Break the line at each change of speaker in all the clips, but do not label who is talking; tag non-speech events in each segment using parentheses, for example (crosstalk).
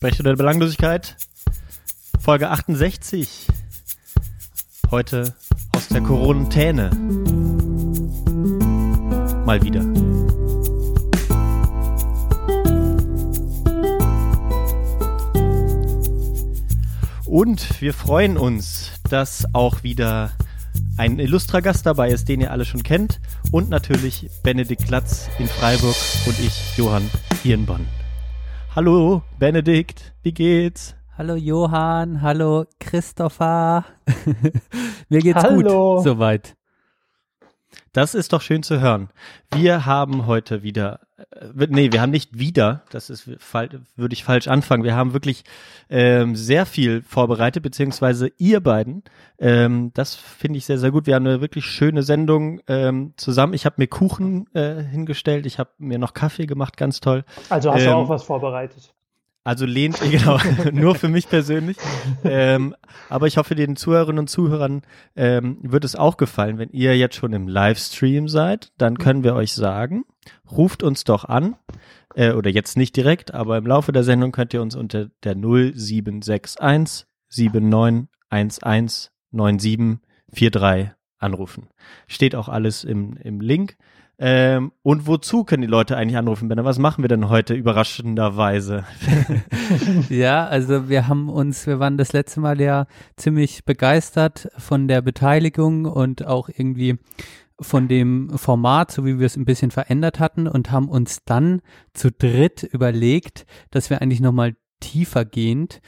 Sprechstunde der Belanglosigkeit, Folge 68. Heute aus der Quarantäne. Mal wieder. Und wir freuen uns, dass auch wieder ein illustrer Gast dabei ist, den ihr alle schon kennt. Und natürlich Benedikt Glatz in Freiburg und ich, Johann, hier in Bonn. Hallo, Benedikt, wie geht's?
Hallo Johann, hallo Christopher. (laughs) Mir geht's
Hallo.
gut soweit.
Das ist doch schön zu hören. Wir haben heute wieder, äh, nee, wir haben nicht wieder, das ist, würde ich falsch anfangen. Wir haben wirklich ähm, sehr viel vorbereitet, beziehungsweise ihr beiden. Ähm, das finde ich sehr, sehr gut. Wir haben eine wirklich schöne Sendung ähm, zusammen. Ich habe mir Kuchen äh, hingestellt, ich habe mir noch Kaffee gemacht, ganz toll.
Also hast du
Ähm,
auch was vorbereitet.
Also lehnt, (laughs) genau, nur für mich persönlich. Ähm, aber ich hoffe, den Zuhörerinnen und Zuhörern ähm, wird es auch gefallen, wenn ihr jetzt schon im Livestream seid, dann können wir euch sagen, ruft uns doch an, äh, oder jetzt nicht direkt, aber im Laufe der Sendung könnt ihr uns unter der 0761 7911 9743 anrufen. Steht auch alles im, im Link. Ähm, und wozu können die Leute eigentlich anrufen, Benner? Was machen wir denn heute überraschenderweise? (laughs) (laughs)
Ja, also wir haben uns, wir waren das letzte Mal ja ziemlich begeistert von der Beteiligung und auch irgendwie von dem Format, so wie wir es ein bisschen verändert hatten und haben uns dann zu dritt überlegt, dass wir eigentlich nochmal tiefergehend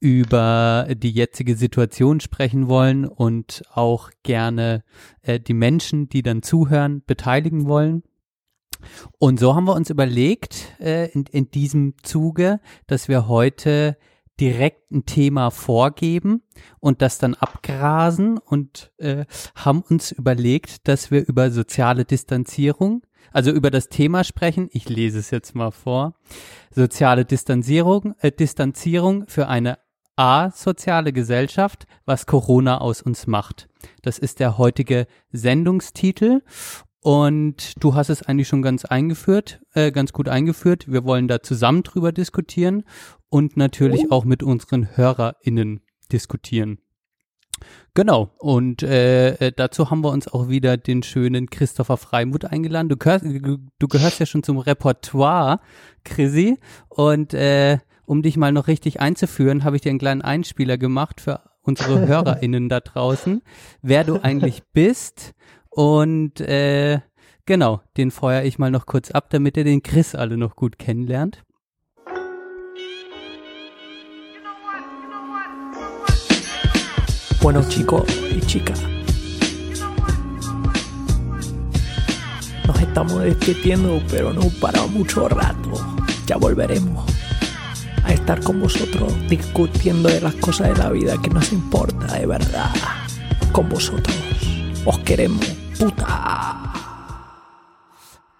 über die jetzige Situation sprechen wollen und auch gerne äh, die Menschen, die dann zuhören, beteiligen wollen. Und so haben wir uns überlegt, äh, in, in diesem Zuge, dass wir heute direkt ein Thema vorgeben und das dann abgrasen und äh, haben uns überlegt, dass wir über soziale Distanzierung, also über das Thema sprechen. Ich lese es jetzt mal vor. Soziale Distanzierung, äh, Distanzierung für eine asoziale Gesellschaft, was Corona aus uns macht. Das ist der heutige Sendungstitel. Und du hast es eigentlich schon ganz eingeführt, äh, ganz gut eingeführt. Wir wollen da zusammen drüber diskutieren und natürlich auch mit unseren HörerInnen diskutieren. Genau, und äh, äh, dazu haben wir uns auch wieder den schönen Christopher Freimuth eingeladen. Du gehörst, du gehörst ja schon zum Repertoire, Chrissy. Und äh, um dich mal noch richtig einzuführen, habe ich dir einen kleinen Einspieler gemacht für unsere (laughs) HörerInnen da draußen, wer du eigentlich bist. Und äh, genau, den feuer ich mal noch kurz ab, damit ihr den Chris alle noch gut kennenlernt.
Bueno chicos y chicas, nos estamos despidiendo pero no para mucho rato. Ya volveremos a estar con vosotros discutiendo de las cosas de la vida que nos importa de verdad. Con vosotros. Os queremos. Puta.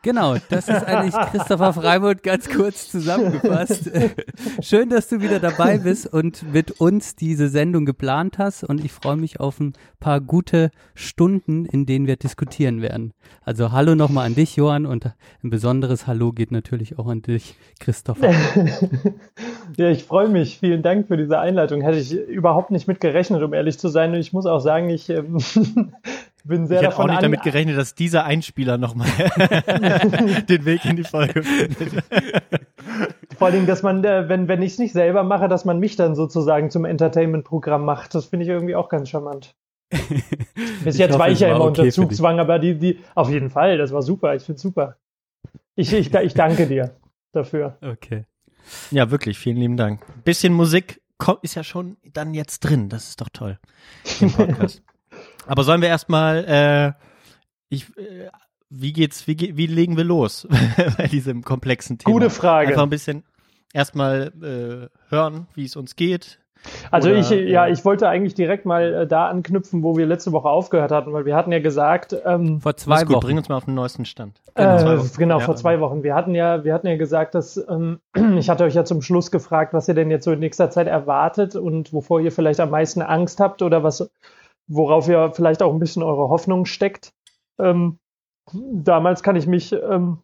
Genau, das ist eigentlich Christopher Freimuth ganz kurz zusammengefasst. (laughs) Schön, dass du wieder dabei bist und mit uns diese Sendung geplant hast und ich freue mich auf ein paar gute Stunden, in denen wir diskutieren werden. Also hallo nochmal an dich, Johann, und ein besonderes Hallo geht natürlich auch an dich, Christopher. (laughs)
Ja, ich freue mich. Vielen Dank für diese Einleitung. Hätte ich überhaupt nicht mit gerechnet, um ehrlich zu sein. Und ich muss auch sagen, ich ähm, (laughs) bin sehr
ich hätte
davon
auch nicht damit gerechnet, dass dieser Einspieler nochmal (laughs) den Weg in die Folge findet.
Vor allem, dass man, äh, wenn, wenn ich es nicht selber mache, dass man mich dann sozusagen zum Entertainment-Programm macht. Das finde ich irgendwie auch ganz charmant. (laughs) Bis jetzt
hoffe,
war
es
ich ja immer
okay
unter. Zugzwang, aber die, die, auf jeden Fall, das war super. Ich finde super. Ich, ich, ich danke dir dafür.
Okay.
Ja, wirklich, vielen lieben Dank. Bisschen Musik ist ja schon dann jetzt drin. Das ist doch toll im Podcast. (laughs) Aber sollen wir erstmal, äh, ich, äh, wie geht's, wie, ge- wie legen wir los (laughs) bei diesem komplexen Thema?
Gute Frage.
Einfach ein bisschen erstmal äh, hören, wie es uns geht.
Also
Oder,
ich, ja,
äh,
ich wollte eigentlich direkt mal äh, da anknüpfen, wo wir letzte Woche aufgehört hatten, weil wir hatten ja gesagt, ähm,
Vor zwei
gut,
Wochen.
bring uns mal auf den neuesten Stand.
Äh,
Wochen.
genau,
Ja.
vor zwei Wochen. Wir hatten ja, wir hatten ja gesagt, dass ähm, (clears throat) ich hatte euch ja zum Schluss gefragt, was ihr denn jetzt so in nächster Zeit erwartet und wovor ihr vielleicht am meisten Angst habt oder was, worauf ihr vielleicht auch ein bisschen eure Hoffnung steckt. Ähm, damals kann ich mich ähm,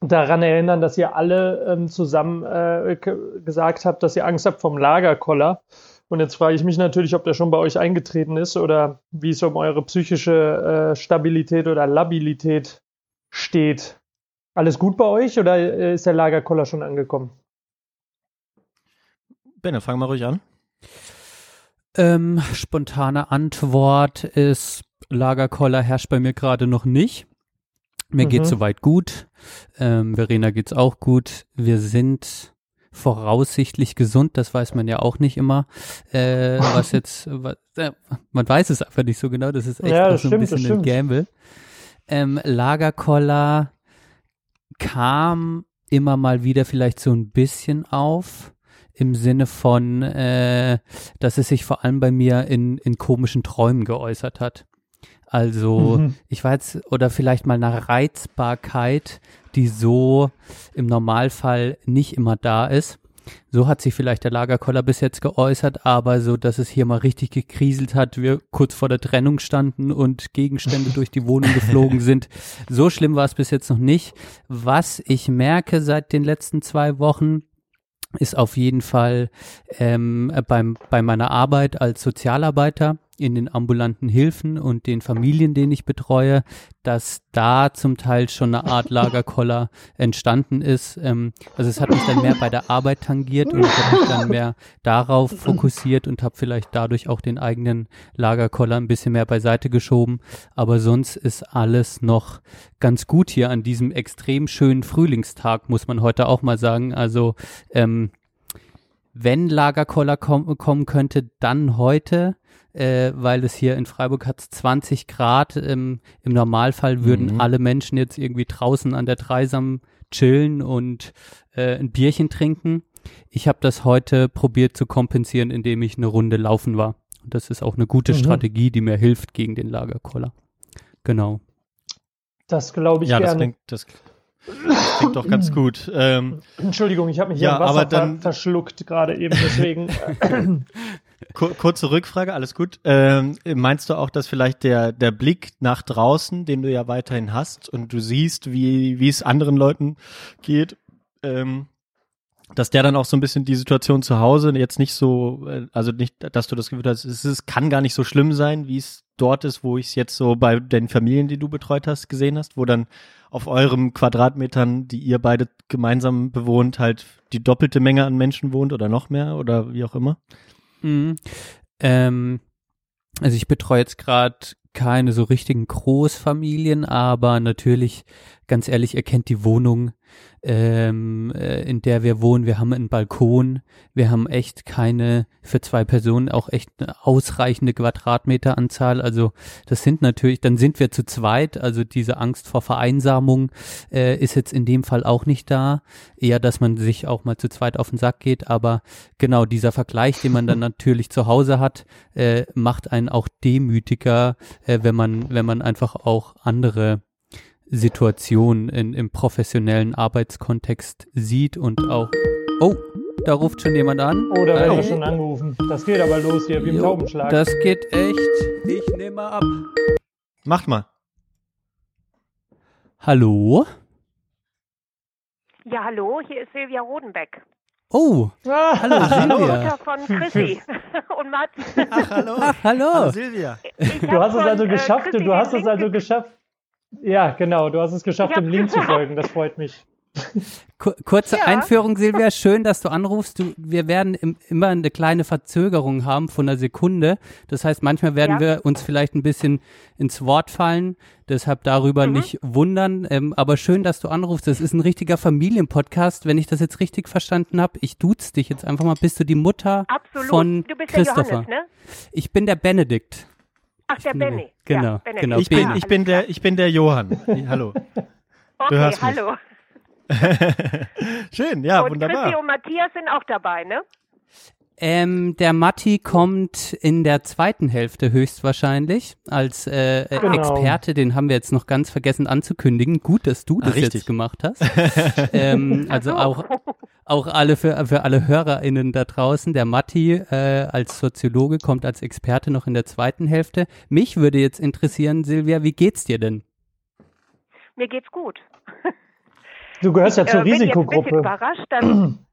daran erinnern, dass ihr alle ähm, zusammen äh, gesagt habt, dass ihr Angst habt vom Lagerkoller. Und jetzt frage ich mich natürlich, ob der schon bei euch eingetreten ist oder wie es um eure psychische äh, Stabilität oder Labilität steht. Alles gut bei euch oder äh, ist der Lagerkoller schon angekommen?
Benne, fang mal ruhig an.
Ähm, spontane Antwort ist, Lagerkoller herrscht bei mir gerade noch nicht. Mir mhm. geht's soweit gut. Ähm, Verena geht's auch gut. Wir sind voraussichtlich gesund, das weiß man ja auch nicht immer. Äh, (laughs) was jetzt, was, äh, man weiß es einfach nicht so genau, das ist echt
ja,
so ein bisschen ein Gamble. Ähm, Lagerkoller kam immer mal wieder vielleicht so ein bisschen auf im Sinne von, äh, dass es sich vor allem bei mir in, in komischen Träumen geäußert hat. Also mhm. ich weiß, oder vielleicht mal nach Reizbarkeit, die so im Normalfall nicht immer da ist. So hat sich vielleicht der Lagerkoller bis jetzt geäußert, aber so, dass es hier mal richtig gekriselt hat, wir kurz vor der Trennung standen und Gegenstände (laughs) durch die Wohnung geflogen sind. So schlimm war es bis jetzt noch nicht. Was ich merke seit den letzten zwei Wochen, ist auf jeden Fall ähm, beim, bei meiner Arbeit als Sozialarbeiter in den ambulanten Hilfen und den Familien, denen ich betreue, dass da zum Teil schon eine Art Lagerkoller entstanden ist. Ähm, also es hat mich dann mehr bei der Arbeit tangiert und ich habe mich dann mehr darauf fokussiert und habe vielleicht dadurch auch den eigenen Lagerkoller ein bisschen mehr beiseite geschoben. Aber sonst ist alles noch ganz gut hier an diesem extrem schönen Frühlingstag, muss man heute auch mal sagen. Also ähm, wenn Lagerkoller kom kommen könnte, dann heute äh, weil es hier in Freiburg hat 20 Grad. Ähm, Im Normalfall würden mhm. alle Menschen jetzt irgendwie draußen an der Dreisam chillen und äh, ein Bierchen trinken. Ich habe das heute probiert zu kompensieren, indem ich eine Runde laufen war. Und das ist auch eine gute mhm. Strategie, die mir hilft gegen den Lagerkoller. Genau.
Das glaube ich
ja,
gerne.
Das klingt, das, das klingt doch ganz gut. Ähm,
Entschuldigung, ich habe mich hier ja, im Wasser dann, verschluckt gerade eben, deswegen. (laughs)
Kurze Rückfrage, alles gut. Ähm, meinst du auch, dass vielleicht der, der Blick nach draußen, den du ja weiterhin hast und du siehst, wie, wie es anderen Leuten geht, ähm, dass der dann auch so ein bisschen die Situation zu Hause jetzt nicht so, äh, also nicht, dass du das Gefühl hast, es, es kann gar nicht so schlimm sein, wie es dort ist, wo ich es jetzt so bei den Familien, die du betreut hast, gesehen hast, wo dann auf eurem Quadratmetern, die ihr beide gemeinsam bewohnt, halt die doppelte Menge an Menschen wohnt oder noch mehr oder wie auch immer?
Mhm. Ähm, also ich betreue jetzt gerade keine so richtigen Großfamilien, aber natürlich, ganz ehrlich, erkennt die Wohnung ähm, äh, in der wir wohnen. Wir haben einen Balkon. Wir haben echt keine, für zwei Personen auch echt eine ausreichende Quadratmeteranzahl. Also das sind natürlich, dann sind wir zu zweit. Also diese Angst vor Vereinsamung äh, ist jetzt in dem Fall auch nicht da. Eher, dass man sich auch mal zu zweit auf den Sack geht. Aber genau dieser Vergleich, den man dann (laughs) natürlich zu Hause hat, äh, macht einen auch demütiger, äh, wenn man, wenn man einfach auch andere Situation in, im professionellen Arbeitskontext sieht und auch. Oh, da ruft schon jemand an.
Oh, da wird schon angerufen. Das geht aber los hier, wie im Taubenschlag.
Das geht echt. Ich nehme mal ab.
Macht mal.
Hallo?
Ja, hallo, hier ist Silvia Rodenbeck.
Oh, ah, hallo Silvia.
Mutter von Chrissy (laughs) und Martin.
Ach, hallo.
Ach, hallo. hallo
Silvia.
Du hast es also geschafft, du hast es also geschafft. Ja, genau. Du hast es geschafft, dem Link zu folgen. Das freut mich.
Kurze ja. Einführung, Silvia. (laughs) Schön, dass du anrufst. Du, wir werden im, immer eine kleine Verzögerung haben von einer Sekunde. Das heißt, manchmal werden ja. wir uns vielleicht ein bisschen ins Wort fallen. Deshalb darüber mhm. nicht wundern. Ähm, aber schön, dass du anrufst. Das ist ein richtiger Familienpodcast. Wenn ich das jetzt richtig verstanden habe, ich duze dich jetzt einfach mal. Bist du die Mutter
Absolut.
von
du bist
Christopher?
Der Johannes, ne?
Ich bin der Benedikt.
Ach, der Benny.
Genau,
ja,
genau.
Ich bin, ich bin der, ich bin der Johann. Hallo.
Okay, hörst mich. hallo. (laughs)
Schön, ja,
und
wunderbar.
Christi und Matthias sind auch dabei, ne?
Ähm, der Matti kommt in der zweiten Hälfte höchstwahrscheinlich als äh, genau. Experte. Den haben wir jetzt noch ganz vergessen anzukündigen. Gut, dass du das Ach, jetzt gemacht hast. (laughs) ähm, also auch auch alle für, für alle HörerInnen da draußen. Der Matti äh, als Soziologe kommt als Experte noch in der zweiten Hälfte. Mich würde jetzt interessieren, Silvia, wie geht's dir denn?
Mir geht's gut.
Du gehörst ja zur
äh, bin jetzt ein
Risikogruppe.
bisschen überrascht, dass (clears throat)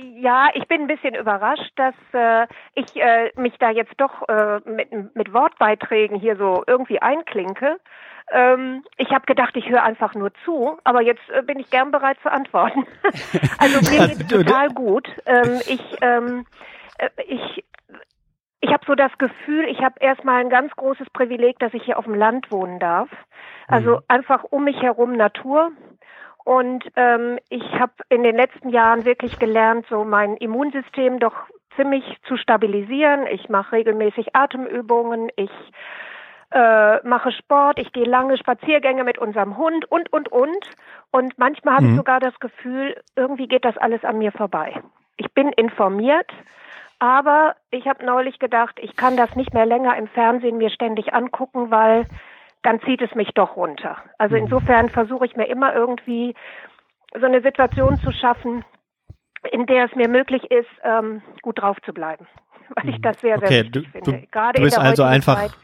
Ja, ich bin ein bisschen überrascht, dass äh, ich äh, mich da jetzt doch äh, mit, mit Wortbeiträgen hier so irgendwie einklinke. Ähm, ich habe gedacht, ich höre einfach nur zu, aber jetzt äh, bin ich gern bereit zu antworten. (laughs) also mir geht's total gut. Ähm, ich ähm, äh, ich ich habe so das Gefühl, ich habe erstmal ein ganz großes Privileg, dass ich hier auf dem Land wohnen darf. Also
Mhm.
einfach um mich herum Natur. Und ähm, ich habe in den letzten Jahren wirklich gelernt, so mein Immunsystem doch ziemlich zu stabilisieren. Ich mache regelmäßig Atemübungen, ich äh, mache Sport, ich gehe lange Spaziergänge mit unserem Hund und, und, und. Und manchmal habe ich
Mhm.
sogar das Gefühl, irgendwie geht das alles an mir vorbei. Ich bin informiert, aber ich habe neulich gedacht, ich kann das nicht mehr länger im Fernsehen mir ständig angucken, weil dann zieht es mich doch runter. Also insofern versuche ich mir immer irgendwie so eine Situation zu schaffen, in der es mir möglich ist, ähm, gut drauf zu bleiben. (laughs) Weil ich das sehr, sehr
Okay,
wichtig
du-
finde. Gerade
du
in
bist
der
also einfach-
Zeit,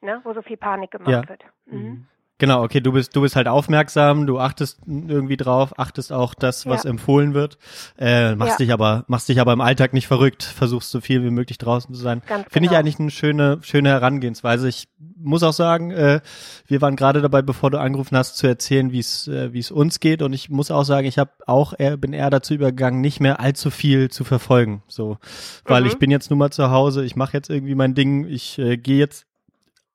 ne, wo so viel Panik gemacht
Ja.
wird. Mhm.
Genau, okay, du bist, du bist halt aufmerksam, du achtest irgendwie drauf, achtest auch das, was
Ja.
empfohlen wird, äh, machst
Ja.
dich aber, machst dich aber im Alltag nicht verrückt, versuchst so viel wie möglich draußen zu sein.
Ganz
Finde ich
genau.
eigentlich eine schöne, schöne Herangehensweise. Ich muss auch sagen, äh, wir waren gerade dabei, bevor du angerufen hast, zu erzählen, wie es, äh, wie es uns geht. Und ich muss auch sagen, ich habe auch, eher, bin eher dazu übergegangen, nicht mehr allzu viel zu verfolgen. So, weil
Mhm.
ich bin jetzt nun mal zu Hause, ich mache jetzt irgendwie mein Ding, ich äh, gehe jetzt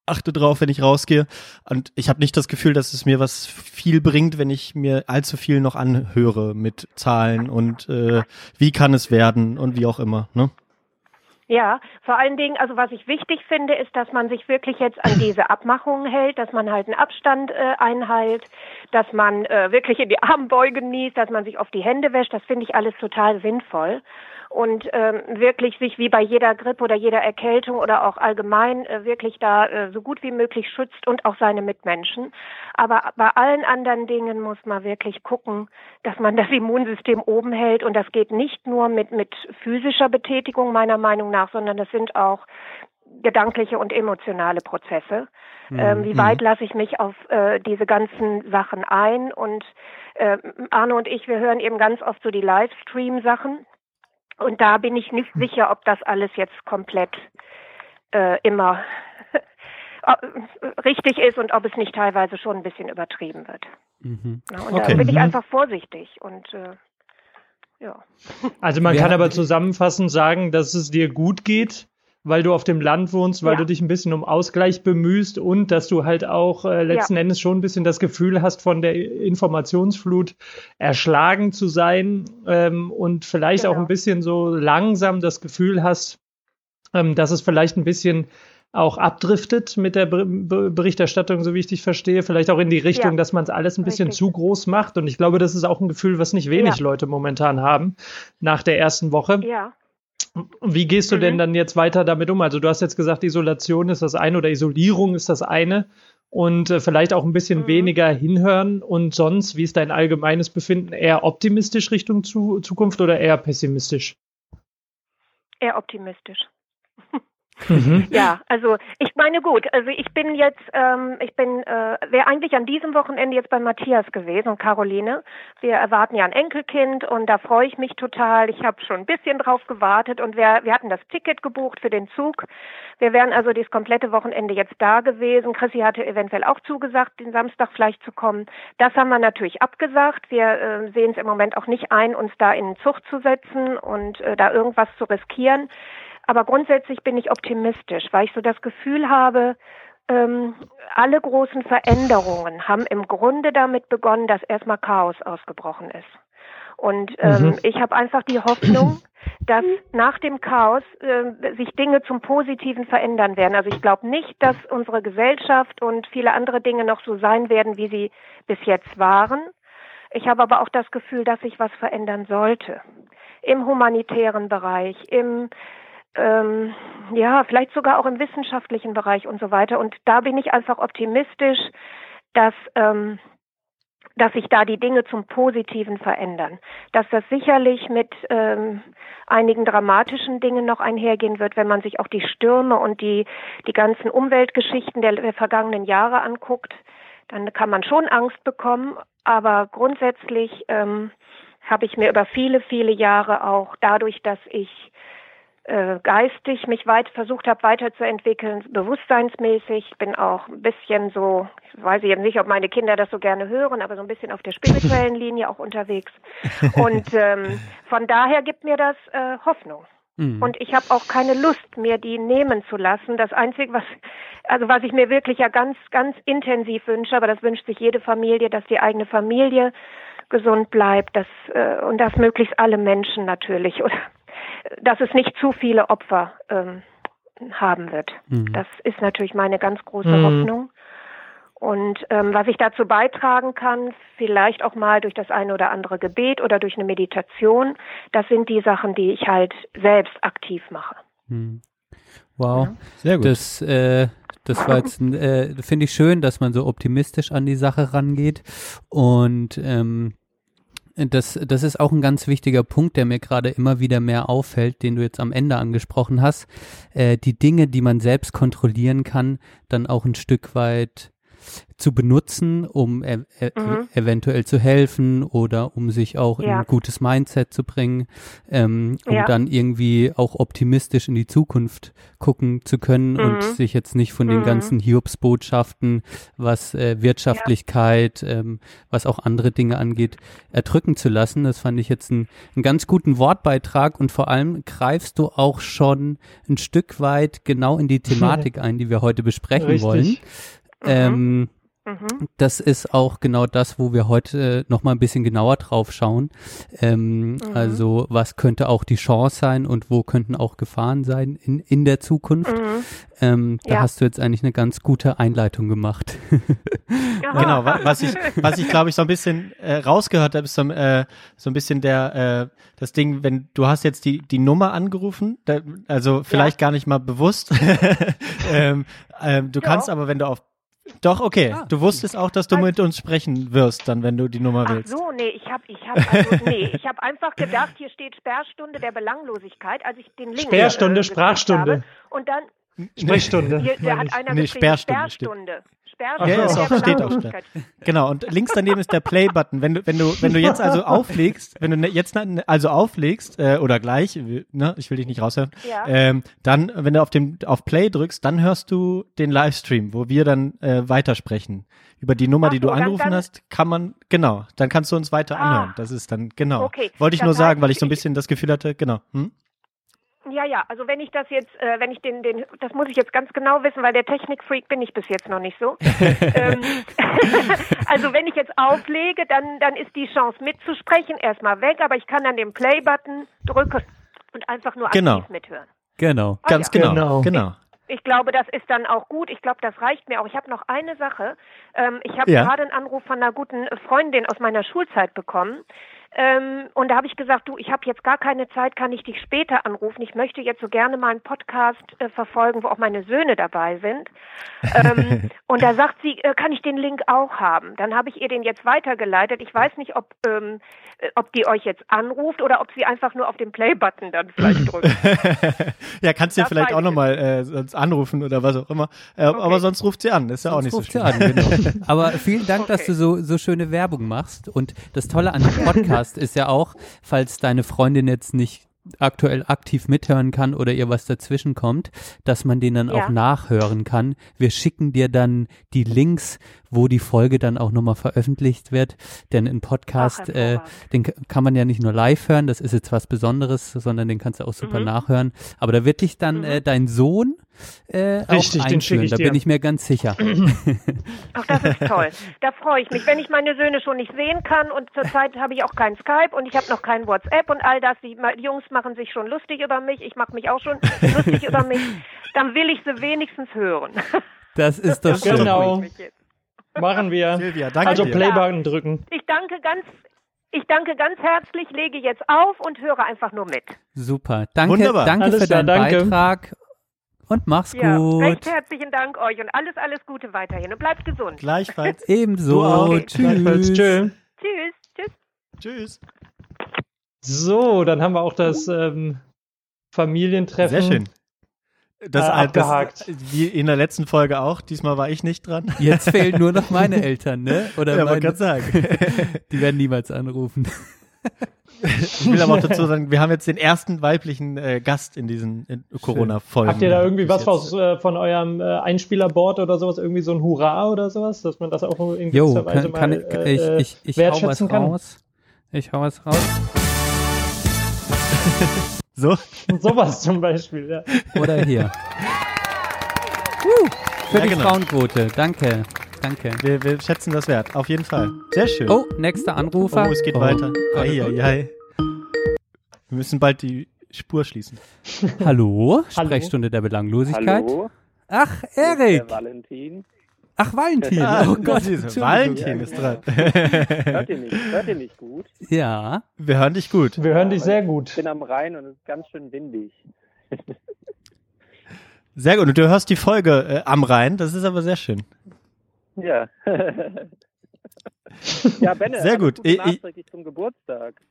achte drauf, wenn ich rausgehe. Und ich habe nicht das Gefühl, dass es mir was viel bringt, wenn ich mir allzu viel noch anhöre mit Zahlen und äh, wie kann es werden und wie auch immer. Ne?
Ja, vor allen Dingen, also was ich wichtig finde, ist, dass man sich wirklich jetzt an diese Abmachungen hält, dass man halt einen Abstand äh, einhält, dass man äh, wirklich in die Armbeuge genießt, dass man sich auf die Hände wäscht. Das finde ich alles total sinnvoll. Und ähm, wirklich sich wie bei jeder Grippe oder jeder Erkältung oder auch allgemein äh, wirklich da äh, so gut wie möglich schützt und auch seine Mitmenschen. Aber bei allen anderen Dingen muss man wirklich gucken, dass man das Immunsystem oben hält. Und das geht nicht nur mit, mit physischer Betätigung meiner Meinung nach, sondern das sind auch gedankliche und emotionale Prozesse. Ähm, wie weit lasse ich mich auf äh, diese ganzen Sachen ein? Und äh, Arno und ich, wir hören eben ganz oft so die Livestream-Sachen. Und da bin ich nicht sicher, ob das alles jetzt komplett äh, immer (laughs) richtig ist und ob es nicht teilweise schon ein bisschen übertrieben wird.
Mhm.
Ja, und
Okay.
da bin ich
Mhm.
einfach vorsichtig und äh, ja.
Also man
Wir
kann aber zusammenfassend sagen, dass es dir gut geht, weil du auf dem Land wohnst, weil
Ja.
du dich ein bisschen um Ausgleich bemühst und dass du halt auch äh, letzten Endes schon ein bisschen das Gefühl hast, von der Informationsflut erschlagen zu sein ähm, und vielleicht auch
Genau.
ein bisschen so langsam das Gefühl hast, ähm, dass es vielleicht ein bisschen auch abdriftet mit der Ber Ber Berichterstattung, so wie ich dich verstehe, vielleicht auch in die Richtung,
Ja.
dass man es alles ein bisschen
Richtig.
zu groß macht. Und ich glaube, das ist auch ein Gefühl, was nicht wenig
Ja.
Leute momentan haben nach der ersten Woche.
Ja.
Wie gehst du denn
Mhm.
dann jetzt weiter damit um? Also du hast jetzt gesagt, Isolation ist das eine oder Isolierung ist das eine und äh, vielleicht auch ein bisschen
Mhm.
weniger hinhören und sonst, wie ist dein allgemeines Befinden? Eher optimistisch Richtung zu Zukunft oder eher pessimistisch?
Eher optimistisch. (laughs)
Mhm.
Ja, also ich meine gut, also ich bin jetzt, ähm, ich bin, äh, wäre eigentlich an diesem Wochenende jetzt bei Matthias gewesen und Caroline. Wir erwarten ja ein Enkelkind und da freue ich mich total. Ich habe schon ein bisschen drauf gewartet und wir, wir hatten das Ticket gebucht für den Zug. Wir wären also das komplette Wochenende jetzt da gewesen. Chrissy hatte eventuell auch zugesagt, den Samstag vielleicht zu kommen. Das haben wir natürlich abgesagt. Wir äh, sehen es im Moment auch nicht ein, uns da in den Zug zu setzen und äh, da irgendwas zu riskieren. Aber grundsätzlich bin ich optimistisch, weil ich so das Gefühl habe, ähm, alle großen Veränderungen haben im Grunde damit begonnen, dass erstmal Chaos ausgebrochen ist. Und ähm,
Mhm.
ich habe einfach die Hoffnung, dass nach dem Chaos äh, sich Dinge zum Positiven verändern werden. Also ich glaube nicht, dass unsere Gesellschaft und viele andere Dinge noch so sein werden, wie sie bis jetzt waren. Ich habe aber auch das Gefühl, dass sich was verändern sollte. Im humanitären Bereich, im ähm, ja, vielleicht sogar auch im wissenschaftlichen Bereich und so weiter. Und da bin ich einfach optimistisch, dass, ähm, dass sich da die Dinge zum Positiven verändern. Dass das sicherlich mit ähm, einigen dramatischen Dingen noch einhergehen wird, wenn man sich auch die Stürme und die, die ganzen Umweltgeschichten der, der vergangenen Jahre anguckt. dann kann man schon Angst bekommen. Aber grundsätzlich ähm, habe ich mir über viele, viele Jahre auch dadurch, dass ich äh, geistig mich weit versucht habe weiterzuentwickeln, bewusstseinsmäßig. Ich bin auch ein bisschen so, ich weiß jetzt nicht, ob meine Kinder das so gerne hören, aber so ein bisschen auf der spirituellen (laughs) Linie auch unterwegs. (laughs) Und ähm, von daher gibt mir das äh, Hoffnung.
Mhm.
Und ich habe auch keine Lust, mir die nehmen zu lassen. Das Einzige, was, also was ich mir wirklich ja ganz, ganz intensiv wünsche, aber das wünscht sich jede Familie, dass die eigene Familie gesund bleibt, dass, äh, und dass möglichst alle Menschen natürlich, oder dass es nicht zu viele Opfer ähm, haben wird.
Mhm.
Das ist natürlich meine ganz große
Mhm.
Hoffnung. Und ähm, was ich dazu beitragen kann, vielleicht auch mal durch das eine oder andere Gebet oder durch eine Meditation, das sind die Sachen, die ich halt selbst aktiv mache.
Mhm. Wow.
Sehr gut.
Das, äh, das war jetzt, ein, äh, finde ich schön, dass man so optimistisch an die Sache rangeht. Und ähm, das, das ist auch ein ganz wichtiger Punkt, der mir gerade immer wieder mehr auffällt, den du jetzt am Ende angesprochen hast. Äh, die Dinge, die man selbst kontrollieren kann, dann auch ein Stück weit zu benutzen, um e e
Mhm.
eventuell zu helfen oder um sich auch in
Ja.
ein gutes Mindset zu bringen, ähm, um
Ja.
dann irgendwie auch optimistisch in die Zukunft gucken zu können und
Mhm.
sich jetzt nicht von den
Mhm.
ganzen Hiobsbotschaften, was äh, Wirtschaftlichkeit, ähm, was auch andere Dinge angeht, erdrücken zu lassen. Das fand ich jetzt einen, einen ganz guten Wortbeitrag und vor allem greifst du auch schon ein Stück weit genau in die (laughs) Thematik ein, die wir heute besprechen
Richtig.
wollen. Ähm,
Mhm.
das ist auch genau das, wo wir heute noch mal ein bisschen genauer drauf schauen. Ähm,
Mhm.
Also was könnte auch die Chance sein und wo könnten auch Gefahren sein in, in der Zukunft.
Mhm.
Ähm, da
Ja.
hast du jetzt eigentlich eine ganz gute Einleitung gemacht.
Genau, wa- was ich, was ich glaube ich so ein bisschen äh, rausgehört habe, ist so, äh, so ein bisschen der, äh, das Ding, wenn du hast jetzt die, die Nummer angerufen, da, also vielleicht gar nicht mal bewusst. (laughs) ähm, ähm, du
Ja.
kannst aber, wenn du auf, doch, okay,
Ah.
du wusstest auch, dass du mit uns sprechen wirst, dann, wenn du die Nummer
Ach
willst.
so, nee, ich habe ich hab, also, nee, ich hab einfach gedacht, hier steht Sperrstunde der Belanglosigkeit, als ich den Link
Sperrstunde,
äh,
Sprachstunde.
Habe. Und dann
Sprechstunde.
hier, der
meine
hat einer
Nee, Sperrstunde steht.
Sperrstunde.
So.
der
Ist auch-
steht auch
Belanglosigkeit.
Genau, und links daneben ist der Play-Button. Wenn du, wenn du, wenn du jetzt also auflegst, wenn du ne- jetzt ne- also auflegst, äh, oder gleich, ne, ich will dich nicht raushören,
Ja.
ähm, dann, wenn du auf dem, auf Play drückst, dann hörst du den Livestream, wo wir dann äh, weitersprechen. Über die Nummer,
Ach
die du
dann-
angerufen
dann-
hast, kann man, genau, dann kannst du uns weiter
Ah.
anhören. Das ist dann, genau.
Okay,
Wollte ich nur sagen,
heißt,
weil ich so ein bisschen das Gefühl hatte, genau. Hm?
Ja, ja, also wenn ich das jetzt, äh, wenn ich den, den, das muss ich jetzt ganz genau wissen, weil der Technikfreak bin ich bis jetzt noch nicht so. (laughs) ähm, (laughs) also wenn ich jetzt auflege, dann, dann ist die Chance mitzusprechen erstmal weg, aber ich kann dann den Play-Button drücken und einfach nur
Genau.
aktiv mithören.
genau.
Ah,
Ganz
ja.
genau,
Genau.
genau.
Ich glaube, das ist dann auch gut. Ich glaube, das reicht mir auch. Ich habe noch eine Sache. Ähm, ich habe
Ja.
gerade einen Anruf von einer guten Freundin aus meiner Schulzeit bekommen. Ähm, und da habe ich gesagt, du, ich habe jetzt gar keine Zeit, kann ich dich später anrufen? Ich möchte jetzt so gerne mal einen Podcast äh, verfolgen, wo auch meine Söhne dabei sind. ähm, (laughs) und da sagt sie, äh, kann ich den Link auch haben? Dann habe ich ihr den jetzt weitergeleitet. Ich weiß nicht, ob, ähm, äh, ob die euch jetzt anruft oder ob sie einfach nur auf den Play-Button dann vielleicht drückt. (laughs)
ja, kannst du
Das
vielleicht auch nochmal äh, sonst anrufen oder was auch immer. Äh, Aber sonst ruft sie an, ist ja auch nicht
Sonst
so schlimm.
sie an, genau. (laughs) Aber vielen Dank, dass
Okay.
du so, so schöne Werbung machst. Und das Tolle an dem Podcast ist ja auch, falls deine Freundin jetzt nicht aktuell aktiv mithören kann oder ihr was dazwischen kommt, dass man den dann
Ja.
auch nachhören kann. Wir schicken dir dann die Links, wo die Folge dann auch nochmal veröffentlicht wird. Denn ein Podcast, äh, den kann man ja nicht nur live hören, das ist jetzt was Besonderes, sondern den kannst du auch super nachhören. Aber da wird dich dann äh, dein Sohn äh,
Richtig,
auch
den
einführen,
ich
da
dir.
bin ich mir ganz sicher. (clears throat)
Ach, das ist toll. Da freue ich mich. Wenn ich meine Söhne schon nicht sehen kann und zurzeit habe ich auch kein Skype und ich habe noch kein WhatsApp und all das, die, die Jungs machen sich schon lustig über mich, ich mache mich auch schon (laughs) lustig über mich, dann will ich sie wenigstens hören.
Das ist doch schön.
Genau. Machen wir.
Silvia, danke
Also. Playbutton drücken.
Ich danke ganz, ich danke ganz herzlich, lege jetzt auf und höre einfach nur mit.
Super. Danke,
Wunderbar.
danke
Alles
für
klar,
deinen
danke.
Beitrag und mach's
Ja,
gut.
recht herzlichen Dank euch und alles, alles Gute weiterhin und bleibt gesund.
Gleichfalls. (laughs)
Ebenso.
Gleichfalls.
Tschüss.
Tschö.
Tschüss, tschüss.
Tschüss.
So, dann haben wir auch das ähm, Familientreffen
Sehr schön. Das,
Äh, abgehakt.
Das, wie in der letzten Folge auch. Diesmal war ich nicht dran.
Jetzt fehlen nur noch meine (laughs) Eltern, ne? Oder
ja,
meine,
gerade sagen. (laughs)
die werden niemals anrufen.
Ich will aber auch dazu sagen, wir haben jetzt den ersten weiblichen äh, Gast in diesen Corona-Folgen.
Habt ihr da irgendwie was aus, äh, von eurem äh, Einspielerboard oder sowas, irgendwie so ein Hurra oder sowas, dass man das auch in
Jo,
gewisser Weise
kann, kann
mal
ich,
äh,
ich, ich, ich hau was
wertschätzen kann?
raus. Ich hau was raus. (laughs)
So? (laughs)
Sowas zum Beispiel, ja.
Oder hier. (laughs) Uh, für
Ja,
die
genau.
Frauenquote. Danke. Danke.
Wir, wir schätzen das wert. Auf jeden Fall. Sehr schön.
Oh, nächster Anrufer.
Oh, es geht
Oh.
weiter. Ei, ei, (laughs) ei. Wir müssen bald die Spur schließen.
Hallo,
Hallo.
Sprechstunde der Belanglosigkeit.
Hallo,
Ach, Erik.
Valentin.
Ach, Valentin. oh Gott.
Valentin ist dran. (laughs)
Hört ihr mich? Hört ihr mich gut?
Ja.
Wir hören dich gut.
Wir hören dich sehr
Ich
gut.
bin am Rhein und es ist ganz schön windig.
Sehr gut. Und du hörst die Folge äh, am Rhein. Das ist aber sehr schön.
Ja. (laughs) ja, Benne,
Sehr gut.
Gute
Ich- ich-
nachträglich zum Geburtstag.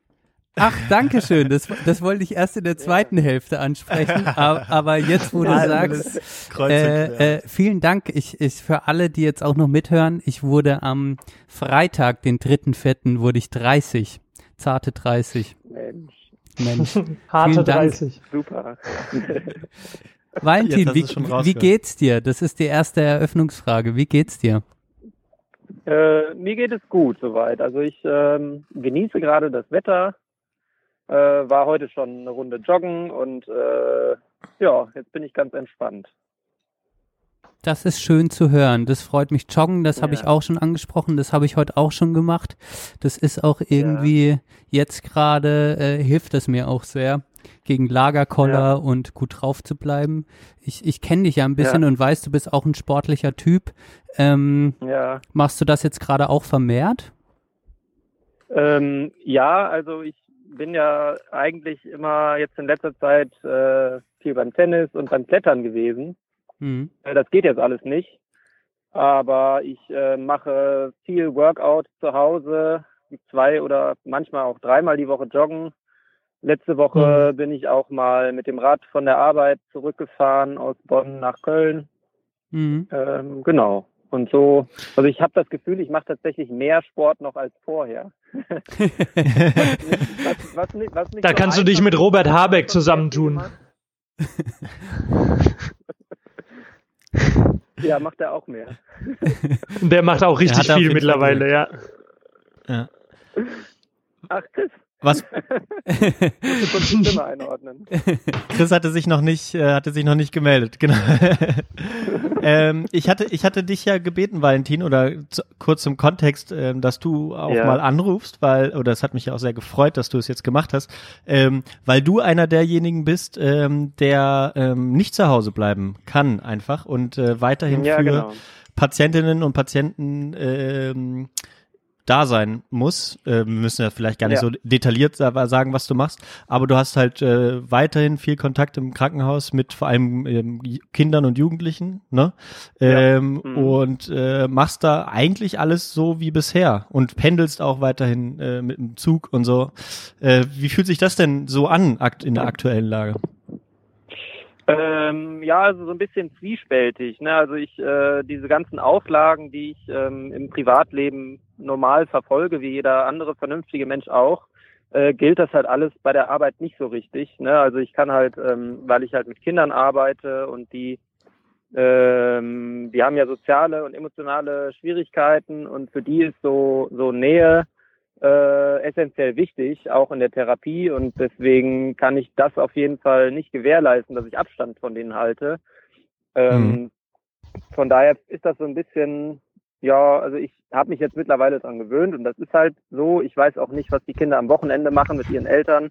Ach, danke schön. Das, das wollte ich erst in der zweiten Hälfte ansprechen. (laughs) Aber, aber jetzt, wo du
Alles
sagst, äh, äh, vielen Dank. Ich, ich, für alle, die jetzt auch noch mithören, ich wurde am Freitag, den 3.4., wurde ich 30. Zarte 30.
Mensch,
Mensch. (laughs)
Harte
Vielen Dank.
30.
super.
Valentin, wie, wie geht's dir? Das ist die erste Eröffnungsfrage. Wie geht's dir?
Äh, mir geht es gut soweit. Also ich ähm, genieße gerade das Wetter. Äh, war heute schon eine Runde joggen und äh, ja, jetzt bin ich ganz entspannt.
Das ist schön zu hören. Das freut mich. Joggen, das habe
Ja.
ich auch schon angesprochen. Das habe ich heute auch schon gemacht. Das ist auch irgendwie jetzt gerade, äh, hilft das mir auch sehr, gegen Lagerkoller
Ja.
und gut drauf zu bleiben. Ich, ich kenne dich ja ein bisschen und weiß, du bist auch ein sportlicher Typ. Ähm,
Ja.
machst du das jetzt gerade auch vermehrt?
Ähm, ja, also ich bin ja eigentlich immer jetzt in letzter Zeit äh, viel beim Tennis und beim Klettern gewesen.
Mhm.
Äh, Das geht jetzt alles nicht. Aber ich äh, mache viel Workout zu Hause, zwei oder manchmal auch dreimal die Woche joggen. Letzte Woche bin ich auch mal mit dem Rad von der Arbeit zurückgefahren aus Bonn nach Köln.
Mhm.
Ähm, genau. Und so, also ich habe das Gefühl, ich mache tatsächlich mehr Sport noch als vorher. was, (laughs) was, nicht- was nicht
Da
so
kannst du dich mit Robert Habeck zusammentun. (laughs)
ja, macht er auch mehr.
Und der macht auch richtig viel mittlerweile, ja.
Ja.
Ach, Chris,
Was. (laughs) (laughs) Chris hatte sich noch nicht, äh, hatte sich noch nicht gemeldet, genau. (laughs) ähm, ich hatte, ich hatte dich ja gebeten, Valentin, oder zu, kurz zum Kontext, ähm, dass du auch
Ja.
mal anrufst, weil, oder es hat mich ja auch sehr gefreut, dass du es jetzt gemacht hast, ähm, weil du einer derjenigen bist, ähm, der ähm, nicht zu Hause bleiben kann einfach und äh, weiterhin
Ja,
für
genau.
Patientinnen und Patienten ähm, da sein muss. Äh, wir müssen ja vielleicht gar nicht
Ja.
so detailliert sa- sagen, was du machst, aber du hast halt äh, weiterhin viel Kontakt im Krankenhaus mit vor allem ähm, Kindern und Jugendlichen, ne? Ähm,
Mhm.
Und äh, machst da eigentlich alles so wie bisher und pendelst auch weiterhin äh, mit dem Zug und so. Äh, wie fühlt sich das denn so an in der aktuellen Lage?
Ähm, ja, also so ein bisschen zwiespältig. Ne? Also ich, äh, diese ganzen Auflagen, die ich ähm, im Privatleben normal verfolge, wie jeder andere vernünftige Mensch auch, äh, gilt das halt alles bei der Arbeit nicht so richtig. Ne? Also ich kann halt, ähm, weil ich halt mit Kindern arbeite und die, ähm, die haben ja soziale und emotionale Schwierigkeiten und für die ist so, so Nähe äh, essentiell wichtig, auch in der Therapie. Und deswegen kann ich das auf jeden Fall nicht gewährleisten, dass ich Abstand von denen halte. Ähm, Von daher ist das so ein bisschen, ja, also ich habe mich jetzt mittlerweile dran gewöhnt und das ist halt so. Ich weiß auch nicht, was die Kinder am Wochenende machen mit ihren Eltern.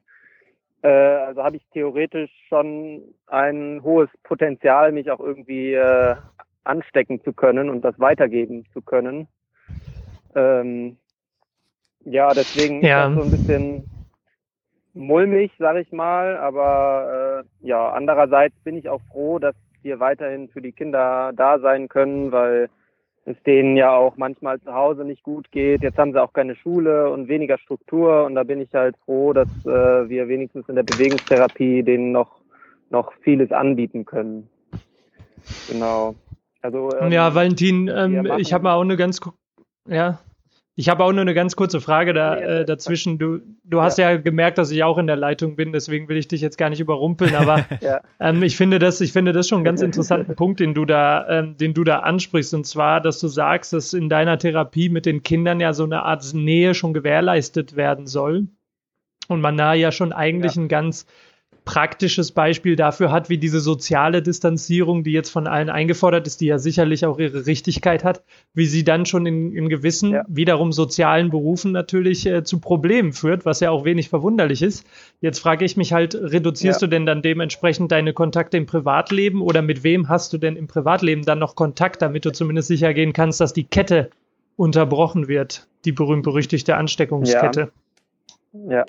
Äh, also habe ich theoretisch schon ein hohes Potenzial, mich auch irgendwie äh, anstecken zu können und das weitergeben zu können. Ähm, ja, deswegen
Ja.
ist das so ein bisschen mulmig, sag ich mal. Aber äh, ja, andererseits bin ich auch froh, dass wir weiterhin für die Kinder da sein können, weil es denen ja auch manchmal zu Hause nicht gut geht. Jetzt haben sie auch keine Schule und weniger Struktur und da bin ich halt froh, dass äh, wir wenigstens in der Bewegungstherapie denen noch noch vieles anbieten können. Genau. Also, ähm,
ja, Valentin, ähm, ich habe mal auch eine ganz, ja, ich habe auch nur eine ganz kurze Frage da, äh, dazwischen. Du, du hast ja. gemerkt, dass ich auch in der Leitung bin, deswegen will ich dich jetzt gar nicht überrumpeln, aber (laughs)
Ja.
ähm, ich finde das, ich finde das schon einen ganz (laughs) interessanten Punkt, den du da, ähm, den du da ansprichst, und zwar, dass du sagst, dass in deiner Therapie mit den Kindern ja so eine Art Nähe schon gewährleistet werden soll und man da ja schon eigentlich ein ganz praktisches Beispiel dafür hat, wie diese soziale Distanzierung, die jetzt von allen eingefordert ist, die ja sicherlich auch ihre Richtigkeit hat, wie sie dann schon in, in gewissen,
Ja.
wiederum sozialen Berufen natürlich äh, zu Problemen führt, was ja auch wenig verwunderlich ist. Jetzt frage ich mich halt, reduzierst
Ja.
du denn dann dementsprechend deine Kontakte im Privatleben oder mit wem hast du denn im Privatleben dann noch Kontakt, damit du zumindest sicher gehen kannst, dass die Kette unterbrochen wird, die berühmt-berüchtigte Ansteckungskette?
Ja.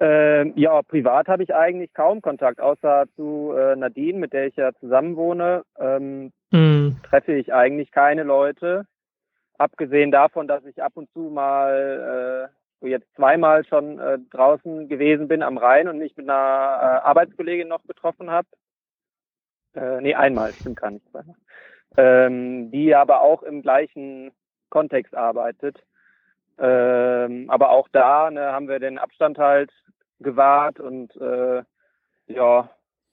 Ähm, ja, privat habe ich eigentlich kaum Kontakt, außer zu äh, Nadine, mit der ich ja zusammen wohne. Ähm,
Hm.
treffe ich eigentlich keine Leute. Abgesehen davon, dass ich ab und zu mal, äh, so jetzt zweimal schon äh, draußen gewesen bin am Rhein und mich mit einer äh, Arbeitskollegin noch getroffen habe. Äh, nee, einmal, stimmt gar nicht. zweimal. Ähm, die aber auch im gleichen Kontext arbeitet. Ähm, aber auch da ne, haben wir den Abstand halt gewahrt und äh, ja,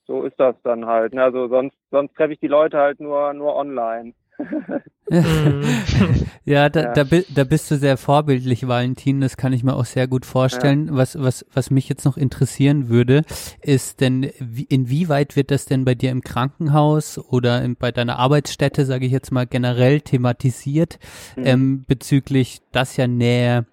so ist das dann halt. Ne? Also sonst, sonst treffe ich die Leute halt nur, nur online. (laughs)
Ja, da,
Ja.
Da, da bist du sehr vorbildlich, Valentin. Das kann ich mir auch sehr gut vorstellen. Was, was, was mich jetzt noch interessieren würde, ist denn, wie, inwieweit wird das denn bei dir im Krankenhaus oder in, bei deiner Arbeitsstätte, sage ich jetzt mal, generell thematisiert,
Mhm.
ähm, bezüglich, dass ja Nähe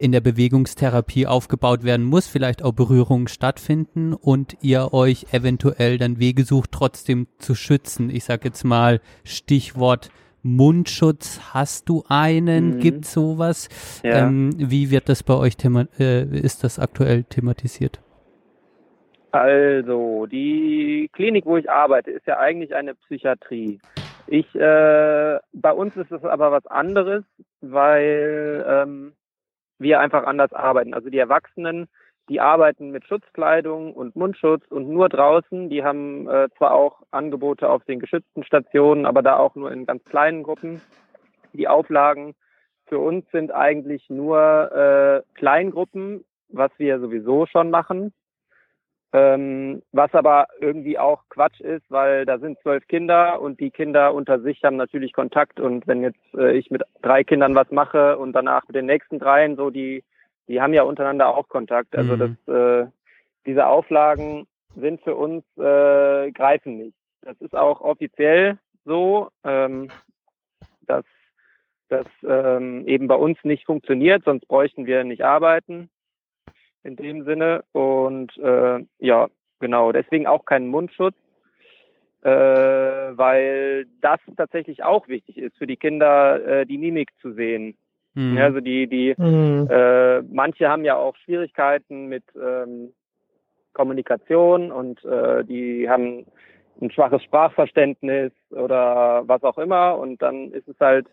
in der Bewegungstherapie aufgebaut werden muss, vielleicht auch Berührungen stattfinden und ihr euch eventuell dann Wege sucht, trotzdem zu schützen. Ich sag jetzt mal Stichwort Mundschutz. Hast du einen?
Mhm.
Gibt sowas?
Ja.
Ähm, wie wird das bei euch thema äh, ist das aktuell thematisiert?
Also, die Klinik, wo ich arbeite, ist ja eigentlich eine Psychiatrie. Ich, äh, bei uns ist es aber was anderes, weil ähm, wir einfach anders arbeiten. Also die Erwachsenen, die arbeiten mit Schutzkleidung und Mundschutz und nur draußen. Die haben äh, zwar auch Angebote auf den geschützten Stationen, aber da auch nur in ganz kleinen Gruppen. Die Auflagen für uns sind eigentlich nur äh, Kleingruppen, was wir sowieso schon machen. Ähm, was aber irgendwie auch Quatsch ist, weil da sind zwölf Kinder und die Kinder unter sich haben natürlich Kontakt und wenn jetzt äh, ich mit drei Kindern was mache und danach mit den nächsten dreien, so die, die haben ja untereinander auch Kontakt. Also
Mhm.
das, äh, diese Auflagen sind für uns äh, greifen nicht. Das ist auch offiziell so, ähm, dass das ähm, eben bei uns nicht funktioniert, sonst bräuchten wir nicht arbeiten in dem Sinne. Und äh, ja, genau, deswegen auch kein Mundschutz, äh, weil das tatsächlich auch wichtig ist für die Kinder, äh, die Mimik zu sehen.
Hm.
Ja, also die, die,
Hm.
äh, manche haben ja auch Schwierigkeiten mit ähm, Kommunikation und äh, die haben ein schwaches Sprachverständnis oder was auch immer und dann ist es halt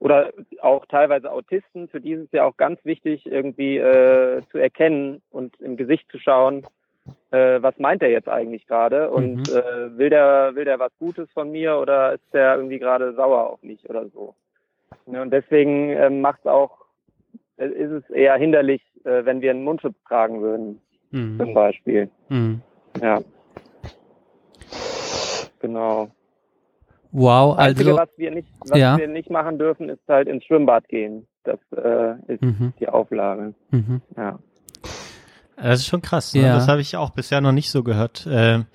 oder auch teilweise Autisten, für die ist es ja auch ganz wichtig, irgendwie äh, zu erkennen und im Gesicht zu schauen, äh, was meint er jetzt eigentlich gerade und
Mhm.
äh, will der will der was Gutes von mir oder ist der irgendwie gerade sauer auf mich oder so. Ja, und deswegen ähm, macht es auch äh, ist es eher hinderlich, äh, wenn wir einen Mundschutz tragen würden,
Hm.
zum Beispiel.
Hm.
Ja. Genau.
Wow,
Einzige,
also
was wir nicht, was
Ja.
wir nicht machen dürfen, ist halt ins Schwimmbad gehen. Das äh, ist
mhm.
die Auflage.
Mhm.
Ja.
Das ist schon krass. Ne?
Ja.
Das habe ich auch bisher noch nicht so gehört. Ähm,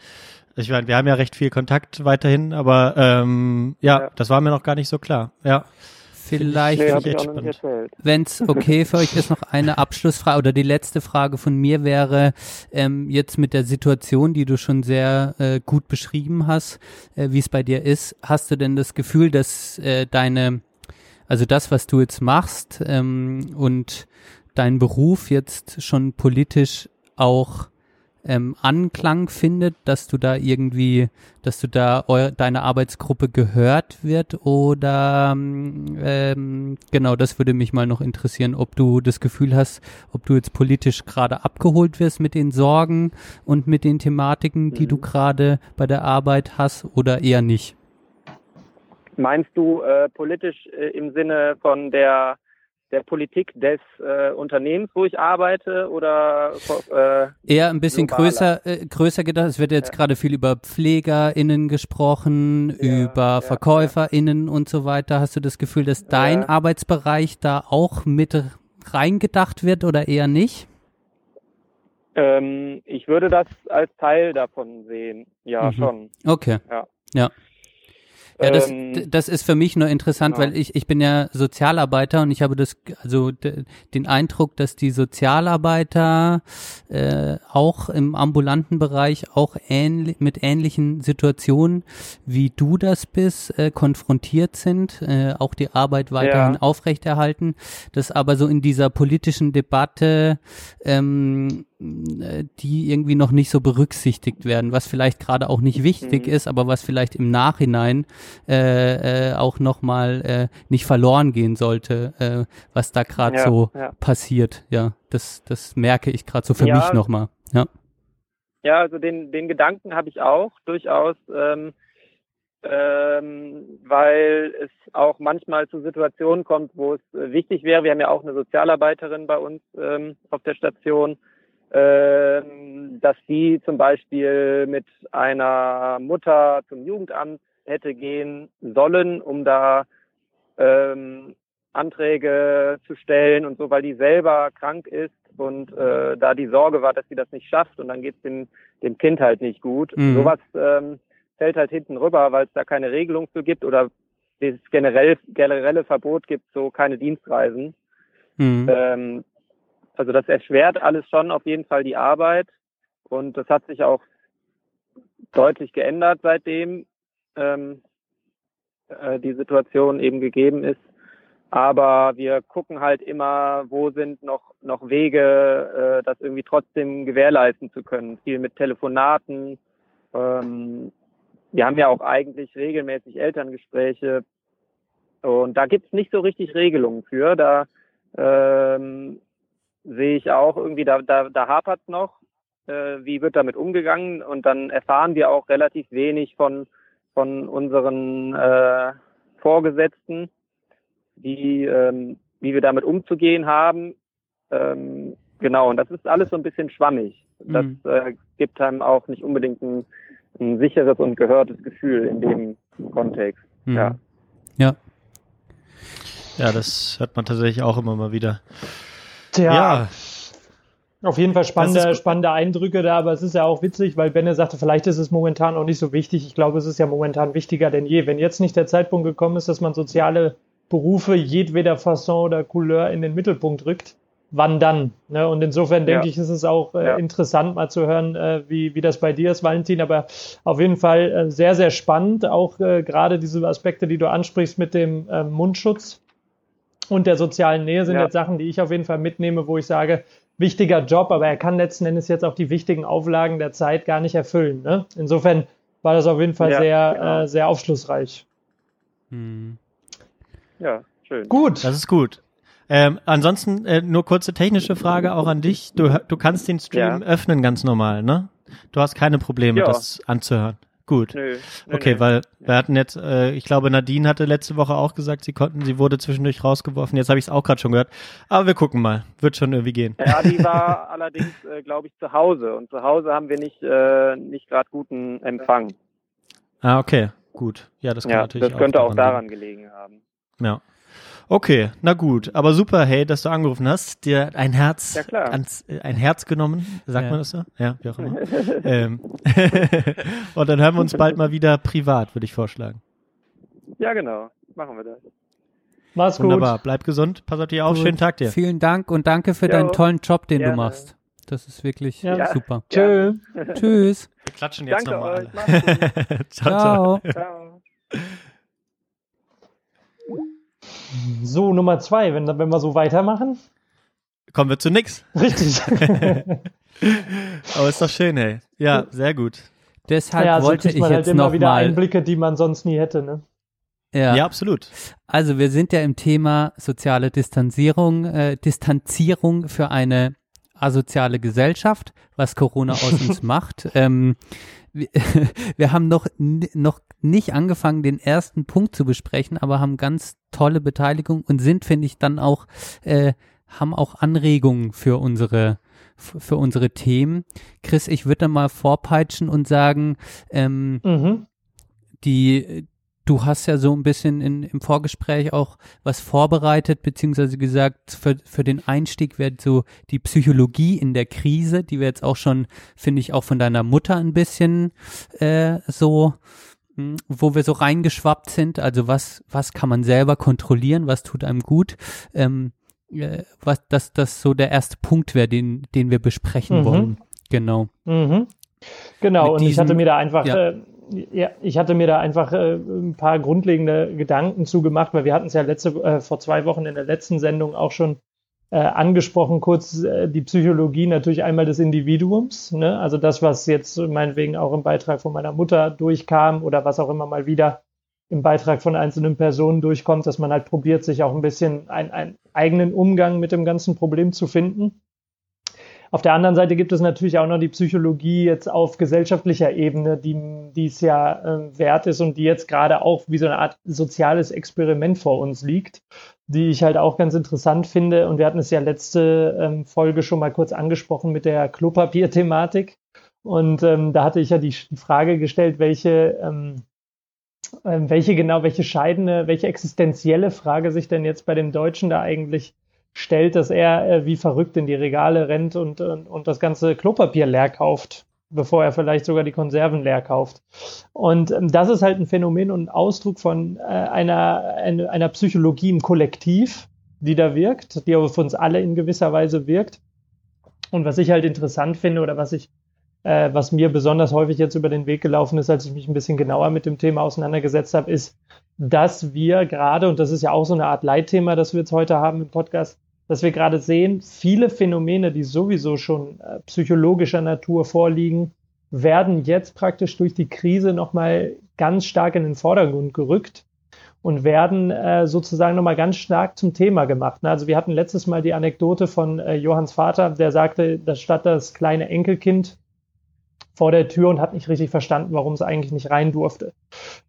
ich meine, wir haben ja recht viel Kontakt weiterhin, aber ähm, ja,
Ja.
das war mir noch gar nicht so klar. Ja,
Vielleicht
Nee.
Wenn es (laughs) okay für euch ist, noch eine Abschlussfrage oder die letzte Frage von mir wäre, ähm, jetzt mit der Situation, die du schon sehr äh, gut beschrieben hast, äh, wie es bei dir ist, hast du denn das Gefühl, dass äh, deine, also das, was du jetzt machst ähm, und dein Beruf jetzt schon politisch auch ähm, Anklang findet, dass du da irgendwie, dass du da eu deine Arbeitsgruppe gehört wird oder ähm, genau, das würde mich mal noch interessieren, ob du das Gefühl hast, ob du jetzt politisch gerade abgeholt wirst mit den Sorgen und mit den Thematiken, die
Mhm.
du gerade bei der Arbeit hast oder eher nicht.
Meinst du äh, politisch äh, im Sinne von der der Politik des äh, Unternehmens, wo ich arbeite, oder
äh, eher ein bisschen globaler. größer äh, größer gedacht. Es wird jetzt ja. gerade viel über PflegerInnen gesprochen, ja, über ja, VerkäuferInnen und so weiter. Hast du das Gefühl, dass dein Arbeitsbereich da auch mit reingedacht wird oder eher nicht?
Ähm, ich würde das als Teil davon sehen. Ja, mhm. schon.
Okay. Ja. Ja. Das, ähm, das ist für mich nur interessant, genau. weil ich, ich bin ja Sozialarbeiter und ich habe das, also den Eindruck, dass die Sozialarbeiter äh, auch im ambulanten Bereich auch ähnlich, mit ähnlichen Situationen, wie du das bist, äh, konfrontiert sind, äh, auch die Arbeit weiterhin ja. aufrechterhalten, dass aber so in dieser politischen Debatte ähm, die irgendwie noch nicht so berücksichtigt werden, was vielleicht gerade auch nicht wichtig mhm. ist, aber was vielleicht im Nachhinein äh, äh, auch nochmal äh, nicht verloren gehen sollte, äh, was da gerade ja, so ja. passiert. Ja, das, das merke ich gerade so für ja, mich nochmal. Ja.
ja, also den, den Gedanken habe ich auch durchaus, ähm, ähm, weil es auch manchmal zu Situationen kommt, wo es äh, wichtig wäre. Wir haben ja auch eine Sozialarbeiterin bei uns ähm, auf der Station, dass sie zum Beispiel mit einer Mutter zum Jugendamt hätte gehen sollen, um da ähm, Anträge zu stellen und so, weil die selber krank ist und äh, da die Sorge war, dass sie das nicht schafft und dann geht es dem, dem Kind halt nicht gut. Mhm. Sowas ähm, fällt halt hinten rüber, weil es da keine Regelung für gibt oder das generell, generelle Verbot gibt, so keine Dienstreisen. Mhm. Ähm, also das erschwert alles schon auf jeden Fall die Arbeit und das hat sich auch deutlich geändert seitdem ähm, äh, die Situation eben gegeben ist. Aber wir gucken halt immer, wo sind noch, noch Wege, äh, das irgendwie trotzdem gewährleisten zu können. Viel mit Telefonaten. Ähm, wir haben ja auch eigentlich regelmäßig Elterngespräche. Und da gibt's nicht so richtig Regelungen für. Da ähm, sehe ich auch irgendwie, da, da, da hapert noch. Äh, wie wird damit umgegangen? Und dann erfahren wir auch relativ wenig von, von unseren äh, Vorgesetzten, wie, ähm, wie wir damit umzugehen haben. Ähm, genau, und das ist alles so ein bisschen schwammig. Das mhm. äh, gibt einem auch nicht unbedingt ein, ein sicheres und gehörtes Gefühl in dem Kontext. Mhm. Ja.
Ja.
Ja, das hört man tatsächlich auch immer mal wieder.
Tja. Ja. Auf jeden Fall spannende, spannende Eindrücke da, aber es ist ja auch witzig, weil Benne sagte, vielleicht ist es momentan auch nicht so wichtig. Ich glaube, es ist ja momentan wichtiger denn je. Wenn jetzt nicht der Zeitpunkt gekommen ist, dass man soziale Berufe jedweder Fasson oder Couleur in den Mittelpunkt rückt, wann dann? Ne? Und insofern denke ja. ich, ist es auch äh, ja. interessant mal zu hören, äh, wie, wie das bei dir ist, Valentin. Aber auf jeden Fall äh, sehr, sehr spannend. Auch äh, gerade diese Aspekte, die du ansprichst mit dem äh, Mundschutz und der sozialen Nähe sind ja. jetzt Sachen, die ich auf jeden Fall mitnehme, wo ich sage, wichtiger Job, aber er kann letzten Endes jetzt auch die wichtigen Auflagen der Zeit gar nicht erfüllen. Ne? Insofern war das auf jeden Fall ja, sehr, genau. äh, sehr aufschlussreich.
Hm. Ja, schön.
Gut. Das ist gut. Ähm, ansonsten äh, nur kurze technische Frage auch an dich. Du, du kannst den Stream ja. öffnen ganz normal, ne? Du hast keine Probleme, ja. das anzuhören. Gut. Nö, nö, okay, nö. weil wir hatten jetzt, äh, ich glaube, Nadine hatte letzte Woche auch gesagt, sie konnten, sie wurde zwischendurch rausgeworfen. Jetzt habe ich es auch gerade schon gehört. Aber wir gucken mal. Wird schon irgendwie gehen.
Ja, die (laughs) war allerdings, äh, glaube ich, zu Hause. Und zu Hause haben wir nicht, äh, nicht gerade guten Empfang.
Ah, okay. Gut. Ja, das kann ja, natürlich
das könnte auch daran, auch daran gelegen haben.
Ja. Okay, na gut, aber super, hey, dass du angerufen hast, dir ein Herz,
ja, klar.
Ans, äh, ein Herz genommen, sagt ja. man das so? Ja, wie auch immer. (laughs) ähm. (laughs) und dann hören wir uns bald mal wieder privat, würde ich vorschlagen.
Ja, genau, machen wir das.
Mach's gut. Wunderbar, bleib gesund, pass auf dich auf, gut. schönen Tag dir.
Vielen Dank und danke für jo. deinen tollen Job, den Gerne. du machst. Das ist wirklich ja. super.
Tschö.
Tschüss.
Wir klatschen jetzt nochmal. (laughs)
ciao, ciao. ciao.
So, Nummer zwei, wenn, wenn wir so weitermachen.
Kommen wir zu nix.
Richtig. (laughs)
Aber ist doch schön, ey. Ja, sehr gut.
Deshalb ja, wollte ich halt jetzt immer noch
wieder
mal
Einblicke, die man sonst nie hätte, ne?
Ja.
ja, absolut.
Also wir sind ja im Thema soziale Distanzierung, äh, Distanzierung für eine asoziale Gesellschaft, was Corona aus (laughs) uns macht. Ähm, wir, (laughs) wir haben noch, noch nicht angefangen, den ersten Punkt zu besprechen, aber haben ganz tolle Beteiligung und sind, finde ich, dann auch, äh, haben auch Anregungen für unsere für unsere Themen. Chris, ich würde mal vorpeitschen und sagen, ähm, mhm. die, du hast ja so ein bisschen in, im Vorgespräch auch was vorbereitet, beziehungsweise gesagt, für, für den Einstieg wird so die Psychologie in der Krise, die wir jetzt auch schon, finde ich, auch von deiner Mutter ein bisschen äh, so wo wir so reingeschwappt sind, also was, was kann man selber kontrollieren, was tut einem gut, ähm, äh, was das, das so der erste Punkt wäre, den, den wir besprechen mhm. wollen. Genau.
Mhm. Genau, Mit und diesem, ich hatte mir da einfach, ja. äh, ja, ich hatte mir da einfach äh, ein paar grundlegende Gedanken zugemacht, weil wir hatten es ja letzte, äh, vor zwei Wochen in der letzten Sendung auch schon äh, angesprochen, kurz äh, die Psychologie natürlich einmal des Individuums, ne? also das, was jetzt meinetwegen auch im Beitrag von meiner Mutter durchkam oder was auch immer mal wieder im Beitrag von einzelnen Personen durchkommt, dass man halt probiert, sich auch ein bisschen einen eigenen Umgang mit dem ganzen Problem zu finden. Auf der anderen Seite gibt es natürlich auch noch die Psychologie jetzt auf gesellschaftlicher Ebene, die, die es ja äh, wert ist und die jetzt gerade auch wie so eine Art soziales Experiment vor uns liegt, die ich halt auch ganz interessant finde. Und wir hatten es ja letzte ähm, Folge schon mal kurz angesprochen mit der Klopapier-Thematik. Und ähm, da hatte ich ja die, Frage gestellt, welche, ähm, äh, welche genau, welche scheidende, welche existenzielle Frage sich denn jetzt bei dem Deutschen da eigentlich stellt, dass er äh, wie verrückt in die Regale rennt und, und, und das ganze Klopapier leer kauft, bevor er vielleicht sogar die Konserven leer kauft. Und ähm, das ist halt ein Phänomen und ein Ausdruck von äh, einer, eine, einer Psychologie im Kollektiv, die da wirkt, die auf uns alle in gewisser Weise wirkt. Und was ich halt interessant finde oder was ich äh, was mir besonders häufig jetzt über den Weg gelaufen ist, als ich mich ein bisschen genauer mit dem Thema auseinandergesetzt habe, ist, dass wir gerade, und das ist ja auch so eine Art Leitthema, das wir jetzt heute haben im Podcast, dass wir gerade sehen, viele Phänomene, die sowieso schon äh, psychologischer Natur vorliegen, werden jetzt praktisch durch die Krise nochmal ganz stark in den Vordergrund gerückt und werden äh, sozusagen nochmal ganz stark zum Thema gemacht. Also wir hatten letztes Mal die Anekdote von äh, Johanns Vater, der sagte, dass statt das kleine Enkelkind vor der Tür und hat nicht richtig verstanden, warum es eigentlich nicht rein durfte.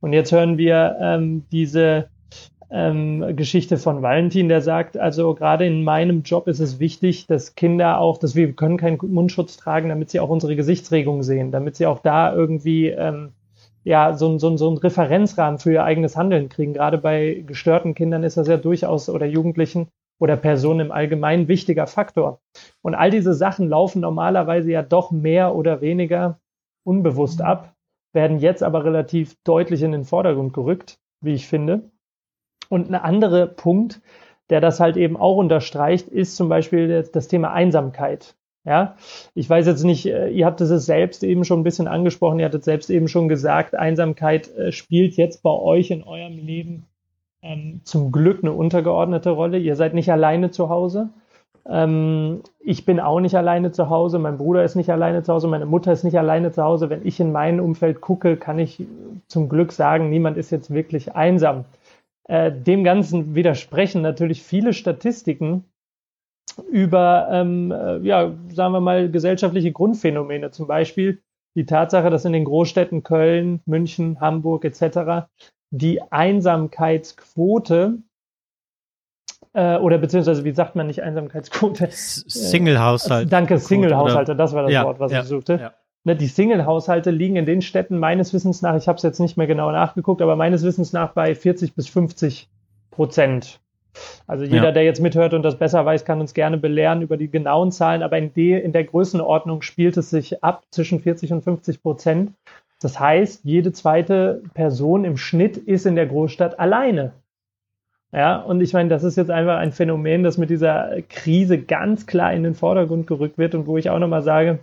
Und jetzt hören wir ähm, diese ähm, Geschichte von Valentin, der sagt, also gerade in meinem Job ist es wichtig, dass Kinder auch, dass wir können keinen Mundschutz tragen, damit sie auch unsere Gesichtsregung sehen, damit sie auch da irgendwie ähm, ja so, so, so einen Referenzrahmen für ihr eigenes Handeln kriegen. Gerade bei gestörten Kindern ist das ja durchaus oder Jugendlichen oder Personen im Allgemeinen wichtiger Faktor. Und all diese Sachen laufen normalerweise ja doch mehr oder weniger unbewusst ab, werden jetzt aber relativ deutlich in den Vordergrund gerückt, wie ich finde. Und ein anderer Punkt, der das halt eben auch unterstreicht, ist zum Beispiel das Thema Einsamkeit. Ja, ich weiß jetzt nicht, äh, ihr habt es selbst eben schon ein bisschen angesprochen, ihr hattet selbst eben schon gesagt, Einsamkeit äh, spielt jetzt bei euch in eurem Leben ähm, zum Glück eine untergeordnete Rolle. Ihr seid nicht alleine zu Hause. Ähm, ich bin auch nicht alleine zu Hause. Mein Bruder ist nicht alleine zu Hause. Meine Mutter ist nicht alleine zu Hause. Wenn ich in mein Umfeld gucke, kann ich zum Glück sagen, niemand ist jetzt wirklich einsam. Äh, dem Ganzen widersprechen natürlich viele Statistiken über, ähm, äh, ja, sagen wir mal, gesellschaftliche Grundphänomene. Zum Beispiel die Tatsache, dass in den Großstädten Köln, München, Hamburg etc die Einsamkeitsquote äh, oder beziehungsweise wie sagt man nicht Einsamkeitsquote?
Single-Haushalt.
Äh, danke, Single-Haushalte, das war das ja, Wort, was ja, ich suchte. Ja. Ne, die Single-Haushalte liegen in den Städten meines Wissens nach, ich habe es jetzt nicht mehr genau nachgeguckt, aber meines Wissens nach bei 40 bis 50 Prozent. Also jeder, ja. der jetzt mithört und das besser weiß, kann uns gerne belehren über die genauen Zahlen, aber in, die, in der Größenordnung spielt es sich ab zwischen 40 und 50 Prozent. Das heißt, jede zweite Person im Schnitt ist in der Großstadt alleine. Ja, und ich meine, das ist jetzt einfach ein Phänomen, das mit dieser Krise ganz klar in den Vordergrund gerückt wird und wo ich auch nochmal sage,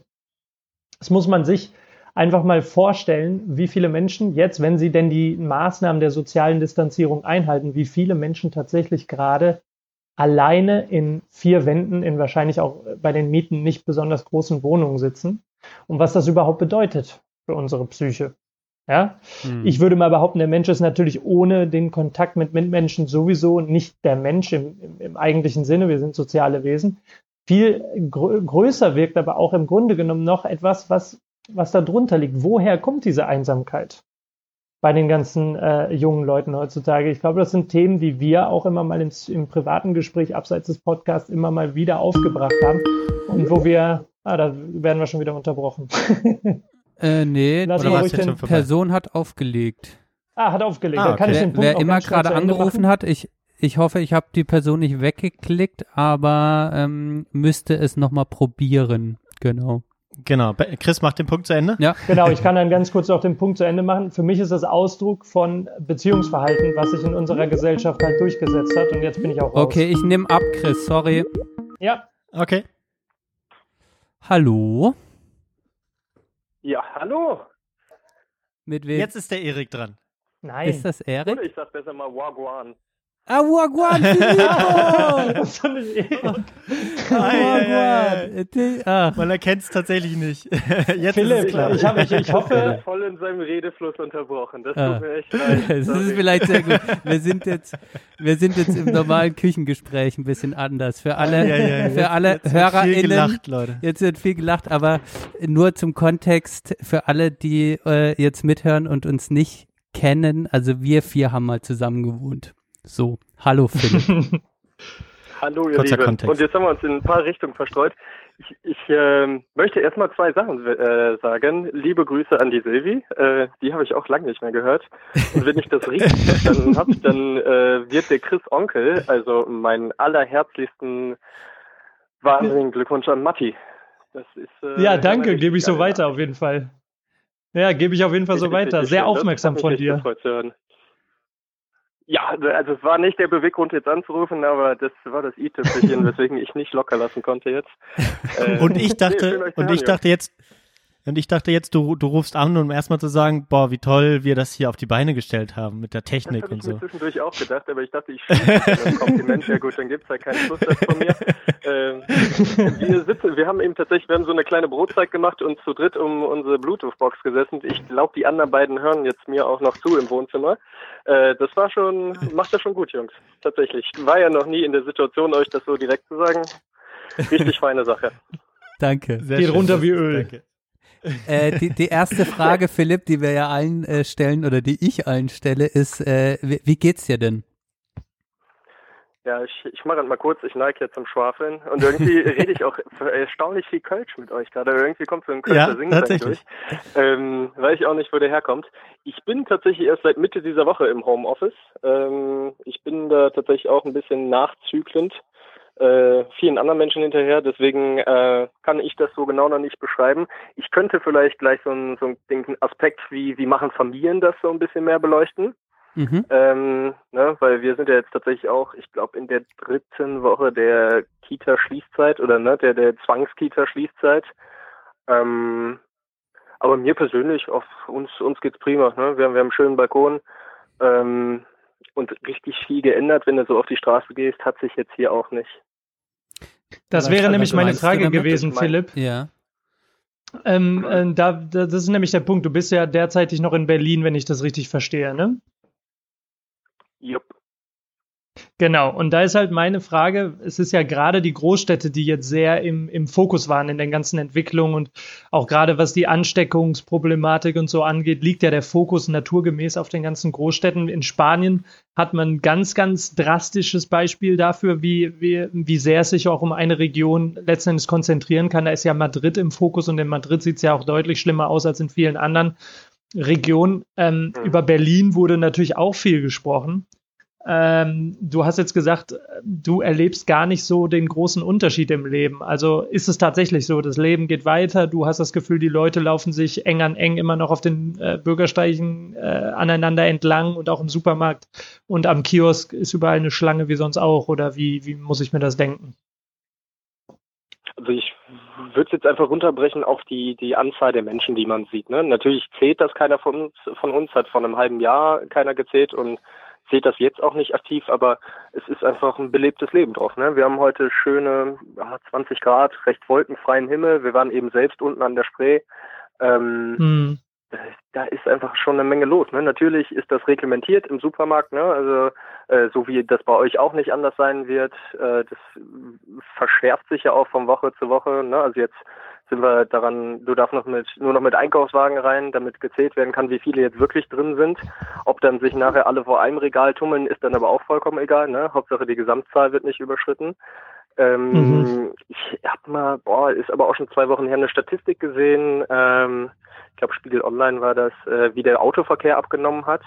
das muss man sich einfach mal vorstellen, wie viele Menschen jetzt, wenn sie denn die Maßnahmen der sozialen Distanzierung einhalten, wie viele Menschen tatsächlich gerade alleine in vier Wänden, in wahrscheinlich auch bei den Mieten nicht besonders großen Wohnungen sitzen und was das überhaupt bedeutet für unsere Psyche. Ja, hm. ich würde mal behaupten, der Mensch ist natürlich ohne den Kontakt mit Mitmenschen sowieso nicht der Mensch im, im, im eigentlichen Sinne. Wir sind soziale Wesen. Viel grö größer wirkt aber auch im Grunde genommen noch etwas, was, was da drunter liegt. Woher kommt diese Einsamkeit? bei den ganzen äh, jungen Leuten heutzutage. Ich glaube, das sind Themen, die wir auch immer mal ins, im privaten Gespräch abseits des Podcasts immer mal wieder aufgebracht haben und wo wir, ah, da werden wir schon wieder unterbrochen. (laughs)
Äh, nee,
Lass ruhig den-
Person hat aufgelegt.
ah, hat aufgelegt.
Ah, okay.
ich den
Wer,
Punkt
wer immer gerade angerufen
machen.
hat, ich, ich hoffe, ich habe die Person nicht weggeklickt, aber ähm, müsste es nochmal probieren. Genau.
Genau. Chris macht den Punkt zu Ende.
Ja.
Genau, ich (laughs) kann dann ganz kurz auch den Punkt zu Ende machen. Für mich ist das Ausdruck von Beziehungsverhalten, was sich in unserer Gesellschaft halt durchgesetzt hat. Und jetzt bin ich auch raus.
Okay, ich nehme ab, Chris, sorry.
Ja,
Okay.
Hallo?
Ja, hallo.
Mit wem?
Jetzt ist der Erik dran.
nein.
ist das Erik?
Oder ich sag besser mal Wagwan.
Ah, Filippo!
Das Erik.
Wagwan. Die- Ach,
Man erkennt es tatsächlich nicht. (laughs) Jetzt
Philipp,
ist es klar.
ich, hab, ich, ich hoffe,
voll in seinem Redefluss unterbrochen. Das
Ah.
tut mir echt leid. (laughs)
das ist vielleicht sehr gut. Wir sind jetzt, wir sind jetzt im normalen Küchengespräch ein bisschen anders. Für alle,
Ja, ja,
für
jetzt-
alle
jetzt wird Viel
HörerInnen.
gelacht, Leute.
Jetzt wird viel gelacht, aber nur zum Kontext für alle, die äh, jetzt mithören und uns nicht kennen. Also wir vier haben mal zusammen gewohnt. So, hallo Philipp. (laughs)
Hallo, ihr
Kurzer
Lieben.
Kontext.
Und jetzt haben wir uns in ein paar Richtungen verstreut. Ich, ich ähm, möchte erstmal zwei Sachen äh, sagen. Liebe Grüße an die Silvi. Äh, die habe ich auch lange nicht mehr gehört. Und wenn ich das (laughs) richtig verstanden habe, dann äh, wird der Chris Onkel, also meinen allerherzlichsten wahnsinnigen Glückwunsch an Matti. Das ist, äh,
ja, danke, gebe ich so weiter auf jeden Fall. Ja, gebe ich auf jeden Fall so weiter. Sehr.
Das
aufmerksam von dir.
Ja, also es war nicht der Beweggrund jetzt anzurufen, aber das war das i-Tüpfelchen, (laughs) weswegen ich nicht locker lassen konnte jetzt. (laughs) Äh,
Und ich
nee,
dachte,
euch zu
und ich dachte jetzt, und ich dachte jetzt, du, du rufst an, um erstmal zu sagen, boah, wie toll wir das hier auf die Beine gestellt haben mit der
Das
Technik
habe
und
ich mir
so.
zwischendurch auch gedacht, aber ich dachte, ich einem Kompliment. Ja gut, dann gibt's halt keinen Schlusssatz von mir. (laughs) Ähm, wir sitzen, wir haben eben tatsächlich, wir haben so eine kleine Brotzeit gemacht und zu dritt um unsere Bluetooth-Box gesessen. Ich glaube, die anderen beiden hören jetzt mir auch noch zu im Wohnzimmer. Äh, das war schon, macht das schon gut, Jungs. Tatsächlich. War ja noch nie in der Situation, euch das so direkt zu sagen. Richtig feine Sache.
Danke.
Sehr
Geht
schön.
runter wie Öl.
Danke.
Äh, die, die erste Frage, Philipp, die wir ja allen äh, stellen oder die ich allen stelle, ist, äh, wie, wie geht's dir denn?
Ja, ich, ich mache halt mal kurz, ich neige jetzt zum Schwafeln und irgendwie (laughs) rede ich auch erstaunlich viel Kölsch mit euch gerade. Irgendwie kommt so ein Kölscher
Ja, tatsächlich.
durch. Ähm, weiß ich auch nicht, wo der herkommt. Ich bin tatsächlich erst seit Mitte dieser Woche im Homeoffice. Ähm, ich bin da tatsächlich auch ein bisschen nachzüglend. Äh, vielen anderen Menschen hinterher, deswegen äh, kann ich das so genau noch nicht beschreiben. Ich könnte vielleicht gleich so einen, so einen Aspekt, wie, wie machen Familien das so ein bisschen mehr beleuchten.
Mhm.
Ähm, ne, weil wir sind ja jetzt tatsächlich auch, ich glaube, in der dritten Woche der Kita-Schließzeit oder ne, der, der Zwangskita-Schließzeit. Ähm, aber mir persönlich, auf uns, uns geht's prima. Ne? Wir, haben, wir haben einen schönen Balkon ähm, und richtig viel geändert, wenn du so auf die Straße gehst, hat sich jetzt hier auch nicht.
Das wäre nämlich meine Frage
damit?
gewesen, Philipp.
Ja.
Ähm, äh, da, da, das ist nämlich der Punkt. Du bist ja derzeitig noch in Berlin, wenn ich das richtig verstehe, ne?
Jupp.
Genau, und da ist halt meine Frage, es ist ja gerade die Großstädte, die jetzt sehr im, im Fokus waren in den ganzen Entwicklungen und auch gerade was die Ansteckungsproblematik und so angeht, liegt ja der Fokus naturgemäß auf den ganzen Großstädten. In Spanien hat man ein ganz, ganz drastisches Beispiel dafür, wie, wie, wie sehr es sich auch um eine Region letzten Endes konzentrieren kann. Da ist ja Madrid im Fokus und in Madrid sieht es ja auch deutlich schlimmer aus als in vielen anderen Regionen. Ähm,
Mhm.
Über Berlin wurde natürlich auch viel gesprochen. Ähm, du hast jetzt gesagt, du erlebst gar nicht so den großen Unterschied im Leben. Also ist es tatsächlich so, das Leben geht weiter, du hast das Gefühl, die Leute laufen sich eng an eng immer noch auf den äh, Bürgersteigen äh, aneinander entlang und auch im Supermarkt und am Kiosk ist überall eine Schlange wie sonst auch oder wie, wie muss ich mir das denken?
Also ich würde es jetzt einfach runterbrechen auf die, die Anzahl der Menschen, die man sieht. Ne? Natürlich zählt das keiner von uns, von uns, hat vor einem halben Jahr keiner gezählt und zählt das jetzt auch nicht aktiv, aber es ist einfach ein belebtes Leben drauf. Ne? Wir haben heute schöne ja, 20 Grad, recht wolkenfreien Himmel. Wir waren eben selbst unten an der Spree. Ähm,
Hm.
da- da ist einfach schon eine Menge los. Ne? Natürlich ist das reglementiert im Supermarkt, ne? also äh, so wie das bei euch auch nicht anders sein wird. Äh, das verschärft sich ja auch von Woche zu Woche. Ne? Also jetzt sind wir daran, du darfst noch mit, nur noch mit Einkaufswagen rein, damit gezählt werden kann, wie viele jetzt wirklich drin sind. Ob dann sich nachher alle vor einem Regal tummeln, ist dann aber auch vollkommen egal, ne? Hauptsache die Gesamtzahl wird nicht überschritten. Ähm, mhm. Ich habe mal, boah, ist aber auch schon zwei Wochen her eine Statistik gesehen. Ähm, ich glaube Spiegel Online war das, äh, wie der Autoverkehr abgenommen hat.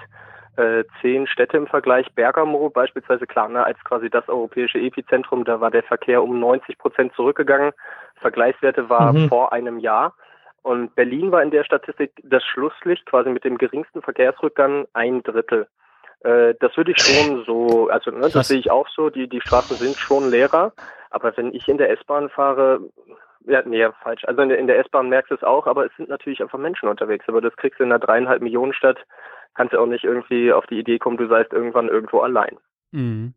Äh, zehn Städte im Vergleich. Bergamo beispielsweise, klar, ne, als quasi das europäische Epizentrum, da war der Verkehr um 90 Prozent zurückgegangen. Vergleichswerte war mhm. vor einem Jahr. Und Berlin war in der Statistik das Schlusslicht, quasi mit dem geringsten Verkehrsrückgang ein Drittel. Äh, das würde ich schon so, also ne, das sehe ich auch so, die, die Straßen sind schon leerer, aber wenn ich in der S-Bahn fahre, ja, nee, falsch. Also in der, in der S-Bahn merkst du es auch, aber es sind natürlich einfach Menschen unterwegs. Aber das kriegst du in einer dreieinhalb Millionen Stadt, kannst du auch nicht irgendwie auf die Idee kommen, du seist irgendwann irgendwo allein.
Mhm.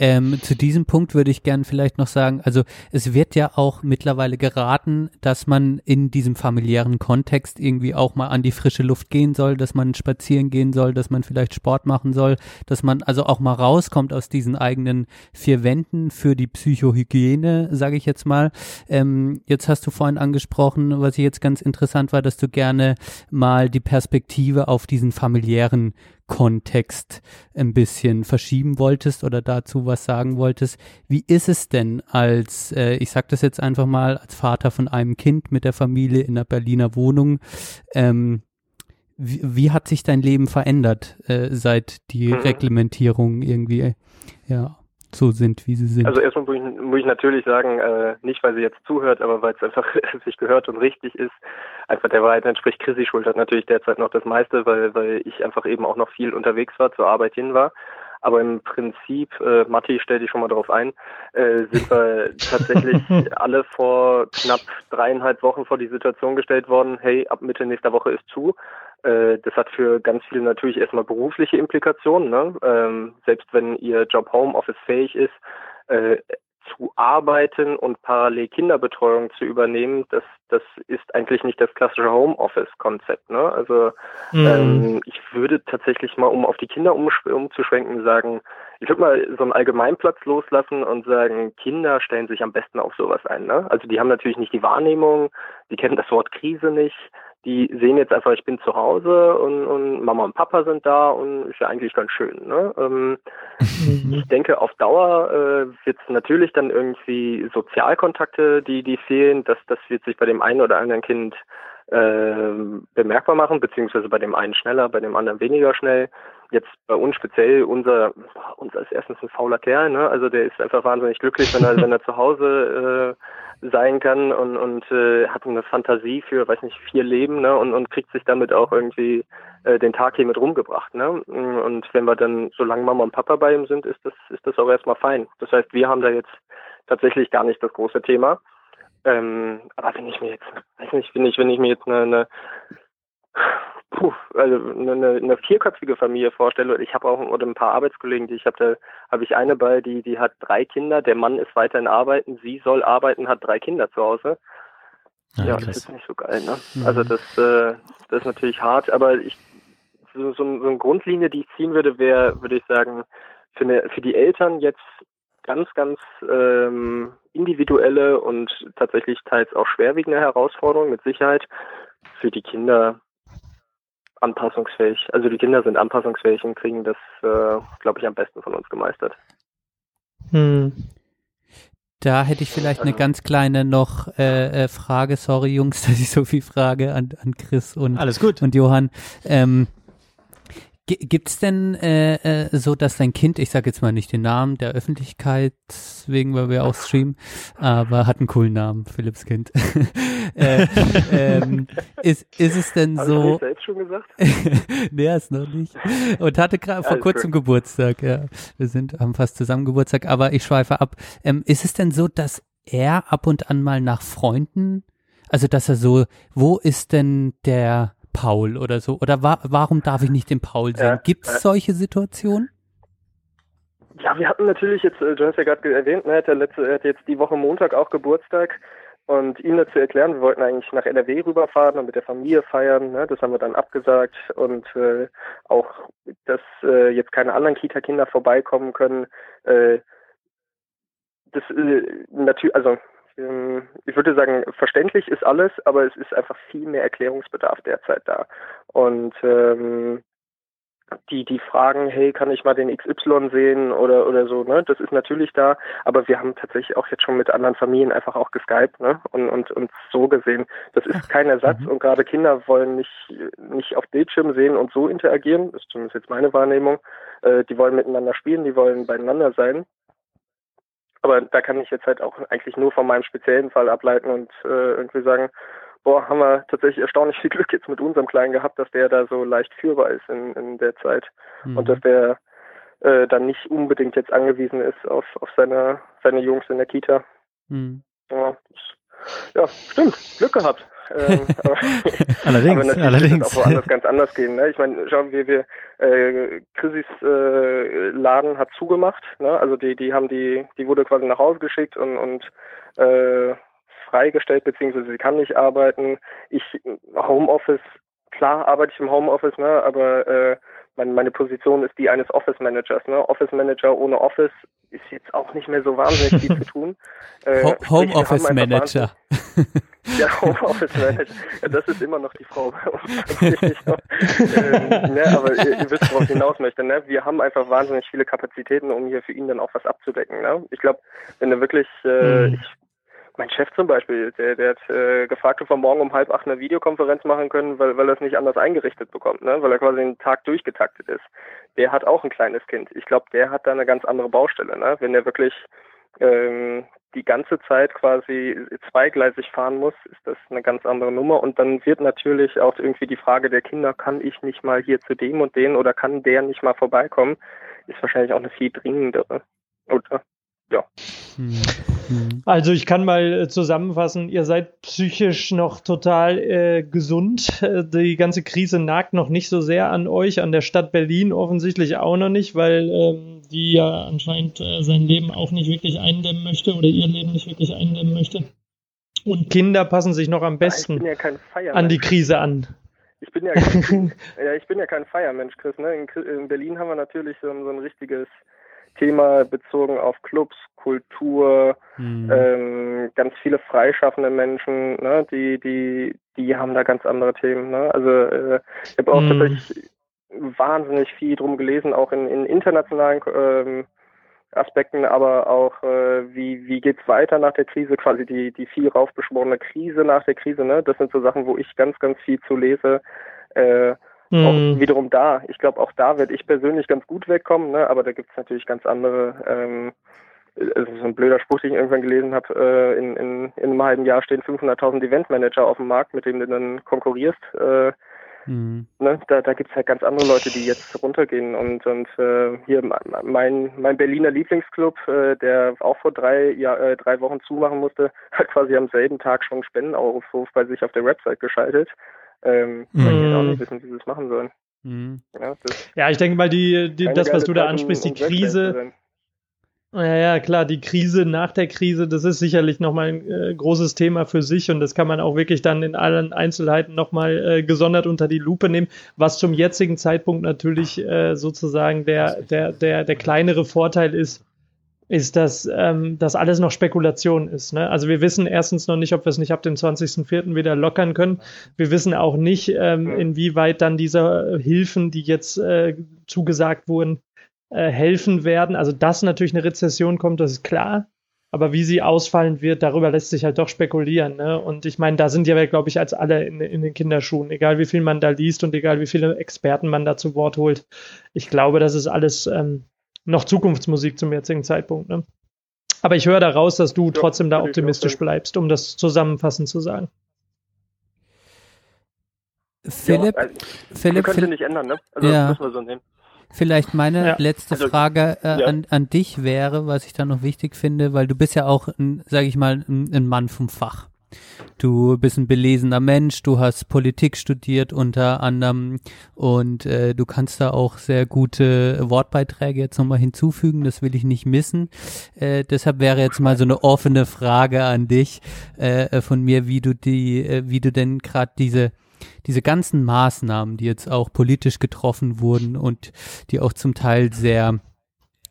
Ähm, zu diesem Punkt würde ich gern vielleicht noch sagen, also es wird ja auch mittlerweile geraten, dass man in diesem familiären Kontext irgendwie auch mal an die frische Luft gehen soll, dass man spazieren gehen soll, dass man vielleicht Sport machen soll, dass man also auch mal rauskommt aus diesen eigenen vier Wänden für die Psychohygiene, sage ich jetzt mal. Ähm, jetzt hast du vorhin angesprochen, was ich jetzt ganz interessant war, dass du gerne mal die Perspektive auf diesen familiären Kontext ein bisschen verschieben wolltest oder dazu was sagen wolltest. Wie ist es denn als, äh, ich sag das jetzt einfach mal, als Vater von einem Kind mit der Familie in einer Berliner Wohnung, ähm, wie, wie, hat sich dein Leben verändert, äh, seit die mhm. Reglementierung irgendwie, ja, so sind, wie sie sind.
Also erstmal muss ich, muss ich natürlich sagen, äh, nicht weil sie jetzt zuhört, aber weil es einfach (laughs) sich gehört und richtig ist, einfach der Wahrheit entspricht. Chrissy schultert natürlich derzeit noch das meiste, weil, weil ich einfach eben auch noch viel unterwegs war, zur Arbeit hin war. Aber im Prinzip, äh, Matti, stell dich schon mal drauf ein, äh, sind wir (laughs) tatsächlich alle vor knapp dreieinhalb Wochen vor die Situation gestellt worden, hey, ab Mitte nächster Woche ist zu. Äh, das hat für ganz viele natürlich erstmal berufliche Implikationen. Ne? Ähm, selbst wenn ihr Job Homeoffice fähig ist, äh, zu arbeiten und parallel Kinderbetreuung zu übernehmen, das, das ist eigentlich nicht das klassische Homeoffice-Konzept. Ne? Also mhm. ähm, ich würde tatsächlich mal, um auf die Kinder umzuschwenken, sagen, ich würde mal so einen Allgemeinplatz loslassen und sagen, Kinder stellen sich am besten auf sowas ein. Ne? Also die haben natürlich nicht die Wahrnehmung, die kennen das Wort Krise nicht, die sehen jetzt einfach, ich bin zu Hause und, und Mama und Papa sind da und ist ja eigentlich ganz schön. Ne? Ähm, mhm. ich denke, auf Dauer äh, wird es natürlich dann irgendwie Sozialkontakte, die, die fehlen. Das, das wird sich bei dem einen oder anderen Kind äh, bemerkbar machen, beziehungsweise bei dem einen schneller, bei dem anderen weniger schnell. Jetzt bei uns speziell, unser, unser ist erstens ein fauler Kerl, ne? Also der ist einfach wahnsinnig glücklich, wenn er, wenn er zu Hause äh, sein kann und, und äh, hat eine Fantasie für, weiß nicht, vier Leben ne? und, und kriegt sich damit auch irgendwie äh, den Tag hier mit rumgebracht. Ne? Und wenn wir dann, solange Mama und Papa bei ihm sind, ist das, ist das auch erstmal fein. Das heißt, wir haben da jetzt tatsächlich gar nicht das große Thema. Ähm, aber wenn ich mir jetzt, weiß nicht, wenn ich, wenn ich mir jetzt eine, eine puh, also eine, eine vierköpfige Familie vorstelle, ich habe auch oder ein paar Arbeitskollegen, die ich habe, habe ich eine bei, die, die hat drei Kinder, der Mann ist weiterhin arbeiten, sie soll arbeiten, hat drei Kinder zu Hause. Ja, ja das ist nicht so geil, ne? Mhm. Also das, äh, das ist natürlich hart, aber ich so, so, so eine Grundlinie, die ich ziehen würde, wäre, würde ich sagen, für, eine, für die Eltern jetzt ganz, ganz ähm, individuelle und tatsächlich teils auch schwerwiegende Herausforderung mit Sicherheit. Für die Kinder anpassungsfähig. Also die Kinder sind anpassungsfähig und kriegen das, äh, glaube ich, am besten von uns gemeistert.
Hm. Da hätte ich vielleicht eine ganz kleine noch äh, äh, Frage. Sorry, Jungs, (laughs) dass ich so viel frage an, an Chris und,
Alles gut.
und Johann. Ähm, Gibt's denn äh, äh, so, dass dein Kind, ich sage jetzt mal nicht den Namen der Öffentlichkeit wegen, weil wir auch streamen, aber hat einen coolen Namen, Philipps Kind. (laughs) äh, ähm, ist, ist es denn Hab so?
Ich selbst schon gesagt? (laughs)
nee, ist noch nicht. Und hatte gerade vor kurzem gut. Geburtstag, ja. Wir sind, haben fast zusammen Geburtstag, aber ich schweife ab. Ähm, ist es denn so, dass er ab und an mal nach Freunden, also dass er so, wo ist denn der Paul oder so? Oder wa warum darf ich nicht den Paul sehen? Ja, Gibt es solche Situationen?
Ja, wir hatten natürlich jetzt, äh, du hast ja gerade erwähnt, ne, hat er, letzte, er hat jetzt die Woche Montag auch Geburtstag und ihm dazu erklären, wir wollten eigentlich nach NRW rüberfahren und mit der Familie feiern, ne, das haben wir dann abgesagt und äh, auch, dass äh, jetzt keine anderen Kita-Kinder vorbeikommen können. Äh, das äh, natürlich, also ähm, ich würde sagen, verständlich ist alles, aber es ist einfach viel mehr Erklärungsbedarf derzeit da. Und ähm, die, die fragen, hey, kann ich mal den XY sehen oder, oder so, ne? Das ist natürlich da, aber wir haben tatsächlich auch jetzt schon mit anderen Familien einfach auch geskypt, ne? Und, und, und so gesehen. Das ist kein Ersatz mhm. und gerade Kinder wollen nicht, nicht auf Bildschirm sehen und so interagieren, das ist zumindest jetzt meine Wahrnehmung. Äh, die wollen miteinander spielen, die wollen beieinander sein. Aber da kann ich jetzt halt auch eigentlich nur von meinem speziellen Fall ableiten und äh, irgendwie sagen, boah, haben wir tatsächlich erstaunlich viel Glück jetzt mit unserem Kleinen gehabt, dass der da so leicht führbar ist in, in der Zeit mhm. und dass der äh, dann nicht unbedingt jetzt angewiesen ist auf, auf seine, seine Jungs in der Kita. Mhm. Ja, ja, stimmt, Glück gehabt. Ähm, (laughs) aber,
allerdings,
aber
allerdings.
auch woanders ganz anders gehen. Ne? Ich meine, schauen wir, wir äh, Chrissys äh, Laden hat zugemacht. Ne? Also die, die haben die, die wurde quasi nach Hause geschickt und und äh, freigestellt, beziehungsweise sie kann nicht arbeiten. Ich Homeoffice, klar arbeite ich im Homeoffice, ne, aber äh, meine, Position ist die eines Office Managers. Ne? Office Manager ohne Office ist jetzt auch nicht mehr so wahnsinnig viel zu tun. (laughs)
Äh, Homeoffice Manager.
Ja, Homeoffice (laughs) Manager. Ja, das ist immer noch die Frau bei uns. ähm, ne, aber ihr, ihr wisst, worauf ich hinaus möchte. Ne? Wir haben einfach wahnsinnig viele Kapazitäten, um hier für ihn dann auch was abzudecken. Ne? Ich glaube, wenn er wirklich, äh, mhm. ich mein Chef zum Beispiel, der, der hat äh, gefragt, ob wir morgen um halb acht eine Videokonferenz machen können, weil, weil er es nicht anders eingerichtet bekommt, ne? weil er quasi den Tag durchgetaktet ist. Der hat auch ein kleines Kind. Ich glaube, der hat da eine ganz andere Baustelle. Ne? Wenn der wirklich ähm, die ganze Zeit quasi zweigleisig fahren muss, ist das eine ganz andere Nummer. Und dann wird natürlich auch irgendwie die Frage der Kinder, kann ich nicht mal hier zu dem und den oder kann der nicht mal vorbeikommen, ist wahrscheinlich auch eine viel dringendere. Oder? Ja.
Hm. Also ich kann mal äh, zusammenfassen, ihr seid psychisch noch total äh, gesund. Äh, die ganze Krise nagt noch nicht so sehr an euch, an der Stadt Berlin offensichtlich auch noch nicht, weil ähm, die ja anscheinend äh, sein Leben auch nicht wirklich eindämmen möchte oder ihr Leben nicht wirklich eindämmen möchte. Und Kinder passen sich noch am besten ja an die Krise an.
Ich bin ja, kein, (laughs) ja, ich bin ja kein Feiermensch, Chris. Ne? In, in Berlin haben wir natürlich so, so ein richtiges Thema bezogen auf Clubs, Kultur, mhm. ähm, ganz viele freischaffende Menschen, ne, die, die, die haben da ganz andere Themen. Ne? Also äh, ich habe auch mhm. tatsächlich wahnsinnig viel drum gelesen, auch in, in internationalen ähm, Aspekten, aber auch äh, wie wie geht's weiter nach der Krise, quasi die die viel raufbeschworene Krise nach der Krise, ne? Das sind so Sachen, wo ich ganz ganz viel zu lese. Äh. Auch wiederum da. Ich glaube, auch da werde ich persönlich ganz gut wegkommen, ne? aber da gibt es natürlich ganz andere, ähm, also so ein blöder Spruch, den ich irgendwann gelesen habe, äh, in, in, in einem halben Jahr stehen 500.000 Eventmanager auf dem Markt, mit denen du dann konkurrierst. Äh, mhm. ne? Da, da gibt es halt ganz andere Leute, die jetzt runtergehen. Und, und äh, hier mein, mein Berliner Lieblingsclub, äh, der auch vor drei, ja, äh, drei Wochen zumachen musste, hat quasi am selben Tag schon einen Spendenaufruf bei sich auf der Website geschaltet ähm, mm. weil die auch nicht wissen, wie sie es machen sollen.
Mm. Ja, ja, ich denke mal, die, die das, was du da ansprichst, die Krise. Ja, ja, klar, die Krise nach der Krise, das ist sicherlich nochmal ein äh, großes Thema für sich und das kann man auch wirklich dann in allen Einzelheiten nochmal äh, gesondert unter die Lupe nehmen, was zum jetzigen Zeitpunkt natürlich äh, sozusagen der, der, der, der kleinere Vorteil ist, ist, dass ähm, das alles noch Spekulation ist. Ne? Also wir wissen erstens noch nicht, ob wir es nicht ab dem 20.04. wieder lockern können. Wir wissen auch nicht, ähm, inwieweit dann diese Hilfen, die jetzt äh, zugesagt wurden, äh, helfen werden. Also dass natürlich eine Rezession kommt, das ist klar. Aber wie sie ausfallen wird, darüber lässt sich halt doch spekulieren. Ne? Und ich meine, da sind ja, glaube ich, als alle in, in, den Kinderschuhen, egal wie viel man da liest und egal wie viele Experten man da zu Wort holt. Ich glaube, das ist alles ähm, noch Zukunftsmusik zum jetzigen Zeitpunkt. Ne? Aber ich höre daraus, dass du ja, trotzdem da optimistisch bleibst, um das zusammenfassend zu sagen.
Philipp,
ja, also,
Philipp,
könnte nicht ändern, ne? Also ja. müssen wir so nehmen.
Vielleicht meine ja. letzte also, Frage äh, ja. an, an dich wäre, was ich da noch wichtig finde, weil du bist ja auch, sage ich mal, ein, ein Mann vom Fach. Du bist ein belesener Mensch, du hast Politik studiert unter anderem und äh, du kannst da auch sehr gute Wortbeiträge jetzt nochmal hinzufügen, das will ich nicht missen. Äh, deshalb wäre jetzt mal so eine offene Frage an dich äh, von mir, wie du die, äh, wie du denn gerade diese diese ganzen Maßnahmen, die jetzt auch politisch getroffen wurden und die auch zum Teil sehr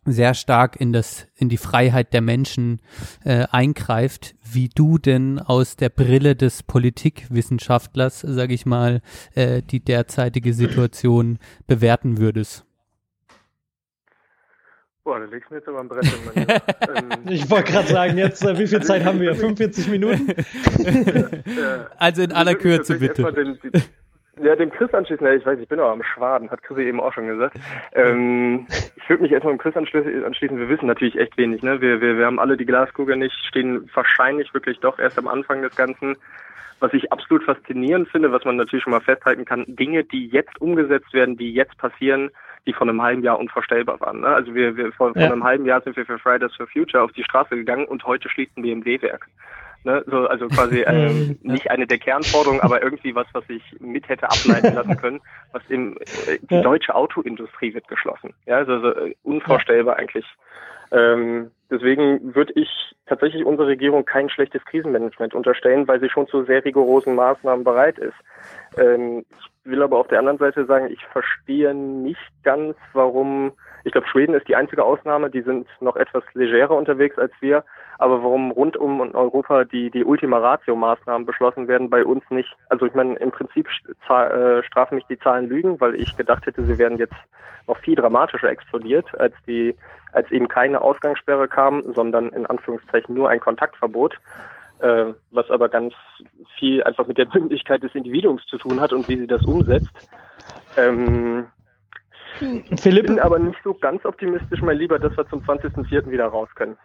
sehr stark in das in die Freiheit der Menschen äh, eingreift, wie du denn aus der Brille des Politikwissenschaftlers, sage ich mal, äh, die derzeitige Situation bewerten würdest.
Boah, da legst du mir jetzt aber ein Brett in (laughs)
ähm, Ich wollte gerade sagen, jetzt, äh, wie viel Zeit haben wir? (laughs) 45 Minuten?
also in aller Kürze, bitte.
Den, den, ja, dem Chris anschließen, ja, ich weiß, ich bin auch am Schwaden, hat Chris eben auch schon gesagt. Ähm, ich würde mich erstmal dem Chris anschließen, wir wissen natürlich echt wenig, ne? Wir, wir, wir haben alle die Glaskugel nicht, stehen wahrscheinlich wirklich doch erst am Anfang des Ganzen. Was ich absolut faszinierend finde, was man natürlich schon mal festhalten kann, Dinge, die jetzt umgesetzt werden, die jetzt passieren, die vor einem halben Jahr unvorstellbar waren. Ne? Also wir, wir vor, ja. vor einem halben Jahr sind wir für Fridays for Future auf die Straße gegangen und heute schließt ein BMW-Werk. Ne, so, also quasi (laughs) ähm, nicht eine der Kernforderungen, aber irgendwie was, was ich mit hätte ableiten lassen (laughs) können, was im äh, die deutsche Autoindustrie wird geschlossen. Ja, also, also äh, unvorstellbar eigentlich. Ähm, deswegen würde ich tatsächlich unserer Regierung kein schlechtes Krisenmanagement unterstellen, weil sie schon zu sehr rigorosen Maßnahmen bereit ist. Ähm, ich will aber auf der anderen Seite sagen, ich verstehe nicht ganz, warum, ich glaube, Schweden ist die einzige Ausnahme, die sind noch etwas legerer unterwegs als wir, aber warum rund um Europa die, die Ultima Ratio-Maßnahmen beschlossen werden, bei uns nicht. Also ich meine, im Prinzip äh, strafen mich die Zahlen Lügen, weil ich gedacht hätte, sie werden jetzt noch viel dramatischer explodiert, als die, als eben keine Ausgangssperre kam, sondern in Anführungszeichen nur ein Kontaktverbot, äh, was aber ganz viel einfach mit der Mündigkeit des Individuums zu tun hat und wie sie das umsetzt. Ähm, Philipp? Ich bin aber nicht so ganz optimistisch, mein Lieber, dass wir zum 20.04. wieder raus können.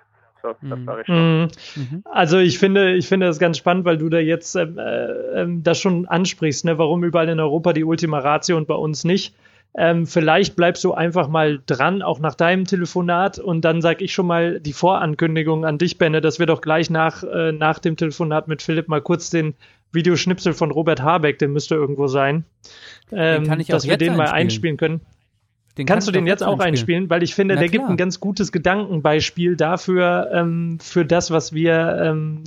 So, das mhm. Mhm.
mhm. Also ich finde, ich finde das ganz spannend, weil du da jetzt ähm, äh, ähm, das schon ansprichst, ne? warum überall in Europa die Ultima Ratio und bei uns nicht. Ähm, vielleicht bleibst du einfach mal dran, auch nach deinem Telefonat. Und dann sage ich schon mal die Vorankündigung an dich, Benne, dass wir doch gleich nach, äh, nach dem Telefonat mit Philipp mal kurz den Videoschnipsel von Robert Habeck, der müsste irgendwo sein, ähm, dass wir den einspielen. mal einspielen können. Den Kannst du den jetzt auch einspielen? einspielen? Weil ich finde, Na der klar. gibt ein ganz gutes Gedankenbeispiel dafür, ähm, für das, was wir, ähm,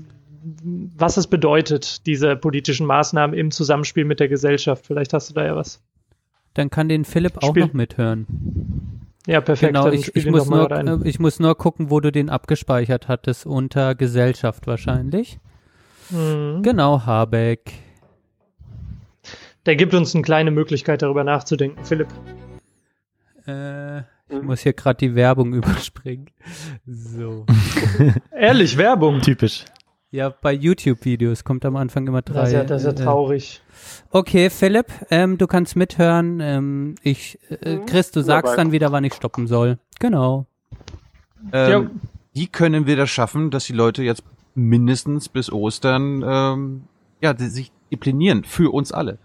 was es bedeutet, diese politischen Maßnahmen im Zusammenspiel mit der Gesellschaft. Vielleicht hast du da ja was.
Dann kann den Philipp auch Spiel. noch mithören.
Ja, perfekt.
Genau, ich, ich, muss nur, äh, ich muss nur gucken, wo du den abgespeichert hattest. Unter Gesellschaft wahrscheinlich. Mhm. Genau, Habeck.
Der gibt uns eine kleine Möglichkeit, darüber nachzudenken, Philipp.
Äh, ich muss hier gerade die Werbung (laughs) überspringen. So. (laughs)
Ehrlich, Werbung.
Typisch.
Ja, bei YouTube-Videos kommt am Anfang immer drei. Das
ist ja, das ist ja traurig.
Okay, Philipp, ähm, du kannst mithören. Ähm, ich, äh, mhm. Chris, du sagst Dabei. dann wieder, wann ich stoppen soll. Genau.
Ähm, wie können wir das schaffen, dass die Leute jetzt mindestens bis Ostern ähm, ja, die sich disziplinieren für uns alle?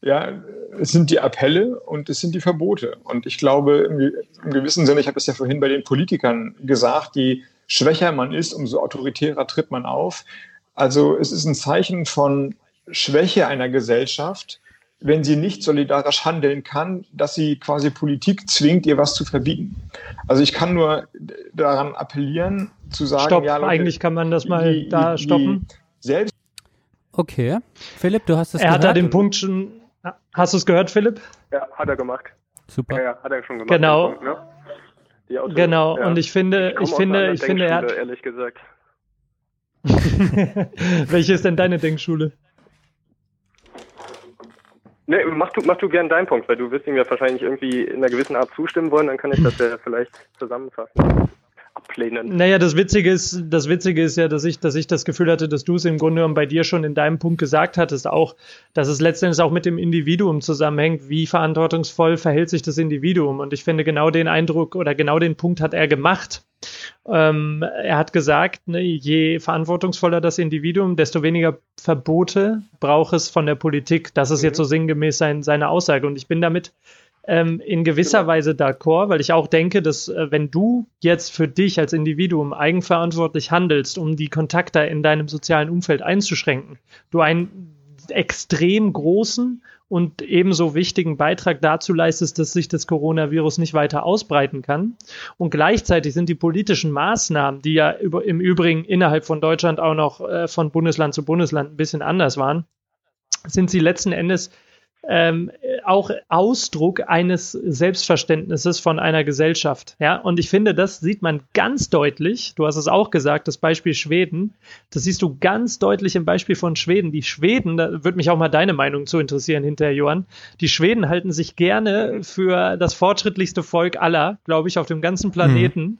Ja, es sind die Appelle und es sind die Verbote. Und ich glaube, im, im gewissen Sinne, ich habe es ja vorhin bei den Politikern gesagt, je schwächer man ist, umso autoritärer tritt man auf. Also es ist ein Zeichen von Schwäche einer Gesellschaft, wenn sie nicht solidarisch handeln kann, dass sie quasi Politik zwingt, ihr was zu verbieten. Also ich kann nur daran appellieren, zu sagen,
Stopp, ja, Leute, eigentlich kann man das mal die, da stoppen.
selbst
Okay. Philipp, du hast
es
Er
gehört? hat da den Punkt schon Hast du es gehört, Philipp?
Ja, hat er gemacht.
Super.
Ja, ja hat er schon gemacht.
Genau. Punkt, ne? Auto, genau. Ja. Und ich finde, ich, ich finde, ich finde, er hat.
Ehrlich gesagt. (laughs) (laughs)
Welche ist denn deine Denkschule?
Nee, mach du, mach du gern deinen Punkt, weil du wirst ihm ja wahrscheinlich irgendwie in einer gewissen Art zustimmen wollen, dann kann ich das ja (laughs) vielleicht zusammenfassen ablehnen.
Naja, das Witzige ist, das Witzige ist ja, dass ich, dass ich das Gefühl hatte, dass du es im Grunde genommen bei dir schon in deinem Punkt gesagt hattest, auch, dass es letztendlich auch mit dem Individuum zusammenhängt. Wie verantwortungsvoll verhält sich das Individuum? Und ich finde, genau den Eindruck oder genau den Punkt hat er gemacht. Ähm, er hat gesagt, ne, je verantwortungsvoller das Individuum, desto weniger Verbote braucht es von der Politik. Das ist mhm. jetzt so sinngemäß sein, seine Aussage. Und ich bin damit ähm, in gewisser genau. Weise d'accord, weil ich auch denke, dass äh, wenn du jetzt für dich als Individuum eigenverantwortlich handelst, um die Kontakte in deinem sozialen Umfeld einzuschränken, du einen extrem großen und ebenso wichtigen Beitrag dazu leistest, dass sich das Coronavirus nicht weiter ausbreiten kann. Und gleichzeitig sind die politischen Maßnahmen, die ja über, im Übrigen innerhalb von Deutschland auch noch äh, von Bundesland zu Bundesland ein bisschen anders waren, sind sie letzten Endes ähm, auch Ausdruck eines Selbstverständnisses von einer Gesellschaft. Ja, und ich finde, das sieht man ganz deutlich. Du hast es auch gesagt, das Beispiel Schweden. Das siehst du ganz deutlich im Beispiel von Schweden. Die Schweden, da würde mich auch mal deine Meinung zu interessieren hinterher, Johann. Die Schweden halten sich gerne für das fortschrittlichste Volk aller, glaube ich, auf dem ganzen Planeten. Mhm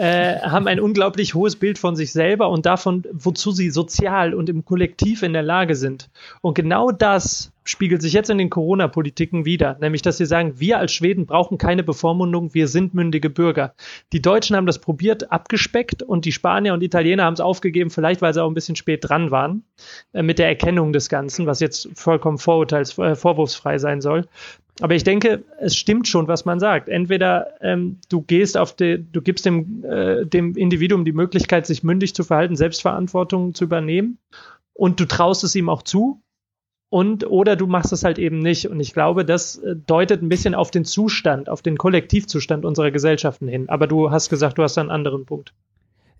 äh, haben ein unglaublich hohes Bild von sich selber und davon, wozu sie sozial und im Kollektiv in der Lage sind. Und genau das spiegelt sich jetzt in den Corona-Politiken wieder, nämlich dass sie sagen, wir als Schweden brauchen keine Bevormundung, wir sind mündige Bürger. Die Deutschen haben das probiert, abgespeckt und die Spanier und Italiener haben es aufgegeben, vielleicht weil sie auch ein bisschen spät dran waren äh, mit der Erkennung des Ganzen, was jetzt vollkommen vorurteils, äh, vorwurfsfrei sein soll. Aber ich denke, es stimmt schon, was man sagt. Entweder ähm, du gehst auf die, du gibst dem, äh, dem Individuum die Möglichkeit, sich mündig zu verhalten, Selbstverantwortung zu übernehmen und du traust es ihm auch zu. Und oder du machst es halt eben nicht. Und ich glaube, das äh, deutet ein bisschen auf den Zustand, auf den Kollektivzustand unserer Gesellschaften hin. Aber du hast gesagt, du hast einen anderen Punkt.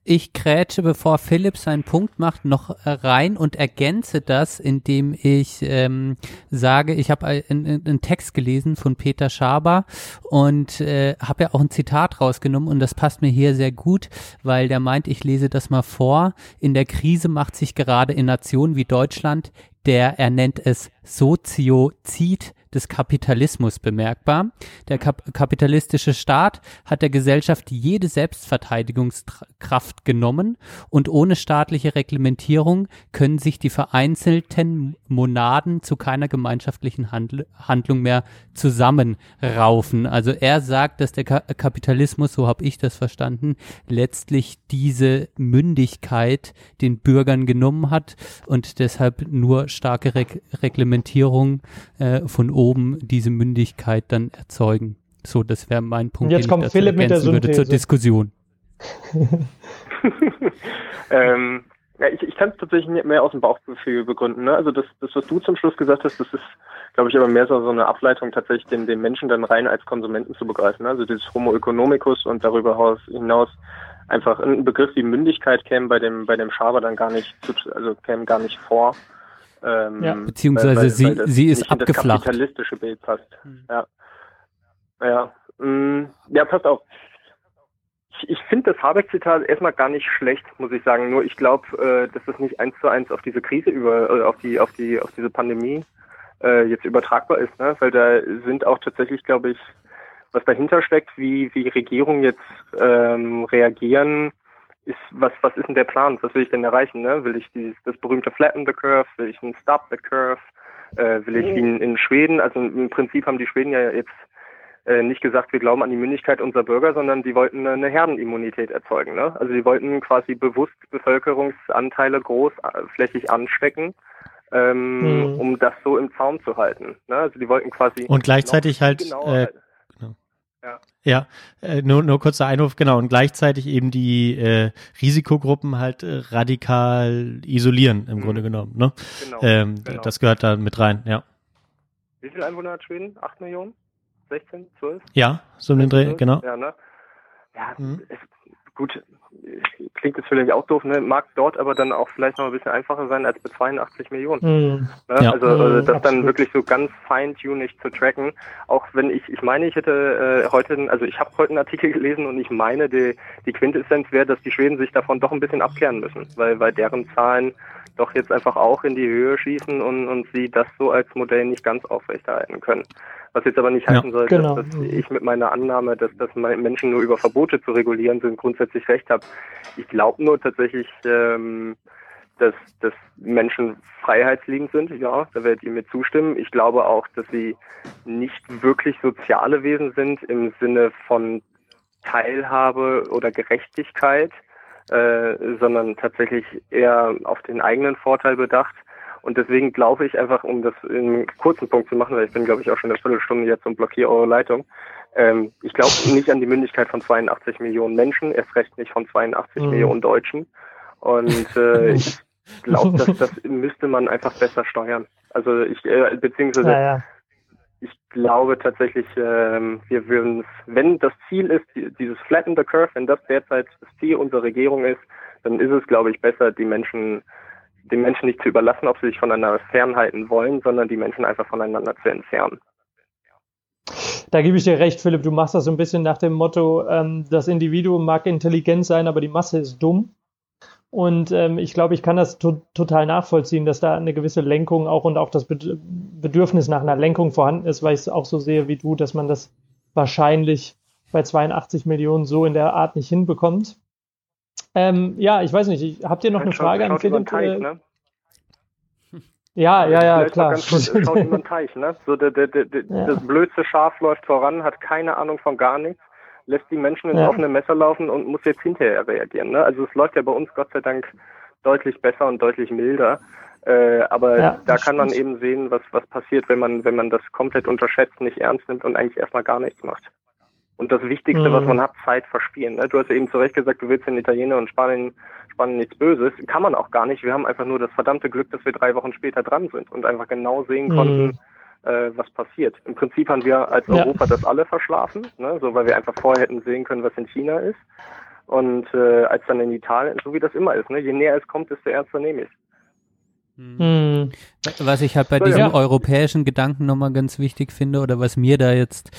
Ich krätsche, bevor Philipp seinen Punkt macht, noch rein und ergänze das, indem ich ähm, sage, ich habe einen Text gelesen von Peter Schaber und äh, habe ja auch ein Zitat rausgenommen und das passt mir hier sehr gut, weil der meint, ich lese das mal vor. In der Krise macht sich gerade in Nationen wie Deutschland der, er nennt es Soziozid des Kapitalismus bemerkbar. Der Kap kapitalistische Staat hat der Gesellschaft jede Selbstverteidigungskraft genommen und ohne staatliche Reglementierung können sich die vereinzelten Monaden zu keiner gemeinschaftlichen Handl Handlung mehr zusammenraufen. Also er sagt, dass der Ka Kapitalismus, so habe ich das verstanden, letztlich diese Mündigkeit den Bürgern genommen hat und deshalb nur starke Reg Reglementierung äh, von oben diese Mündigkeit dann erzeugen. So, das wäre mein Punkt,
jetzt kommt Philipp mit der
würde zur Diskussion. (laughs)
ähm, ja, ich, ich kann es tatsächlich mehr aus dem Bauchgefühl begründen. Ne? Also das, das, was du zum Schluss gesagt hast, das ist, glaube ich, aber mehr so, so eine Ableitung, tatsächlich den, den Menschen dann rein als Konsumenten zu begreifen. Ne? Also dieses Homo economicus und darüber hinaus einfach ein Begriff wie Mündigkeit käme bei dem bei dem Schaber dann gar nicht zu, also käme gar nicht vor.
Ähm, ja. Beziehungsweise weil, weil, sie, weil sie ist abgeflacht.
Das kapitalistische Bild passt. Mhm. Ja. Ja. Mm, ja, passt auf. Ich, ich finde das Habeck-Zitat erstmal gar nicht schlecht, muss ich sagen. Nur ich glaube, äh, dass das nicht eins zu eins auf diese Krise über, äh, auf die, auf die, auf diese Pandemie äh, jetzt übertragbar ist, ne? Weil da sind auch tatsächlich, glaube ich, was dahinter steckt, wie, wie Regierungen jetzt ähm, reagieren, ist, was, was ist denn der Plan? Was will ich denn erreichen? Ne? Will ich dieses, das berühmte Flatten the Curve? Will ich ein Stop the Curve? Äh, will ich wie in, in Schweden? Also im Prinzip haben die Schweden ja jetzt äh, nicht gesagt, wir glauben an die Mündigkeit unserer Bürger, sondern die wollten eine Herdenimmunität erzeugen. Ne? Also die wollten quasi bewusst Bevölkerungsanteile großflächig anstecken, ähm, hm. um das so im Zaum zu halten. Ne? Also die wollten quasi
und gleichzeitig halt genau, äh, ja, ja äh, nur, nur kurzer Einwurf, genau, und gleichzeitig eben die äh, Risikogruppen halt äh, radikal isolieren, im mhm. Grunde genommen. Ne? Genau, ähm, genau. Das gehört da mit rein, ja.
Wie viele Einwohner hat Schweden? Acht Millionen? 16, 12?
Ja, so um den Dreh, genau.
Ja, ne? Ja, mhm. es, gut, klingt jetzt vielleicht auch doof, ne? mag dort aber dann auch vielleicht noch ein bisschen einfacher sein als bei 82 Millionen. Mhm. Ne? Ja. Also, also das Absolut. dann wirklich so ganz feintunig zu tracken. Auch wenn ich, ich meine, ich hätte äh, heute, also ich habe heute einen Artikel gelesen und ich meine, die, die Quintessenz wäre, dass die Schweden sich davon doch ein bisschen abkehren müssen, weil, weil deren Zahlen doch jetzt einfach auch in die Höhe schießen und, und sie das so als Modell nicht ganz aufrechterhalten können. Was jetzt aber nicht heißen ja, soll, genau. dass, dass, ich mit meiner Annahme, dass, dass Menschen nur über Verbote zu regulieren sind, grundsätzlich recht habe. Ich glaube nur tatsächlich, ähm, dass, dass Menschen freiheitsliebend sind. Ja, da werdet ihr mir zustimmen. Ich glaube auch, dass sie nicht wirklich soziale Wesen sind im Sinne von Teilhabe oder Gerechtigkeit, äh, sondern tatsächlich eher auf den eigenen Vorteil bedacht. Und deswegen glaube ich einfach, um das in einem kurzen Punkt zu machen, weil ich bin, glaube ich, auch schon eine Viertelstunde jetzt und blockiere eure Leitung. Ähm, ich glaube nicht an die Mündigkeit von 82 Millionen Menschen, erst recht nicht von 82 mhm. Millionen Deutschen. Und äh, (laughs) ich glaube, dass (laughs) das müsste man einfach besser steuern. Also ich, äh, beziehungsweise ja, ja. ich glaube tatsächlich, ähm, wir würden, wenn das Ziel ist, dieses Flatten the Curve, wenn das derzeit das Ziel unserer Regierung ist, dann ist es, glaube ich, besser, die Menschen den Menschen nicht zu überlassen, ob sie sich voneinander fernhalten wollen, sondern die Menschen einfach voneinander zu entfernen.
da gebe ich dir recht, Philipp, du machst das so ein bisschen nach dem Motto, ähm, das Individuum mag intelligent sein, aber die Masse ist dumm. Und ähm, ich glaube, ich kann das to total nachvollziehen, dass da eine gewisse Lenkung auch und auch das Bedürfnis nach einer Lenkung vorhanden ist, weil ich es auch so sehe wie du, dass man das wahrscheinlich bei 82 Millionen so in der Art nicht hinbekommt. Ähm, ja, ich weiß nicht, ich, habt ihr noch eine Frage an Philipp? Teich, ne? Ja, ja, ja, klar. Ganz kurz,
schaut über den Teich, ne? So, der, der, der, ja. Das blödste Schaf läuft voran, hat keine Ahnung von gar nichts, lässt die Menschen ins ja. offene Messer laufen und muss jetzt hinterher reagieren. Ne? Also es läuft ja bei uns Gott sei Dank deutlich besser und deutlich milder. Äh, aber ja, da kann man eben sehen, was, was passiert, wenn man, wenn man das komplett unterschätzt, nicht ernst nimmt und eigentlich erstmal gar nichts macht. Und das Wichtigste, mhm. was man hat, Zeit verspielen. Ne? Du hast ja eben zu Recht gesagt, du willst den Italiener und Spanien, Spanien nichts Böses. Kann man auch gar nicht. Wir haben einfach nur das verdammte Glück, dass wir drei Wochen später dran sind und einfach genau sehen mhm. konnten, äh, was passiert. Im Prinzip haben wir als ja. Europa das alle verschlafen, ne? so weil wir einfach vorher hätten sehen können, was in China ist. Und äh, als dann in Italien, so wie das immer ist, ne? je näher es kommt, desto ernster nehme ich
hm. Was ich halt bei so, diesem ja. europäischen Gedanken nochmal ganz wichtig finde oder was mir da jetzt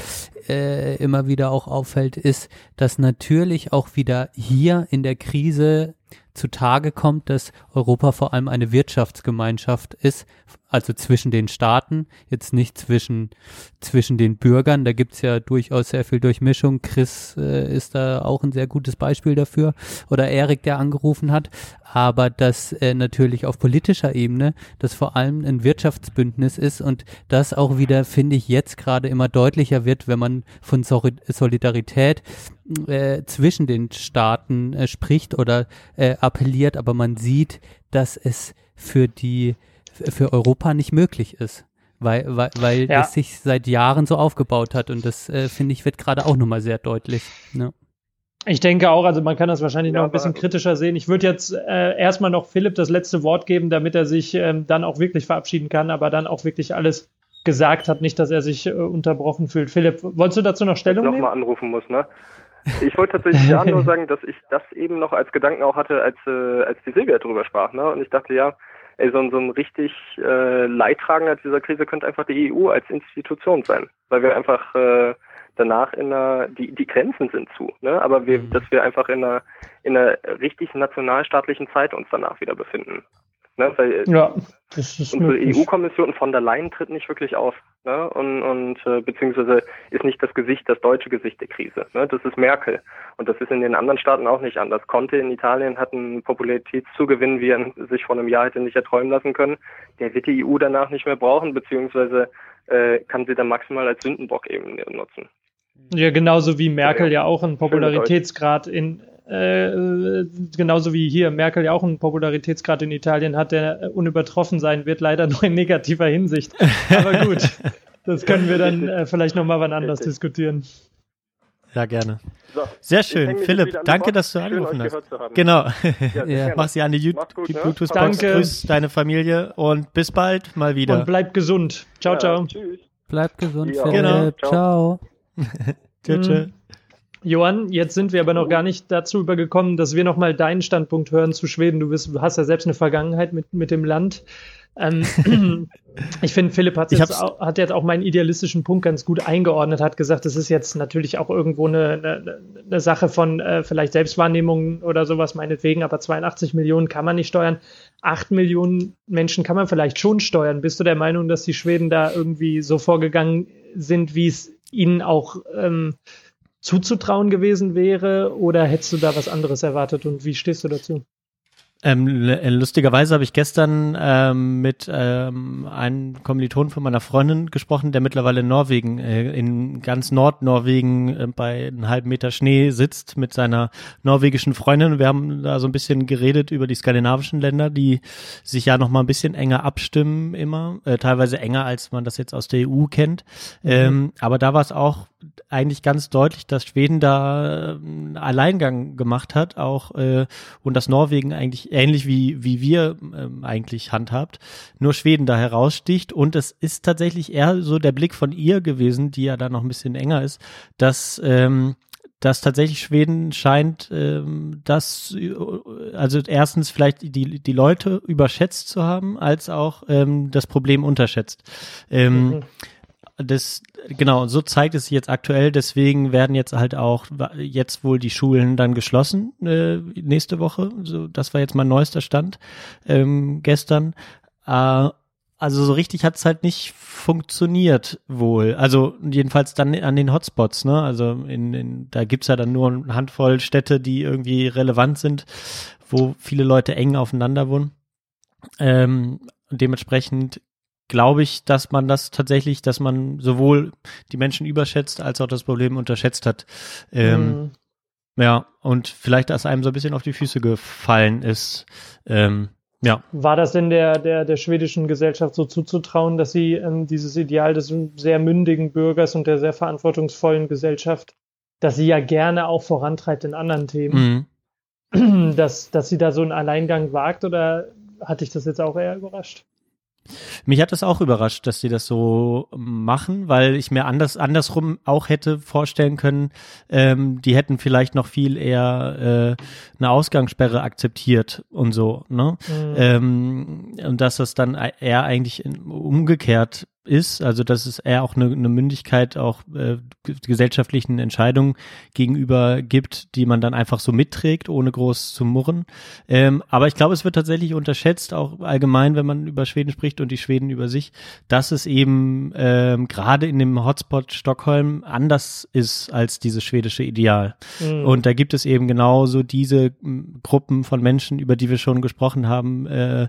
äh, immer wieder auch auffällt, ist, dass natürlich auch wieder hier in der Krise zutage kommt, dass Europa vor allem eine Wirtschaftsgemeinschaft ist, also zwischen den Staaten, jetzt nicht zwischen, zwischen den Bürgern. Da gibt's ja durchaus sehr viel Durchmischung. Chris äh, ist da auch ein sehr gutes Beispiel dafür. Oder Erik, der angerufen hat. Aber dass äh, natürlich auf politischer Ebene das vor allem ein Wirtschaftsbündnis ist und das auch wieder, finde ich, jetzt gerade immer deutlicher wird, wenn man von Solidarität äh, zwischen den Staaten äh, spricht oder äh, appelliert, aber man sieht, dass es für die für Europa nicht möglich ist. Weil, weil, weil ja. das sich seit Jahren so aufgebaut hat und das, äh, finde ich, wird gerade auch nochmal sehr deutlich. Ne?
Ich denke auch, also man kann das wahrscheinlich ja, noch ein bisschen kritischer sehen. Ich würde jetzt äh, erstmal noch Philipp das letzte Wort geben, damit er sich ähm, dann auch wirklich verabschieden kann, aber dann auch wirklich alles gesagt hat, nicht, dass er sich äh, unterbrochen fühlt. Philipp, wolltest du dazu noch Stellung
nehmen? Nochmal anrufen muss, ne? Ich wollte tatsächlich ja (laughs) nur sagen, dass ich das eben noch als Gedanken auch hatte, als, äh, als die Silvia drüber sprach, ne? Und ich dachte, ja, ey, so, ein, so ein richtig äh, Leidtragender dieser Krise könnte einfach die EU als Institution sein, weil wir einfach äh, danach in einer, die, die Grenzen sind zu, ne? aber wir, mhm. dass wir einfach in einer, in einer richtig nationalstaatlichen Zeit uns danach wieder befinden. Ne? Weil äh, ja, das ist unsere EU-Kommission von der Leyen tritt nicht wirklich auf. Ne? Und, und äh, beziehungsweise ist nicht das Gesicht, das deutsche Gesicht der Krise. Ne? Das ist Merkel. Und das ist in den anderen Staaten auch nicht anders. Conte in Italien hat einen Popularitätszugewinn, wie er sich vor einem Jahr hätte nicht erträumen lassen können. Der wird die EU danach nicht mehr brauchen, beziehungsweise äh, kann sie dann maximal als Sündenbock eben nutzen.
Ja, genauso wie Merkel ja, ja auch einen Popularitätsgrad in äh, genauso wie hier Merkel ja auch einen Popularitätsgrad in Italien hat, der unübertroffen sein wird, leider nur in negativer Hinsicht. Aber gut, (laughs) das können wir dann äh, vielleicht nochmal wann anders diskutieren.
Ja, gerne. So, Sehr schön. Philipp, danke, dass du angerufen hast. Genau. Ja, (laughs) ja. Mach sie an die, gut, die ne? Bluetooth-Box, grüß deine Familie und bis bald mal wieder. Und
bleib gesund. Ciao, ja, ciao. Tschüss.
Bleib gesund, ja. Philipp. Genau. Ciao.
ciao. (laughs) tschö, Johann, jetzt sind wir aber noch gar nicht dazu übergekommen, dass wir nochmal deinen Standpunkt hören zu Schweden. Du, bist, hast ja selbst eine Vergangenheit mit, mit dem Land. Ähm, (laughs) ich finde, Philipp hat jetzt, auch, hat jetzt auch meinen idealistischen Punkt ganz gut eingeordnet, hat gesagt, das ist jetzt natürlich auch irgendwo eine, eine, eine Sache von äh, vielleicht Selbstwahrnehmung oder sowas meinetwegen, aber 82 Millionen kann man nicht steuern. 8 Millionen Menschen kann man vielleicht schon steuern. Bist du der Meinung, dass die Schweden da irgendwie so vorgegangen sind, wie es ihnen auch ähm, zuzutrauen gewesen wäre oder hättest du da was anderes erwartet und wie stehst du dazu?
Ähm, äh, lustigerweise habe ich gestern ähm, mit ähm, einem Kommiliton von meiner Freundin gesprochen, der mittlerweile in Norwegen, äh, in ganz Nordnorwegen äh, bei einem halben Meter Schnee sitzt mit seiner norwegischen Freundin. Wir haben da so ein bisschen geredet über die skandinavischen Länder, die sich ja noch mal ein bisschen enger abstimmen immer, äh, teilweise enger als man das jetzt aus der EU kennt. Mhm. Ähm, aber da war es auch eigentlich ganz deutlich, dass Schweden da äh, Alleingang gemacht hat, auch äh, und dass Norwegen eigentlich ähnlich wie wie wir ähm, eigentlich handhabt, nur Schweden da heraussticht und es ist tatsächlich eher so der Blick von ihr gewesen, die ja da noch ein bisschen enger ist, dass ähm, dass tatsächlich Schweden scheint, ähm, das, also erstens vielleicht die, die Leute überschätzt zu haben, als auch ähm, das Problem unterschätzt. Ähm, mhm das, genau, so zeigt es sich jetzt aktuell. Deswegen werden jetzt halt auch jetzt wohl die Schulen dann geschlossen äh, nächste Woche. So, das war jetzt mein neuester Stand ähm, gestern. Äh, also so richtig hat es halt nicht funktioniert wohl. Also jedenfalls dann an den Hotspots, ne? Also in, in da gibt's ja dann nur eine Handvoll Städte, die irgendwie relevant sind, wo viele Leute eng aufeinander wohnen. Ähm, dementsprechend glaube ich, dass man das tatsächlich, dass man sowohl die Menschen überschätzt als auch das Problem unterschätzt hat. Ähm, mhm. Ja, und vielleicht, dass einem so ein bisschen auf die Füße gefallen ist. Ähm, ja.
War das denn der, der, der schwedischen Gesellschaft so zuzutrauen, dass sie ähm, dieses Ideal des sehr mündigen Bürgers und der sehr verantwortungsvollen Gesellschaft, dass sie ja gerne auch vorantreibt in anderen Themen, mhm. (clears throat) dass, dass sie da so einen Alleingang wagt oder hatte ich das jetzt auch eher überrascht?
Mich hat das auch überrascht, dass sie das so machen, weil ich mir anders andersrum auch hätte vorstellen können, ähm, die hätten vielleicht noch viel eher äh, eine Ausgangssperre akzeptiert und so, ne? Mhm. Ähm, und dass das dann eher eigentlich umgekehrt ist, also dass es eher auch eine, eine Mündigkeit auch äh, gesellschaftlichen Entscheidungen gegenüber gibt, die man dann einfach so mitträgt, ohne groß zu murren. Ähm, aber ich glaube, es wird tatsächlich unterschätzt, auch allgemein, wenn man über Schweden spricht und die Schweden über sich, dass es eben ähm, gerade in dem Hotspot Stockholm anders ist als dieses schwedische Ideal. Mhm. Und da gibt es eben genauso diese Gruppen von Menschen, über die wir schon gesprochen haben, äh,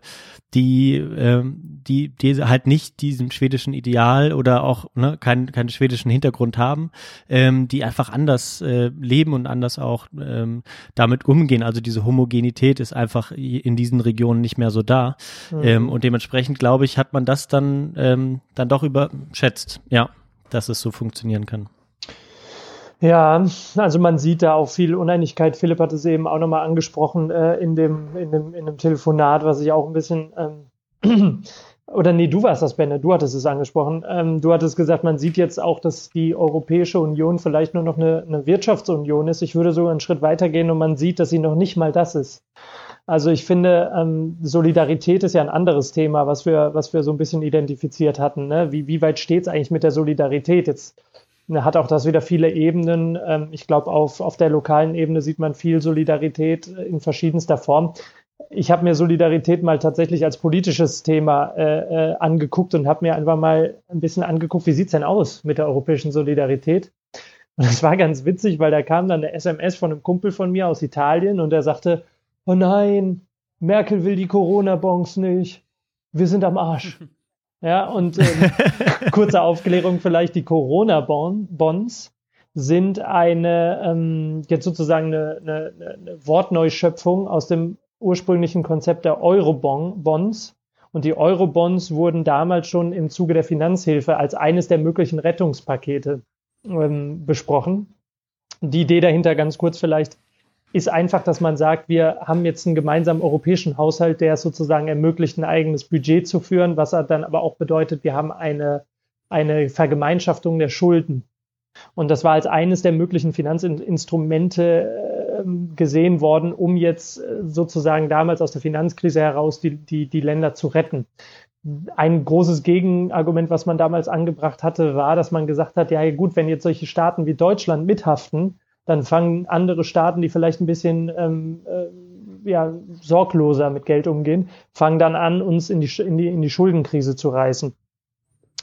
die, äh, die, die halt nicht diesem schwedischen Ideal oder auch ne, keinen keinen schwedischen Hintergrund haben, ähm, die einfach anders äh, leben und anders auch ähm, damit umgehen. Also diese Homogenität ist einfach in diesen Regionen nicht mehr so da. Mhm. Ähm, und dementsprechend, glaube ich, hat man das dann, ähm, dann doch überschätzt, ja, dass es so funktionieren kann.
Ja, also man sieht da auch viel Uneinigkeit. Philipp hat es eben auch nochmal angesprochen äh, in, dem, in, dem, in dem Telefonat, was ich auch ein bisschen ähm, oder nee, du warst das, Benne, du hattest es angesprochen. Ähm, du hattest gesagt, man sieht jetzt auch, dass die Europäische Union vielleicht nur noch eine, eine Wirtschaftsunion ist. Ich würde sogar einen Schritt weitergehen und man sieht, dass sie noch nicht mal das ist. Also ich finde, ähm, Solidarität ist ja ein anderes Thema, was wir, was wir so ein bisschen identifiziert hatten. Ne? Wie, wie weit steht es eigentlich mit der Solidarität? Jetzt hat auch das wieder viele Ebenen. Ähm, ich glaube, auf, auf der lokalen Ebene sieht man viel Solidarität in verschiedenster Form. Ich habe mir Solidarität mal tatsächlich als politisches Thema äh, äh, angeguckt und habe mir einfach mal ein bisschen angeguckt, wie sieht's denn aus mit der europäischen Solidarität? Und das war ganz witzig, weil da kam dann eine SMS von einem Kumpel von mir aus Italien und der sagte, oh nein, Merkel will die Corona-Bonds nicht. Wir sind am Arsch. (laughs) Ja, und ähm, kurze Aufklärung vielleicht, die Corona-Bonds sind eine, ähm, jetzt sozusagen eine, eine, eine Wortneuschöpfung aus dem ursprünglichen Konzept der Eurobonds. Und die Eurobonds wurden damals schon im Zuge der Finanzhilfe als eines der möglichen Rettungspakete ähm, besprochen. Die Idee dahinter ganz kurz vielleicht ist einfach, dass man sagt, wir haben jetzt einen gemeinsamen europäischen Haushalt, der es sozusagen ermöglicht, ein eigenes Budget zu führen, was dann aber auch bedeutet, wir haben eine, eine Vergemeinschaftung der Schulden. Und das war als eines der möglichen Finanzinstrumente äh, gesehen worden, um jetzt äh, sozusagen damals aus der Finanzkrise heraus die, die, die Länder zu retten. Ein großes Gegenargument, was man damals angebracht hatte, war, dass man gesagt hat, ja gut, wenn jetzt solche Staaten wie Deutschland mithaften, dann fangen andere Staaten, die vielleicht ein bisschen ähm, äh, ja, sorgloser mit Geld umgehen, fangen dann an, uns in die, in die, in die Schuldenkrise zu reißen.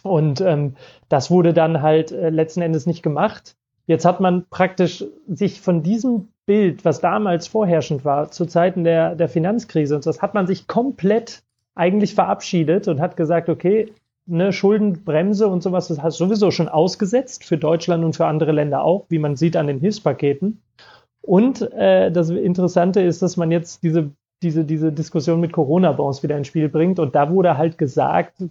Und ähm, das wurde dann halt äh, letzten Endes nicht gemacht. Jetzt hat man praktisch sich von diesem Bild, was damals vorherrschend war, zu Zeiten der, der Finanzkrise, und das hat man sich komplett eigentlich verabschiedet und hat gesagt, okay, eine Schuldenbremse und sowas, das hat sowieso schon ausgesetzt für Deutschland und für andere Länder auch, wie man sieht an den Hilfspaketen. Und äh, das Interessante ist, dass man jetzt diese, diese, diese Diskussion mit Corona-Bonds wieder ins Spiel bringt. Und da wurde halt gesagt,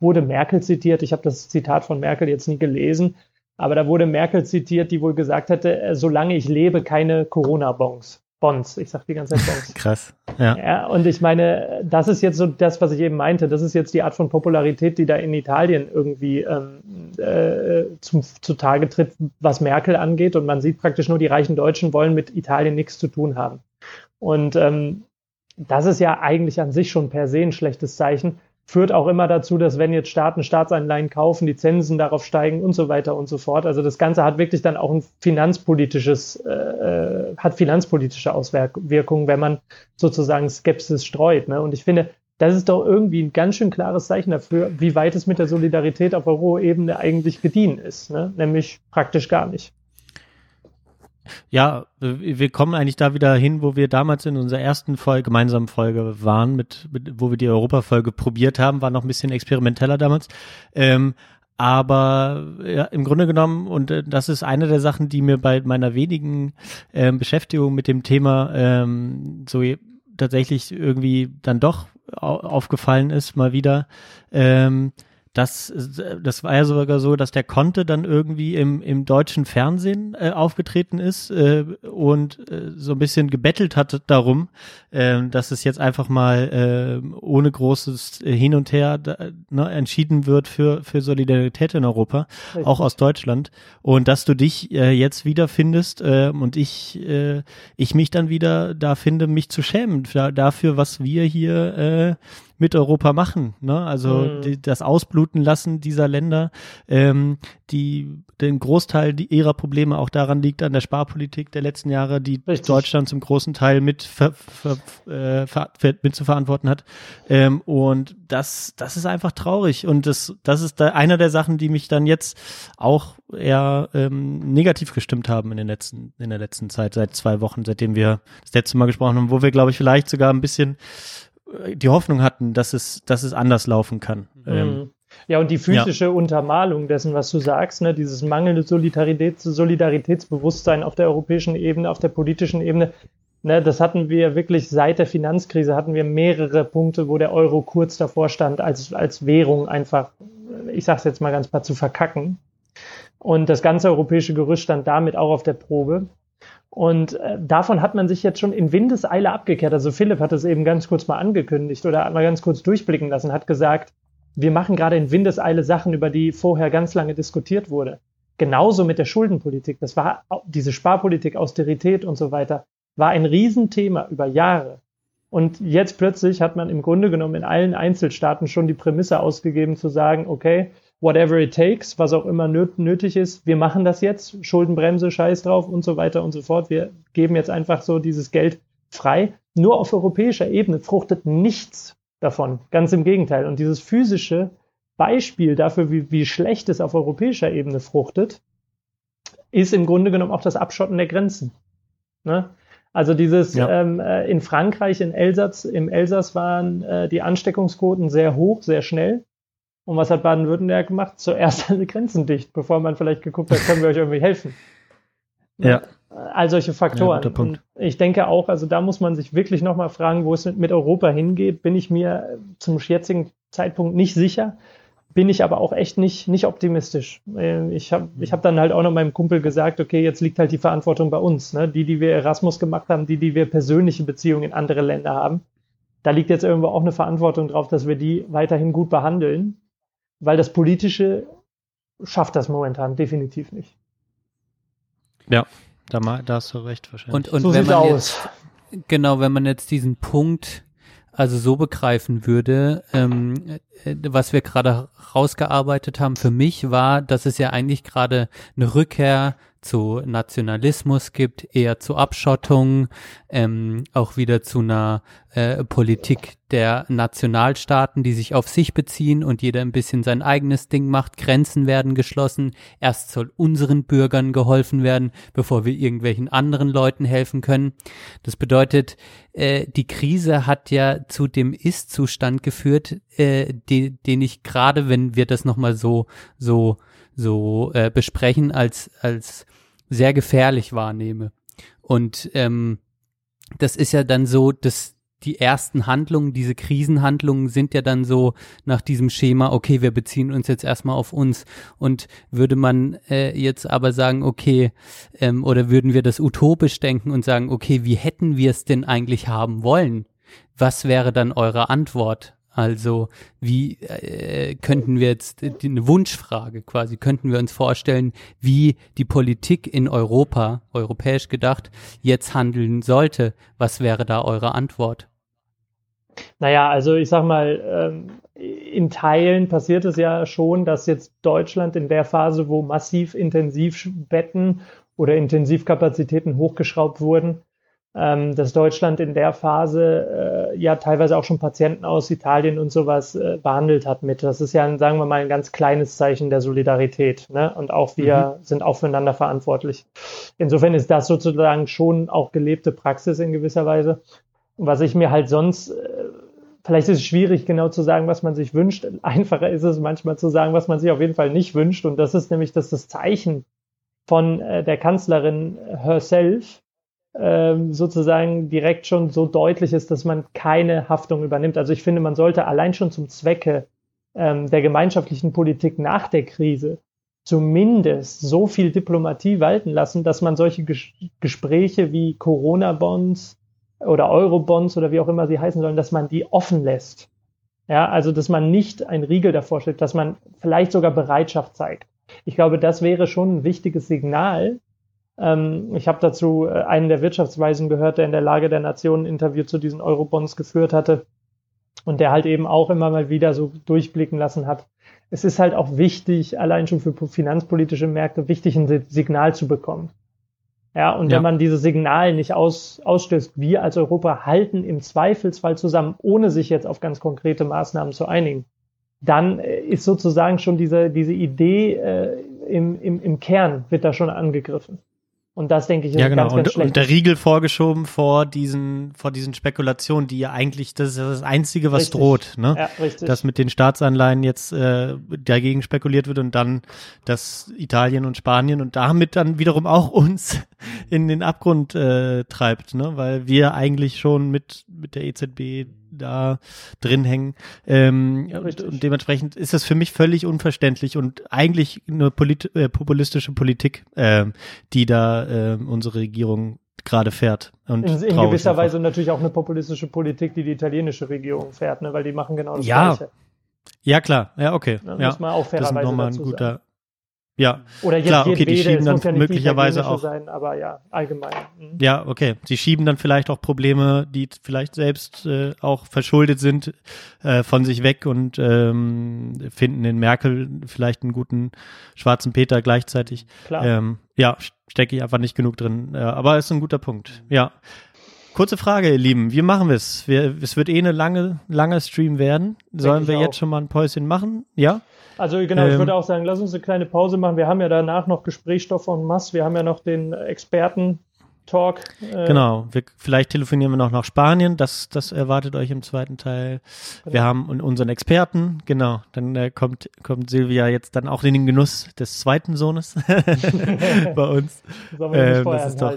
wurde Merkel zitiert, ich habe das Zitat von Merkel jetzt nie gelesen, aber da wurde Merkel zitiert, die wohl gesagt hätte, äh, solange ich lebe, keine Corona-Bonds. Bonds. Ich sag die ganze Zeit Bonds. (laughs)
Krass. Ja.
ja. Und ich meine, das ist jetzt so das, was ich eben meinte. Das ist jetzt die Art von Popularität, die da in Italien irgendwie ähm, äh, zum, zutage tritt, was Merkel angeht. Und man sieht praktisch nur, die reichen Deutschen wollen mit Italien nichts zu tun haben. Und ähm, das ist ja eigentlich an sich schon per se ein schlechtes Zeichen. Führt auch immer dazu, dass wenn jetzt Staaten Staatsanleihen kaufen, die Zinsen darauf steigen und so weiter und so fort. Also das Ganze hat wirklich dann auch ein finanzpolitisches, äh, äh hat finanzpolitische Auswirkungen, wenn man sozusagen Skepsis streut. Ne? Und ich finde, das ist doch irgendwie ein ganz schön klares Zeichen dafür, wie weit es mit der Solidarität auf Euro-Ebene eigentlich gediehen ist. Ne? Nämlich praktisch gar nicht.
Ja, wir kommen eigentlich da wieder hin, wo wir damals in unserer ersten Folge, gemeinsamen Folge waren, mit, mit wo wir die Europa-Folge probiert haben, war noch ein bisschen experimenteller damals. Ähm, aber ja, im Grunde genommen, und äh, das ist eine der Sachen, die mir bei meiner wenigen ähm, Beschäftigung mit dem Thema ähm, so tatsächlich irgendwie dann doch aufgefallen ist, mal wieder, ähm, das, das war ja sogar so, dass der Conte dann irgendwie im, im deutschen Fernsehen äh, aufgetreten ist äh, und äh, so ein bisschen gebettelt hat darum, äh, dass es jetzt einfach mal äh, ohne großes Hin und Her ne, entschieden wird für, für Solidarität in Europa, Richtig. auch aus Deutschland. Und dass du dich äh, jetzt wiederfindest äh, und ich, äh, ich mich dann wieder da finde, mich zu schämen da, dafür, was wir hier äh, mit Europa machen. Ne? Also mhm. die, das Ausbluten lassen dieser Länder, ähm, die den Großteil ihrer Probleme auch daran liegt an der Sparpolitik der letzten Jahre, die Richtig. Deutschland zum großen Teil mit, ver, ver, äh, ver, mit zu verantworten hat. Ähm, und das, das ist einfach traurig. Und das, das ist da einer der Sachen, die mich dann jetzt auch eher ähm, negativ gestimmt haben in den letzten, in der letzten Zeit, seit zwei Wochen, seitdem wir das letzte Mal gesprochen haben, wo wir, glaube ich, vielleicht sogar ein bisschen die Hoffnung hatten, dass es, dass es anders laufen kann. Mhm. Ähm,
ja, und die physische ja. Untermalung dessen, was du sagst, ne, dieses mangelnde Solidarität, Solidaritätsbewusstsein auf der europäischen Ebene, auf der politischen Ebene, ne, das hatten wir wirklich seit der Finanzkrise, hatten wir mehrere Punkte, wo der Euro kurz davor stand, als, als Währung einfach, ich sag's jetzt mal ganz paar zu verkacken. Und das ganze europäische Gerüst stand damit auch auf der Probe. Und äh, davon hat man sich jetzt schon in Windeseile abgekehrt. Also Philipp hat es eben ganz kurz mal angekündigt oder hat mal ganz kurz durchblicken lassen, hat gesagt, wir machen gerade in Windeseile Sachen, über die vorher ganz lange diskutiert wurde. Genauso mit der Schuldenpolitik. Das war diese Sparpolitik, Austerität und so weiter, war ein Riesenthema über Jahre. Und jetzt plötzlich hat man im Grunde genommen in allen Einzelstaaten schon die Prämisse ausgegeben zu sagen, okay, whatever it takes, was auch immer nötig ist, wir machen das jetzt, Schuldenbremse, scheiß drauf und so weiter und so fort. Wir geben jetzt einfach so dieses Geld frei. Nur auf europäischer Ebene fruchtet nichts davon. Ganz im Gegenteil. Und dieses physische Beispiel dafür, wie, wie schlecht es auf europäischer Ebene fruchtet, ist im Grunde genommen auch das Abschotten der Grenzen. Ne? Also dieses ja. ähm, äh, in Frankreich, in Elsass, im Elsass waren äh, die Ansteckungsquoten sehr hoch, sehr schnell. Und was hat Baden-Württemberg gemacht? Zuerst (laughs) alle Grenzen dicht, bevor man vielleicht geguckt hat, können wir euch irgendwie helfen.
Ja.
All solche Faktoren. Ja, und ich denke auch, also da muss man sich wirklich nochmal fragen, wo es mit Europa hingeht. Bin ich mir zum jetzigen Zeitpunkt nicht sicher. Bin ich aber auch echt nicht, nicht optimistisch. Äh, ich habe ich hab dann halt auch noch meinem Kumpel gesagt, okay, jetzt liegt halt die Verantwortung bei uns. Ne? Die, die wir Erasmus gemacht haben, die, die wir persönliche Beziehungen in andere Länder haben. Da liegt jetzt irgendwo auch eine Verantwortung drauf, dass wir die weiterhin gut behandeln weil das Politische schafft das momentan definitiv nicht.
Ja, da, da hast du recht wahrscheinlich.
Und, und so wenn man aus. Jetzt, genau, wenn man jetzt diesen Punkt also so begreifen würde, ähm, äh, was wir gerade rausgearbeitet haben für mich war, dass es ja eigentlich gerade eine Rückkehr zu Nationalismus gibt, eher zu Abschottung, ähm, auch wieder zu einer äh, Politik der Nationalstaaten, die sich auf sich beziehen und jeder ein bisschen sein eigenes Ding macht. Grenzen werden geschlossen. Erst soll unseren Bürgern geholfen werden, bevor wir irgendwelchen anderen Leuten helfen können. Das bedeutet, äh, die Krise hat ja zu dem Ist-Zustand geführt, äh, die, den ich gerade, wenn wir das nochmal so, so so äh, besprechen, als, als sehr gefährlich wahrnehme. Und ähm, das ist ja dann so, dass die ersten Handlungen, diese Krisenhandlungen sind ja dann so nach diesem Schema, okay, wir beziehen uns jetzt erstmal auf uns. Und würde man äh, jetzt aber sagen, okay, ähm, oder würden wir das utopisch denken und sagen, okay, wie hätten wir es denn eigentlich haben wollen? Was wäre dann eure Antwort? Also wie äh, könnten wir jetzt äh, eine Wunschfrage quasi, könnten wir uns vorstellen, wie die Politik in Europa, europäisch gedacht, jetzt handeln sollte? Was wäre da eure Antwort?
Naja, also ich sag mal, ähm, in Teilen passiert es ja schon, dass jetzt Deutschland in der Phase, wo massiv Intensivbetten oder Intensivkapazitäten hochgeschraubt wurden, ähm, dass Deutschland in der Phase äh, ja teilweise auch schon Patienten aus Italien und sowas äh, behandelt hat mit. Das ist ja, ein, sagen wir mal, ein ganz kleines Zeichen der Solidarität. Ne? Und auch wir mhm. sind auch füreinander verantwortlich. Insofern ist das sozusagen schon auch gelebte Praxis in gewisser Weise. Was ich mir halt sonst, äh, vielleicht ist es schwierig genau zu sagen, was man sich wünscht. Einfacher ist es manchmal zu sagen, was man sich auf jeden Fall nicht wünscht. Und das ist nämlich, dass das Zeichen von äh, der Kanzlerin herself sozusagen direkt schon so deutlich ist, dass man keine Haftung übernimmt. Also ich finde, man sollte allein schon zum Zwecke ähm, der gemeinschaftlichen Politik nach der Krise zumindest so viel Diplomatie walten lassen, dass man solche Ges Gespräche wie Corona-Bonds oder Euro-Bonds oder wie auch immer sie heißen sollen, dass man die offen lässt. Ja, also dass man nicht ein Riegel davor stellt, dass man vielleicht sogar Bereitschaft zeigt. Ich glaube, das wäre schon ein wichtiges Signal, ähm, ich habe dazu äh, einen der Wirtschaftsweisen gehört, der in der Lage der Nationen ein Interview zu diesen Eurobonds geführt hatte und der halt eben auch immer mal wieder so durchblicken lassen hat. Es ist halt auch wichtig, allein schon für finanzpolitische Märkte, wichtig, ein Signal zu bekommen. Ja, und ja. wenn man dieses Signal nicht aus, ausstößt, wir als Europa halten im Zweifelsfall zusammen, ohne sich jetzt auf ganz konkrete Maßnahmen zu einigen, dann äh, ist sozusagen schon diese, diese Idee äh, im, im, im Kern wird da schon angegriffen. Und das denke ich ist
ja, genau.
ganz, ganz
und,
schlecht.
Und der Riegel vorgeschoben vor diesen, vor diesen Spekulationen, die ja eigentlich, das ist das Einzige, was
Richtig.
droht, ne?
Ja, richtig.
Dass mit den Staatsanleihen jetzt äh, dagegen spekuliert wird und dann dass Italien und Spanien und damit dann wiederum auch uns in den Abgrund äh, treibt, ne? Weil wir eigentlich schon mit, mit der EZB da drin hängen. Ähm, und, dementsprechend ist das für mich völlig unverständlich und eigentlich eine polit äh, populistische Politik, ähm, die da äh, unsere Regierung gerade fährt. Und
in, in gewisser
einfach.
Weise natürlich auch eine populistische Politik, die die italienische Regierung fährt, ne? weil die machen genau das
Ja,
Gleiche.
Ja, klar. Ja, okay.
Ne?
ja.
Muss man auch
Das ist
fairerweise
nochmal ein guter.
sagen.
Ja,
Oder jetzt
klar, okay, die schieben dann
ja
möglicherweise auch.
sein, aber ja, allgemein. Mhm.
Ja, okay. Sie schieben dann vielleicht auch Probleme, die vielleicht selbst äh, auch verschuldet sind, äh, von sich weg und ähm, finden in Merkel vielleicht einen guten schwarzen Peter gleichzeitig.
Klar.
Ähm, ja, stecke ich einfach nicht genug drin. Äh, aber ist ein guter Punkt. Ja. Kurze Frage, ihr Lieben. Wie machen wir's? Wir Es wird eh eine lange, lange Stream werden. Sollen
ich
wir jetzt schon mal ein Päuschen machen? Ja?
Also genau, ich
Ähm,
würde auch sagen, lass uns eine kleine Pause machen. Wir haben ja danach noch Gesprächsstoff en masse. Wir haben ja noch den Experten-Talk. Äh,
Genau, wir, vielleicht telefonieren wir noch nach Spanien, das, das erwartet euch im zweiten Teil. Wir
Genau.
haben un- unseren Experten, genau, dann äh, kommt, kommt Silvia jetzt dann auch in den Genuss des zweiten Sohnes (laughs) bei uns. (laughs)
Sollen wir nicht
Ähm, das ist doch.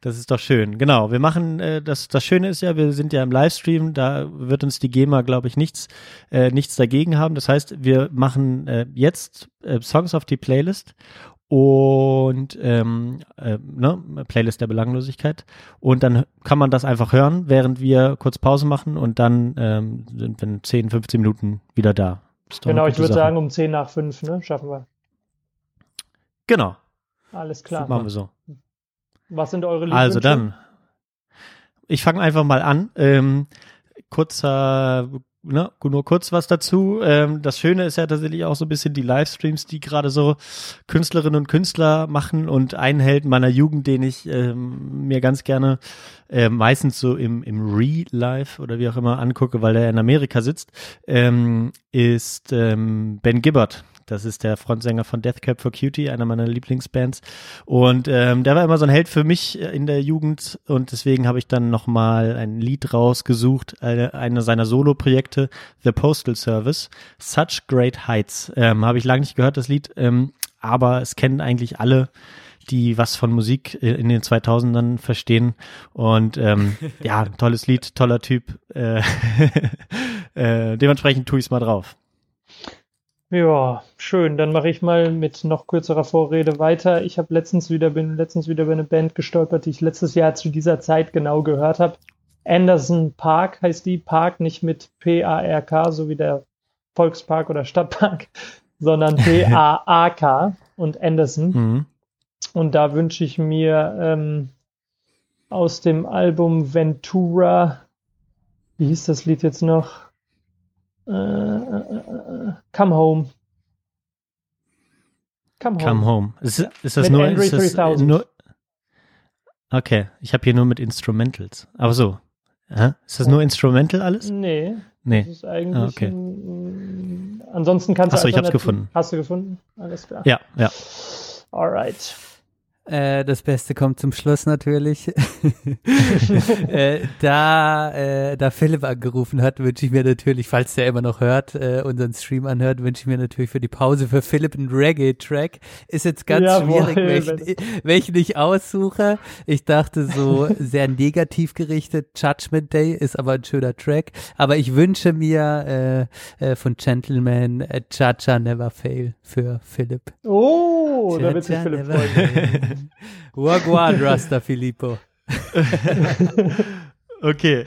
Das ist doch schön. Genau, wir machen, äh, das, das Schöne ist ja, wir sind ja im Livestream, da wird uns die GEMA, glaube ich, nichts, äh, nichts dagegen haben. Das heißt, wir machen äh, jetzt äh, Songs auf die Playlist und ähm, äh, ne, Playlist der Belanglosigkeit. Und dann kann man das einfach hören, während wir kurz Pause machen und dann ähm, sind wir in 10, 15 Minuten wieder da.
Genau, ich würde sagen um 10 nach 5, ne? Schaffen wir.
Genau,
Alles klar.
machen wir so.
Was sind eure Lieblingswünsche?
Also dann, ich fange einfach mal an. Ähm, kurzer, ne, nur kurz was dazu. Ähm, das Schöne ist ja tatsächlich auch so ein bisschen die Livestreams, die gerade so Künstlerinnen und Künstler machen und ein Held meiner Jugend, den ich ähm, mir ganz gerne äh, meistens so im, im Re-Live oder wie auch immer angucke, weil er in Amerika sitzt, ähm, ist ähm, Ben Gibbard. Das ist der Frontsänger von Death Cab for Cutie, einer meiner Lieblingsbands. Und ähm, der war immer so ein Held für mich äh, in der Jugend und deswegen habe ich dann nochmal ein Lied rausgesucht, eine, eine seiner Solo-Projekte, The Postal Service, Such Great Heights. Ähm, habe ich lange nicht gehört, das Lied, ähm, aber es kennen eigentlich alle die was von Musik äh, in den 2000ern verstehen und ähm, (laughs) ja, tolles Lied, toller Typ. Äh, (laughs) äh, dementsprechend tue ich es mal drauf.
Ja, schön. Dann mache ich mal mit noch kürzerer Vorrede weiter. Ich habe letztens wieder bin letztens wieder über eine Band gestolpert, die ich letztes Jahr zu dieser Zeit genau gehört habe. Anderson Park heißt die. Park nicht mit P-A-R-K, so wie der Volkspark oder Stadtpark, (laughs) sondern (laughs) P-A-A-K und Anderson.
Mhm.
Und da wünsche ich mir ähm, aus dem Album Ventura wie hieß das Lied jetzt noch? Äh, äh, äh, Come Home.
Come Home. Come Home. Ist, ist das, nur, ist das nur, Okay, ich habe hier nur mit Instrumentals. Aber so. Ja? Ist das nur Instrumental alles?
Nee.
Nee.
Das ist eigentlich ah, okay. ein, ansonsten kannst
du. Achso, ich hab's gefunden.
Hast du gefunden? Alles klar.
Ja, ja.
Alright.
Äh, das Beste kommt zum Schluss natürlich. (laughs) äh, da, äh, da Philipp angerufen hat, wünsche ich mir natürlich, falls der immer noch hört, äh, unseren Stream anhört, wünsche ich mir natürlich für die Pause für Philipp einen Reggae-Track. Ist jetzt ganz ja, schwierig, welchen, welchen ich aussuche. Ich dachte so (laughs) sehr negativ gerichtet. Judgment Day ist aber ein schöner Track. Aber ich wünsche mir äh, von Gentleman äh, Cha-Cha Never Fail für Philipp.
Oh, da wird sich Philipp freuen.
Wagwan, (laughs) Rasta Filippo. (laughs)
okay.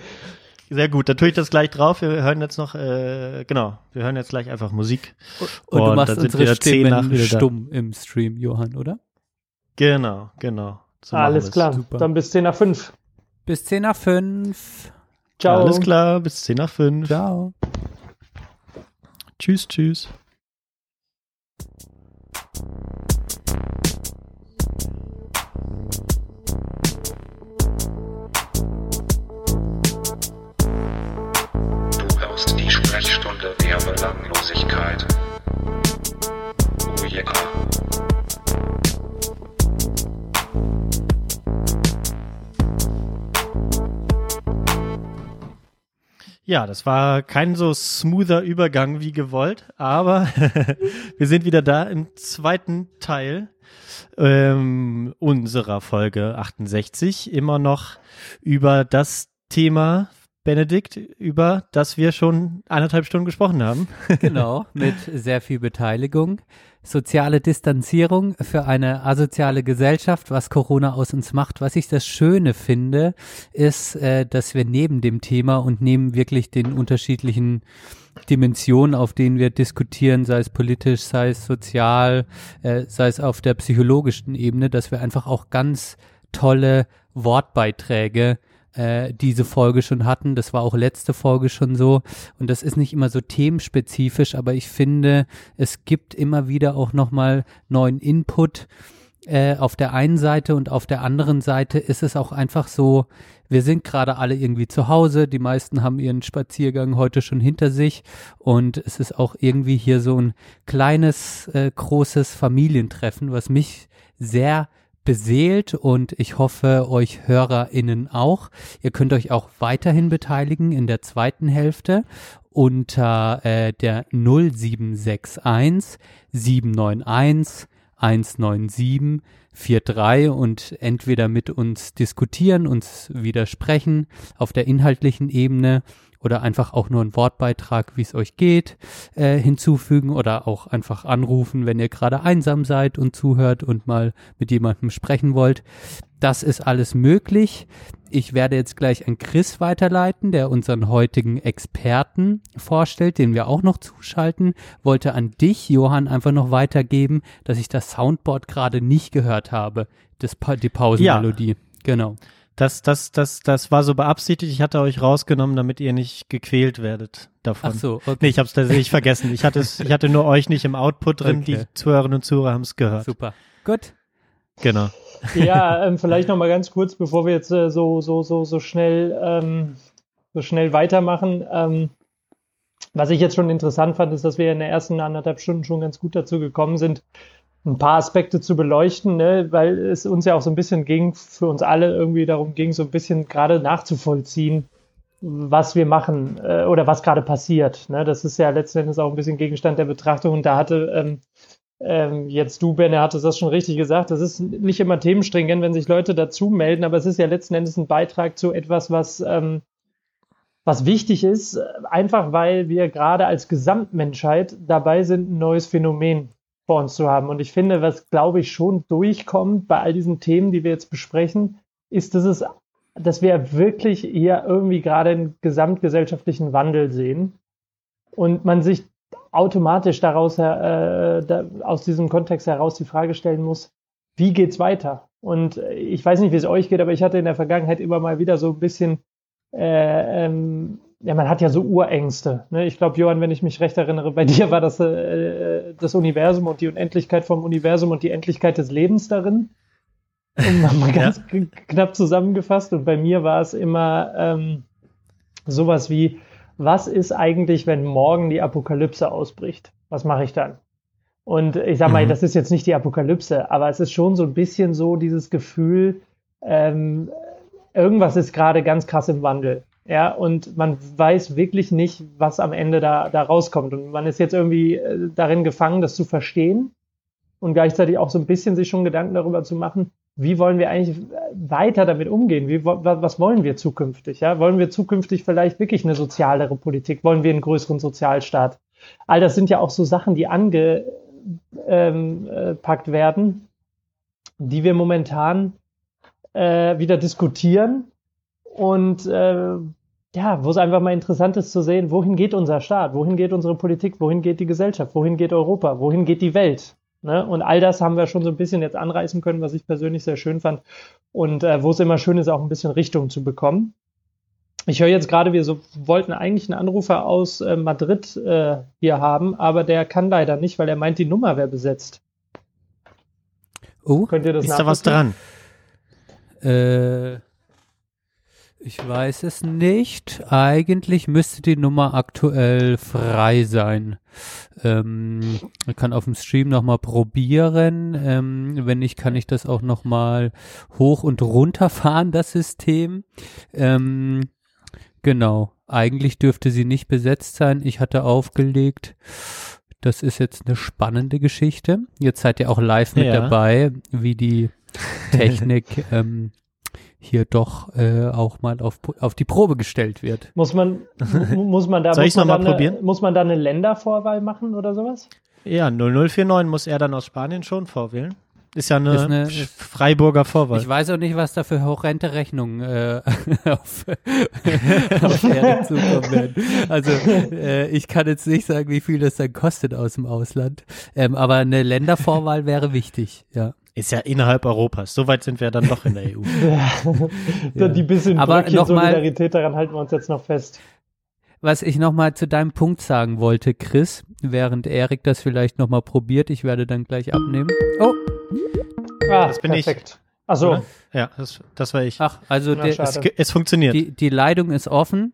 Sehr gut, dann tue ich das gleich drauf. Wir hören jetzt noch, äh, genau, wir hören jetzt gleich einfach Musik.
Und, und du machst unsere Stimmen stumm im Stream, Johann, oder?
Genau, genau.
So Alles klar, Super. dann bis 10 nach 5.
Bis 10 nach 5.
Ciao. Alles klar, bis 10 nach 5.
Ciao.
Tschüss, tschüss.
Sprechstunde der Belanglosigkeit. Oh yeah.
Ja, das war kein so smoother Übergang wie gewollt, aber (laughs) wir sind wieder da im zweiten Teil ähm, unserer Folge 68, immer noch über das Thema Benedikt, über das wir schon eineinhalb Stunden gesprochen haben.
genau, (laughs) mit sehr viel Beteiligung. Soziale Distanzierung für eine asoziale Gesellschaft, was Corona aus uns macht. Was ich das Schöne finde, ist, äh, dass wir neben dem Thema und neben wirklich den unterschiedlichen Dimensionen, auf denen wir diskutieren, sei es politisch, sei es sozial, äh, sei es auf der psychologischen Ebene, dass wir einfach auch ganz tolle Wortbeiträge äh, diese Folge schon hatten. Das war auch letzte Folge schon so. Und das ist nicht immer so themenspezifisch, aber ich finde, es gibt immer wieder auch nochmal neuen Input äh, auf der einen Seite und auf der anderen Seite ist es auch einfach so, wir sind gerade alle irgendwie zu Hause, die meisten haben ihren Spaziergang heute schon hinter sich und es ist auch irgendwie hier so ein kleines, äh, großes Familientreffen, was mich sehr beseelt und ich hoffe euch HörerInnen auch. Ihr könnt euch auch weiterhin beteiligen in der zweiten Hälfte unter äh, der 0761 791 197 43 und entweder mit uns diskutieren, uns widersprechen auf der inhaltlichen Ebene oder einfach auch nur einen Wortbeitrag, wie es euch geht, äh, hinzufügen oder auch einfach anrufen, wenn ihr gerade einsam seid und zuhört und mal mit jemandem sprechen wollt. Das ist alles möglich. Ich werde jetzt gleich an Chris weiterleiten, der unseren heutigen Experten vorstellt, den wir auch noch zuschalten. Wollte an dich, Johann, einfach noch weitergeben, dass ich das Soundboard gerade nicht gehört habe, das pa die Pausenmelodie. Ja. Genau.
Das, das, das, das war so beabsichtigt. Ich hatte euch rausgenommen, damit ihr nicht gequält werdet davon.
Ach so, okay.
Nee, ich habe es tatsächlich vergessen. Ich hatte es, ich hatte nur euch nicht im Output drin. Okay. Die Zuhörerinnen und Zuhörer haben es gehört.
Super. Gut.
Genau.
Ja, (laughs) ähm, vielleicht noch mal ganz kurz, bevor wir jetzt äh, so, so, so, so schnell, ähm, so schnell weitermachen. Ähm, was ich jetzt schon interessant fand, ist, dass wir in den ersten anderthalb Stunden schon ganz gut dazu gekommen sind, ein paar Aspekte zu beleuchten, ne? weil es uns ja auch so ein bisschen ging, für uns alle irgendwie darum ging, so ein bisschen gerade nachzuvollziehen, was wir machen äh, oder was gerade passiert. Ne? Das ist ja letzten Endes auch ein bisschen Gegenstand der Betrachtung. Und da hatte ähm, ähm, jetzt du, Benne, hattest das schon richtig gesagt. Das ist nicht immer themenstringent, wenn sich Leute dazu melden, aber es ist ja letzten Endes ein Beitrag zu etwas, was, ähm, was wichtig ist, einfach weil wir gerade als Gesamtmenschheit dabei sind, ein neues Phänomen vor uns zu haben. Und ich finde, was, glaube ich, schon durchkommt bei all diesen Themen, die wir jetzt besprechen, ist, dass es, dass wir wirklich hier irgendwie gerade einen gesamtgesellschaftlichen Wandel sehen und man sich automatisch daraus, äh, da, aus diesem Kontext heraus die Frage stellen muss, wie geht's weiter? Und ich weiß nicht, wie es euch geht, aber ich hatte in der Vergangenheit immer mal wieder so ein bisschen äh, ähm, ja, man hat ja so Urängste. Ne? Ich glaube, Johann, wenn ich mich recht erinnere, bei (laughs) dir war das äh, das Universum und die Unendlichkeit vom Universum und die Endlichkeit des Lebens darin. (laughs) Mal ganz ja. knapp zusammengefasst. Und bei mir war es immer ähm, sowas wie, was ist eigentlich, wenn morgen die Apokalypse ausbricht? Was mache ich dann? Und ich sag mal, mhm. das ist jetzt nicht die Apokalypse, aber es ist schon so ein bisschen so dieses Gefühl, ähm, irgendwas ist gerade ganz krass im Wandel. Ja, und man weiß wirklich nicht, was am Ende da, da rauskommt. Und man ist jetzt irgendwie äh, darin gefangen, das zu verstehen und gleichzeitig auch so ein bisschen sich schon Gedanken darüber zu machen, wie wollen wir eigentlich weiter damit umgehen? Wie, was wollen wir zukünftig? Ja? Wollen wir zukünftig vielleicht wirklich eine sozialere Politik? Wollen wir einen größeren Sozialstaat? All das sind ja auch so Sachen, die angepackt ähm, äh, werden, die wir momentan äh, wieder diskutieren und äh, ja, wo es einfach mal interessant ist zu sehen, wohin geht unser Staat, wohin geht unsere Politik, wohin geht die Gesellschaft, wohin geht Europa, wohin geht die Welt. Ne? Und all das haben wir schon so ein bisschen jetzt anreißen können, was ich persönlich sehr schön fand. Und äh, wo es immer schön ist, auch ein bisschen Richtung zu bekommen. Ich höre jetzt gerade, wir so, wollten eigentlich einen Anrufer aus äh, Madrid äh, hier haben, aber der kann leider nicht, weil er meint, die Nummer wäre besetzt.
Oh, Könnt ihr das ist da was dran?
Äh, ich weiß es nicht. Eigentlich müsste die Nummer aktuell frei sein. Ähm, ich kann auf dem Stream nochmal probieren. Ähm, wenn nicht, kann ich das auch nochmal hoch und runter fahren, das System. Ähm, genau. Eigentlich dürfte sie nicht besetzt sein. Ich hatte aufgelegt. Das ist jetzt eine spannende Geschichte. Jetzt seid ihr auch live mit ja. dabei, wie die (laughs) Technik ähm, hier doch äh, auch mal auf, auf die Probe gestellt wird.
Muss man, muss man da, (laughs)
Soll muss,
man
mal probieren?
Eine, muss man da eine Ländervorwahl machen oder sowas?
Ja, 0049 muss er dann aus Spanien schon vorwählen. Ist ja eine, ist eine Freiburger Vorwahl.
Ich weiß auch nicht, was da für horrende Rechnungen äh, (laughs) auf, (laughs) auf Erik zukommen werden. Also äh, ich kann jetzt nicht sagen, wie viel das dann kostet aus dem Ausland. Ähm, aber eine Ländervorwahl wäre wichtig, ja.
Ist ja innerhalb Europas. So weit sind wir dann doch in der (laughs) EU.
ja. Die bisschen Aber noch Solidarität, daran halten wir uns jetzt noch fest.
Was ich nochmal zu deinem Punkt sagen wollte, Chris, während Erik das vielleicht nochmal probiert, ich werde dann gleich abnehmen. Oh.
Ah, das bin perfekt. ich. Achso.
Ja, das, das war ich.
Ach, also
Na, der, es, es funktioniert.
Die, die Leitung ist offen.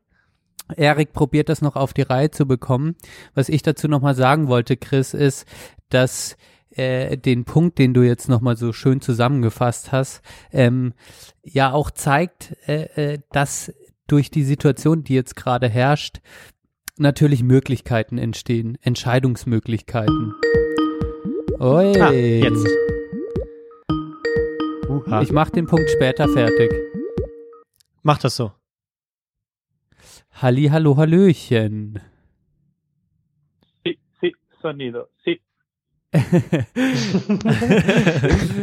Erik probiert das noch auf die Reihe zu bekommen. Was ich dazu nochmal sagen wollte, Chris, ist, dass äh, den Punkt, den du jetzt nochmal so schön zusammengefasst hast, ähm, ja auch zeigt, äh, äh, dass durch die Situation, die jetzt gerade herrscht, natürlich Möglichkeiten entstehen, Entscheidungsmöglichkeiten. Oi. Ah, jetzt. Uha. Ich mach den Punkt später fertig.
Mach das so.
Halli, hallo, hallöchen.
Sí, sí, sonido, sí.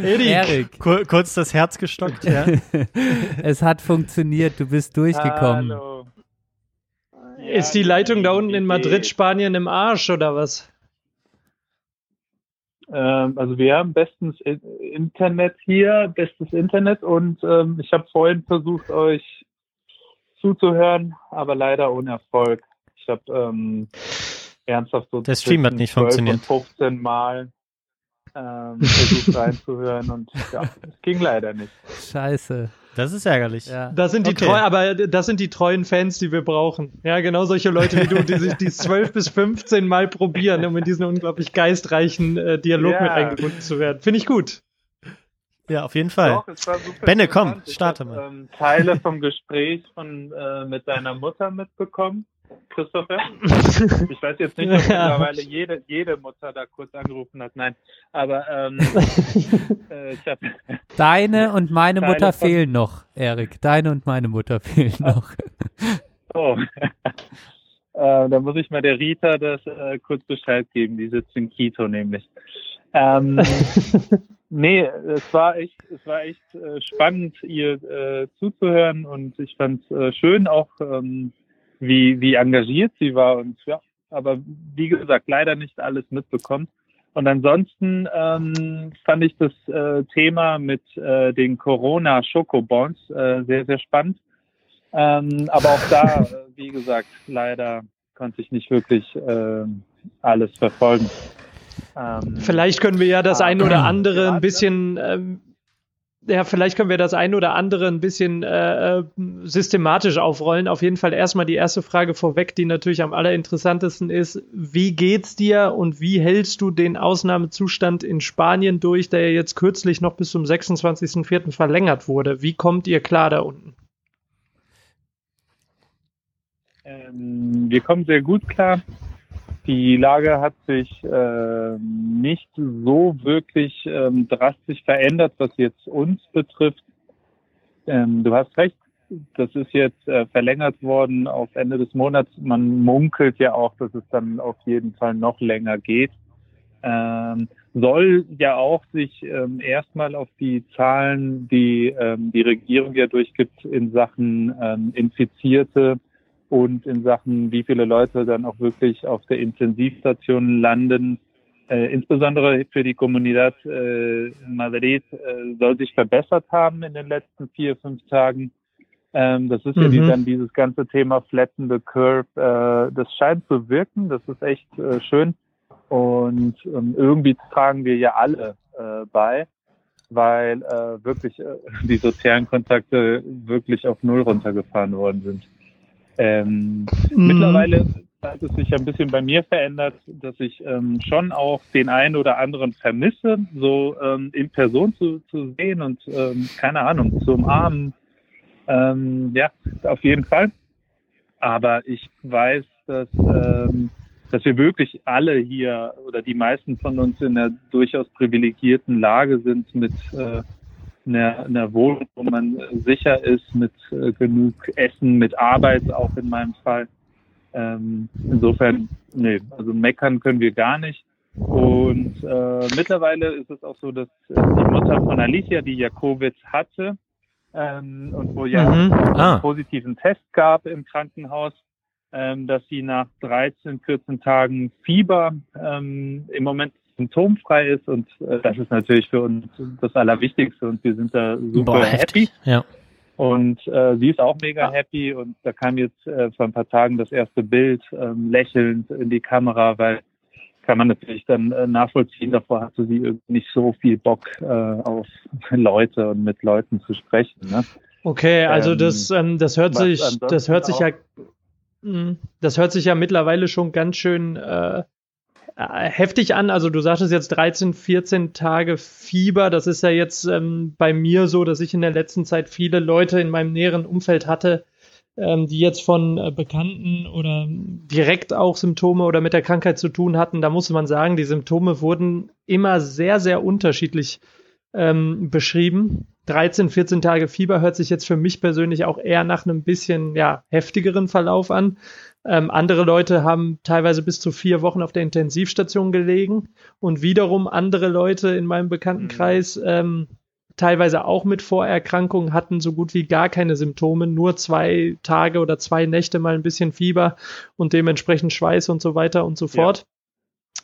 Erik, Kur kurz das Herz gestockt, ja. (laughs)
es hat funktioniert, du bist durchgekommen.
Hallo. Ist die Leitung da unten in Madrid, Spanien im Arsch oder was?
Ähm, also wir haben bestens Internet hier, bestes Internet und ähm, ich habe vorhin versucht, euch zuzuhören, aber leider ohne Erfolg. Ich habe ähm, ernsthaft so
der Stream hat nicht funktioniert.
15 Mal ähm, versucht reinzuhören und ja, es ging leider nicht.
Scheiße.
Das ist ärgerlich.
Ja. Das sind die okay. treu, aber das sind die treuen Fans, die wir brauchen. Ja, genau solche Leute wie du, die sich die 12 bis 15 Mal probieren, um in diesen unglaublich geistreichen äh, Dialog ja. mit eingebunden zu werden. Finde ich gut.
Ja, auf jeden Fall. Doch, Benne, komm, starte
hab,
mal.
Ähm, Teile vom Gespräch von äh, mit deiner Mutter mitbekommen. Christopher. (laughs) Ich weiß jetzt nicht, ob mittlerweile jede, jede Mutter da kurz angerufen hat. Nein, aber ähm, (laughs)
äh, ich habe. Deine und meine Teile Mutter fehlen noch, Erik. Deine und meine Mutter fehlen noch.
Oh. (laughs) äh, da muss ich mal der Rita das äh, kurz Bescheid geben. Die sitzt in Quito nämlich. Ähm, nee, es war echt, es war echt äh, spannend, ihr äh, zuzuhören und ich fand es äh, schön auch. Ähm, wie, wie engagiert sie war und ja, aber wie gesagt, leider nicht alles mitbekommen. Und ansonsten ähm, fand ich das äh, Thema mit äh, den Corona-Schokobons äh, sehr, sehr spannend. Ähm, aber auch da, (laughs) wie gesagt, leider konnte ich nicht wirklich äh, alles verfolgen.
Ähm, Vielleicht können wir ja das ein oder andere ein bisschen ähm, ja, vielleicht können wir das ein oder andere ein bisschen äh, äh, systematisch aufrollen. Auf jeden Fall erstmal die erste Frage vorweg, die natürlich am allerinteressantesten ist. Wie geht's dir und wie hältst du den Ausnahmezustand in Spanien durch, der jetzt kürzlich noch bis zum 26.04. verlängert wurde? Wie kommt ihr klar da unten?
Ähm, wir kommen sehr gut klar. Die Lage hat sich äh, nicht so wirklich ähm, drastisch verändert, was jetzt uns betrifft. Ähm, du hast recht, das ist jetzt äh, verlängert worden auf Ende des Monats. Man munkelt ja auch, dass es dann auf jeden Fall noch länger geht. Ähm, soll ja auch sich ähm, erstmal auf die Zahlen, die ähm, die Regierung ja durchgibt in Sachen ähm, Infizierte und in Sachen, wie viele Leute dann auch wirklich auf der Intensivstation landen. Äh, insbesondere für die Comunidad äh, Madrid äh, soll sich verbessert haben in den letzten vier, fünf Tagen. Ähm, das ist mhm. ja die, dann dieses ganze Thema Flatten the Curve. Äh, das scheint zu wirken. Das ist echt äh, schön. Und ähm, irgendwie tragen wir ja alle äh, bei, weil äh, wirklich äh, die sozialen Kontakte wirklich auf Null runtergefahren worden sind. Ähm, mhm. Mittlerweile hat es sich ein bisschen bei mir verändert, dass ich ähm, schon auch den einen oder anderen vermisse, so ähm, in Person zu, zu sehen und ähm, keine Ahnung, zu umarmen. Ähm, ja, auf jeden Fall. Aber ich weiß, dass, ähm, dass wir wirklich alle hier oder die meisten von uns in einer durchaus privilegierten Lage sind mit äh, einer, einer Wohnung, wo man sicher ist, mit äh, genug Essen, mit Arbeit auch in meinem Fall. Ähm, insofern, nee, also meckern können wir gar nicht. Und äh, mittlerweile ist es auch so, dass äh, die Mutter von Alicia, die ja Covid hatte, ähm, und wo ja mhm. ah. einen positiven Test gab im Krankenhaus, ähm, dass sie nach 13, 14 Tagen Fieber ähm, im Moment symptomfrei ist und äh, das ist natürlich für uns das Allerwichtigste und wir sind da super Boah, happy.
Ja.
Und äh, sie ist auch mega happy und da kam jetzt äh, vor ein paar Tagen das erste Bild ähm, lächelnd in die Kamera, weil kann man natürlich dann äh, nachvollziehen, davor hatte sie irgendwie nicht so viel Bock äh, auf (laughs) Leute und mit Leuten zu sprechen. Ne?
Okay, also ähm, das, ähm, das hört sich, das hört sich ja, hm, das hört sich ja mittlerweile schon ganz schön äh, heftig an. Also du sagtest jetzt 13, 14 Tage Fieber. Das ist ja jetzt ähm, bei mir so, dass ich in der letzten Zeit viele Leute in meinem näheren Umfeld hatte, ähm, die jetzt von äh, Bekannten oder direkt auch Symptome oder mit der Krankheit zu tun hatten. Da muss man sagen, die Symptome wurden immer sehr, sehr unterschiedlich ähm, beschrieben. 13, 14 Tage Fieber hört sich jetzt für mich persönlich auch eher nach einem bisschen ja, heftigeren Verlauf an. Ähm, andere Leute haben teilweise bis zu vier Wochen auf der Intensivstation gelegen und wiederum andere Leute in meinem Bekanntenkreis ähm, teilweise auch mit Vorerkrankungen hatten so gut wie gar keine Symptome, nur zwei Tage oder zwei Nächte mal ein bisschen Fieber und dementsprechend Schweiß und so weiter und so fort.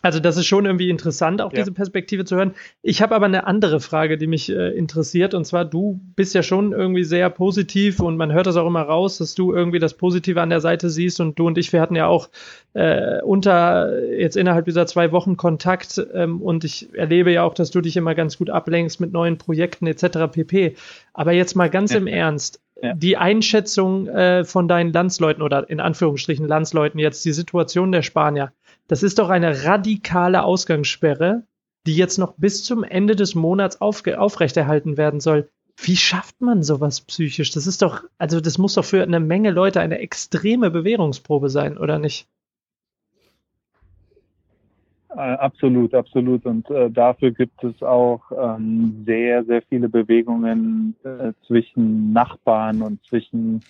Also das ist schon irgendwie interessant, auch ja. diese Perspektive zu hören. Ich habe aber eine andere Frage, die mich äh, interessiert. Und zwar, du bist ja schon irgendwie sehr positiv und man hört das auch immer raus, dass du irgendwie das Positive an der Seite siehst. Und du und ich, wir hatten ja auch äh, unter jetzt innerhalb dieser zwei Wochen Kontakt. Ähm, und ich erlebe ja auch, dass du dich immer ganz gut ablenkst mit neuen Projekten etc. pp. Aber jetzt mal ganz ja. im Ernst. Ja. Die Einschätzung äh, von deinen Landsleuten oder in Anführungsstrichen Landsleuten jetzt, die Situation der Spanier das ist doch eine radikale Ausgangssperre, die jetzt noch bis zum Ende des Monats aufrechterhalten werden soll. Wie schafft man sowas psychisch? Das ist doch, also das muss doch für eine Menge Leute eine extreme Bewährungsprobe sein, oder nicht?
Äh, absolut, absolut. Und äh, dafür gibt es auch ähm, sehr, sehr viele Bewegungen äh, zwischen Nachbarn und zwischen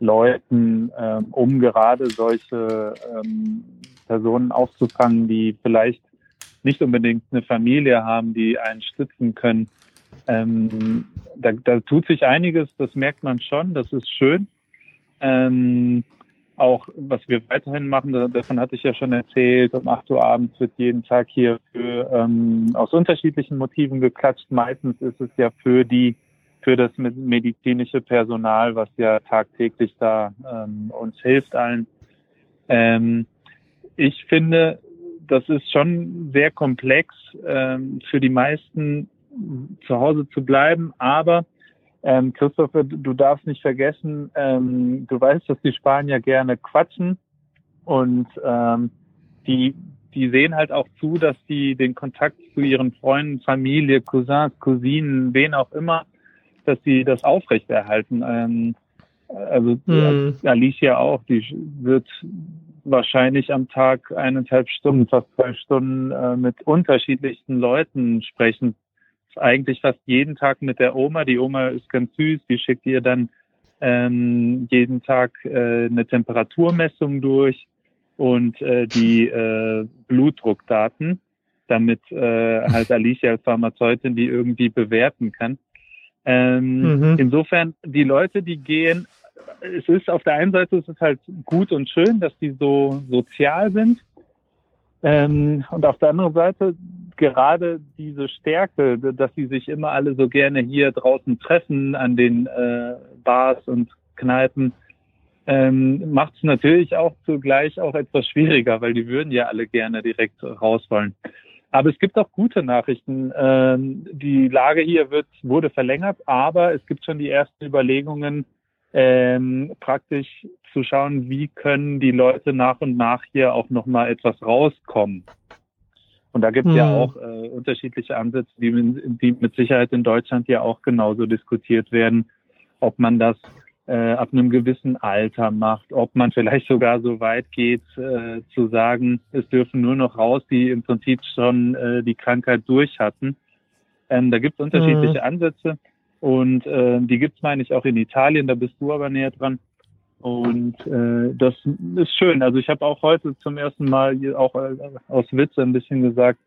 Leuten, ähm, um gerade solche ähm, Personen aufzufangen, die vielleicht nicht unbedingt eine Familie haben, die einen stützen können. Ähm, da, da tut sich einiges, das merkt man schon, das ist schön. Ähm, auch was wir weiterhin machen, davon hatte ich ja schon erzählt, um 8 Uhr abends wird jeden Tag hier für, ähm, aus unterschiedlichen Motiven geklatscht. Meistens ist es ja für die für das medizinische Personal, was ja tagtäglich da ähm, uns hilft allen. Ähm, ich finde, das ist schon sehr komplex ähm, für die meisten zu Hause zu bleiben, aber ähm, Christopher, du darfst nicht vergessen, ähm, du weißt, dass die Spanier gerne quatschen und ähm, die, die sehen halt auch zu, dass die den Kontakt zu ihren Freunden, Familie, Cousins, Cousinen, wen auch immer, dass sie das aufrechterhalten. Ähm, also mhm. Alicia auch, die wird wahrscheinlich am Tag eineinhalb Stunden, fast zwei Stunden äh, mit unterschiedlichsten Leuten sprechen. Eigentlich fast jeden Tag mit der Oma. Die Oma ist ganz süß, die schickt ihr dann ähm, jeden Tag äh, eine Temperaturmessung durch und äh, die äh, Blutdruckdaten, damit äh, (laughs) halt Alicia als Pharmazeutin die irgendwie bewerten kann. Ähm, mhm. Insofern, die Leute, die gehen, es ist auf der einen Seite es ist halt gut und schön, dass die so sozial sind. Ähm, und auf der anderen Seite gerade diese Stärke, dass sie sich immer alle so gerne hier draußen treffen an den äh, Bars und Kneipen, ähm, macht es natürlich auch zugleich auch etwas schwieriger, weil die würden ja alle gerne direkt raus wollen. Aber es gibt auch gute Nachrichten. Ähm, die Lage hier wird, wurde verlängert, aber es gibt schon die ersten Überlegungen, ähm, praktisch zu schauen, wie können die Leute nach und nach hier auch nochmal etwas rauskommen. Und da gibt es hm. ja auch äh, unterschiedliche Ansätze, die, die mit Sicherheit in Deutschland ja auch genauso diskutiert werden, ob man das äh, ab einem gewissen Alter macht, ob man vielleicht sogar so weit geht, äh, zu sagen, es dürfen nur noch raus, die im Prinzip schon äh, die Krankheit durch hatten. Ähm, da gibt es unterschiedliche mhm. Ansätze und äh, die gibt's meine ich, auch in Italien, da bist du aber näher dran. Und äh, das ist schön. Also ich habe auch heute zum ersten Mal auch äh, aus Witz ein bisschen gesagt,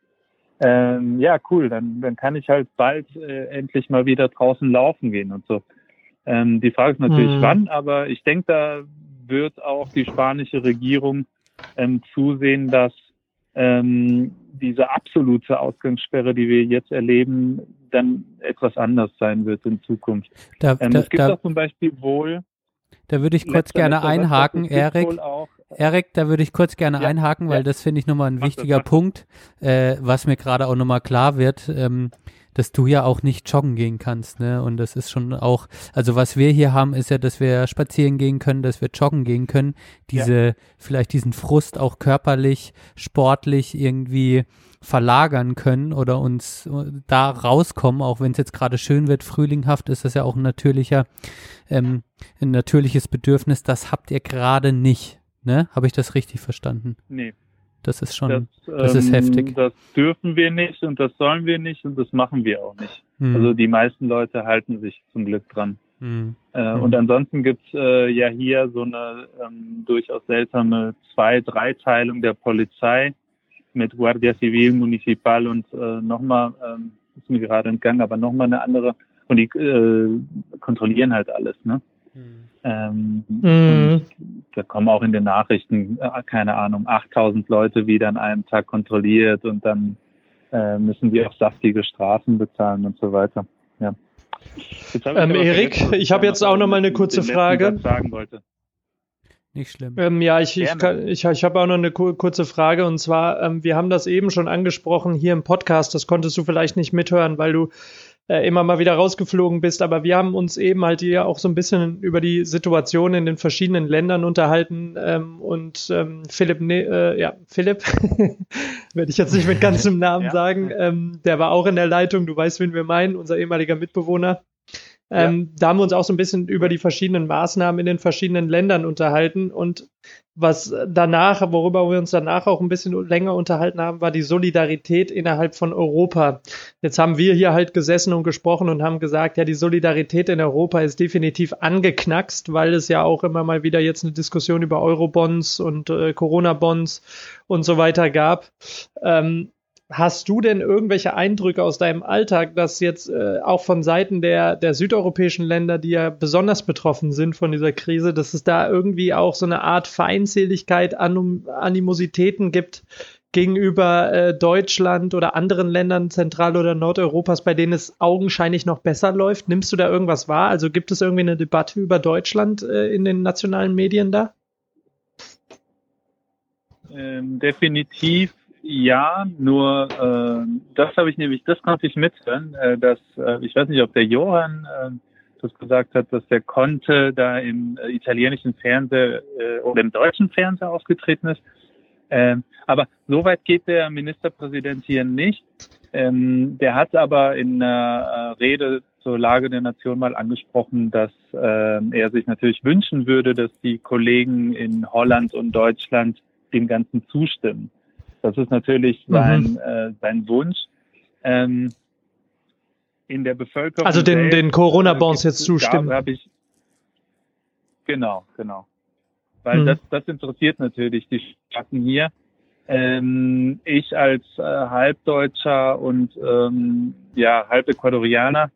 ähm, ja, cool, dann, dann kann ich halt bald äh, endlich mal wieder draußen laufen gehen und so. Ähm, die Frage ist natürlich, hm. wann, aber ich denke, da wird auch die spanische Regierung ähm, zusehen, dass ähm, diese absolute Ausgangssperre, die wir jetzt erleben, dann etwas anders sein wird in Zukunft. Da, ähm, da, es gibt da, auch zum Beispiel wohl.
Da würde ich kurz gerne einhaken, Erik. Erik, da würde ich kurz gerne ja, einhaken, weil ja. das finde ich nochmal ein wichtiger Punkt, äh, was mir gerade auch nochmal klar wird. Ähm, dass du ja auch nicht joggen gehen kannst, ne? Und das ist schon auch, also was wir hier haben, ist ja, dass wir spazieren gehen können, dass wir joggen gehen können, diese, ja. vielleicht diesen Frust auch körperlich, sportlich irgendwie verlagern können oder uns äh, da rauskommen, auch wenn es jetzt gerade schön wird, frühlinghaft ist das ja auch ein natürlicher, ähm, ein natürliches Bedürfnis, das habt ihr gerade nicht, ne? Habe ich das richtig verstanden?
Nee.
Das ist schon, das, das ist ähm, heftig.
Das dürfen wir nicht und das sollen wir nicht und das machen wir auch nicht. Mhm. Also die meisten Leute halten sich zum Glück dran. Mhm. Äh, mhm. Und ansonsten gibt's äh, ja hier so eine ähm, durchaus seltsame Zwei-, Dreiteilung der Polizei mit Guardia Civil, Municipal und äh, nochmal, ähm, ist mir gerade entgangen, aber nochmal eine andere. Und die äh, kontrollieren halt alles, ne? Ähm, mhm. Da kommen auch in den Nachrichten, äh, keine Ahnung, 8000 Leute wieder an einem Tag kontrolliert und dann äh, müssen die auch saftige Strafen bezahlen und so weiter. Ja.
Ähm, Erik, ich habe jetzt auch noch mal eine kurze Frage.
Sagen wollte.
Nicht schlimm. Ähm, ja, ich, ich, ich, ich habe auch noch eine kurze Frage und zwar, ähm, wir haben das eben schon angesprochen hier im Podcast, das konntest du vielleicht nicht mithören, weil du äh, immer mal wieder rausgeflogen bist. Aber wir haben uns eben halt hier auch so ein bisschen über die Situation in den verschiedenen Ländern unterhalten. Ähm, und ähm, Philipp, ne äh, ja, Philipp, (laughs) werde ich jetzt nicht mit ganzem Namen ja. sagen, ähm, der war auch in der Leitung. Du weißt, wen wir meinen, unser ehemaliger Mitbewohner. Ähm, ja. Da haben wir uns auch so ein bisschen über die verschiedenen Maßnahmen in den verschiedenen Ländern unterhalten. Und was danach, worüber wir uns danach auch ein bisschen länger unterhalten haben, war die Solidarität innerhalb von Europa. Jetzt haben wir hier halt gesessen und gesprochen und haben gesagt, ja, die Solidarität in Europa ist definitiv angeknackst, weil es ja auch immer mal wieder jetzt eine Diskussion über Eurobonds und äh, Corona-Bonds und so weiter gab. Ähm, Hast du denn irgendwelche Eindrücke aus deinem Alltag, dass jetzt äh, auch von Seiten der, der südeuropäischen Länder, die ja besonders betroffen sind von dieser Krise, dass es da irgendwie auch so eine Art Feindseligkeit, Anim Animositäten gibt gegenüber äh, Deutschland oder anderen Ländern Zentral- oder Nordeuropas, bei denen es augenscheinlich noch besser läuft? Nimmst du da irgendwas wahr? Also gibt es irgendwie eine Debatte über Deutschland äh, in den nationalen Medien da?
Ähm, definitiv ja, nur äh, das habe ich nämlich, das konnte ich mithören, äh, dass äh, ich weiß nicht, ob der Johann äh, das gesagt hat, dass der Conte da im äh, italienischen Fernseher äh, oder im deutschen Fernseher aufgetreten ist. Ähm, aber so weit geht der Ministerpräsident hier nicht. Ähm, der hat aber in einer äh, Rede zur Lage der Nation mal angesprochen, dass äh, er sich natürlich wünschen würde, dass die Kollegen in Holland und Deutschland dem Ganzen zustimmen. Das ist natürlich mhm. sein, mhm. äh, sein Wunsch. Ähm, in der Bevölkerung.
Also den, selbst, den Corona-Bonds äh, jetzt zustimmen.
Hab ich, genau, genau. Weil mhm. das, das interessiert natürlich die Staaten hier. Ähm, ich als äh, Halbdeutscher und ähm, ja, Halb-Äquatorianer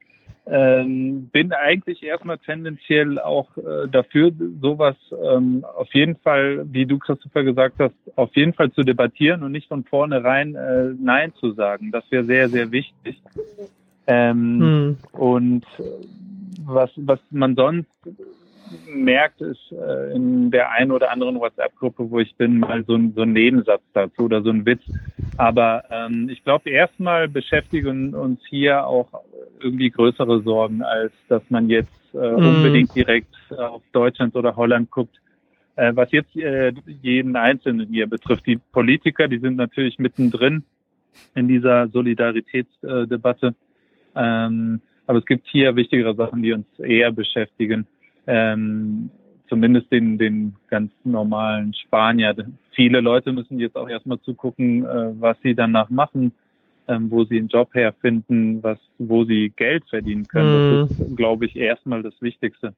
ähm, bin eigentlich erstmal tendenziell auch äh, dafür, sowas ähm, auf jeden Fall, wie du Christopher gesagt hast, auf jeden Fall zu debattieren und nicht von vornherein äh, Nein zu sagen. Das wäre sehr, sehr wichtig. Ähm, hm. Und äh, was, was man sonst merkt, ist äh, in der einen oder anderen WhatsApp-Gruppe, wo ich bin, mal so ein, so ein Nebensatz dazu oder so ein Witz. Aber ähm, ich glaube, erstmal beschäftigen uns hier auch irgendwie größere Sorgen, als dass man jetzt äh, mm. unbedingt direkt auf Deutschland oder Holland guckt. Äh, was jetzt äh, jeden Einzelnen hier betrifft, die Politiker, die sind natürlich mittendrin in dieser Solidaritätsdebatte. Ähm, aber es gibt hier wichtigere Sachen, die uns eher beschäftigen ähm, zumindest den, den ganz normalen Spanier. Viele Leute müssen jetzt auch erstmal zugucken, äh, was sie danach machen, ähm, wo sie einen Job herfinden, was, wo sie Geld verdienen können. Mhm. Das ist, glaube ich, erstmal das Wichtigste.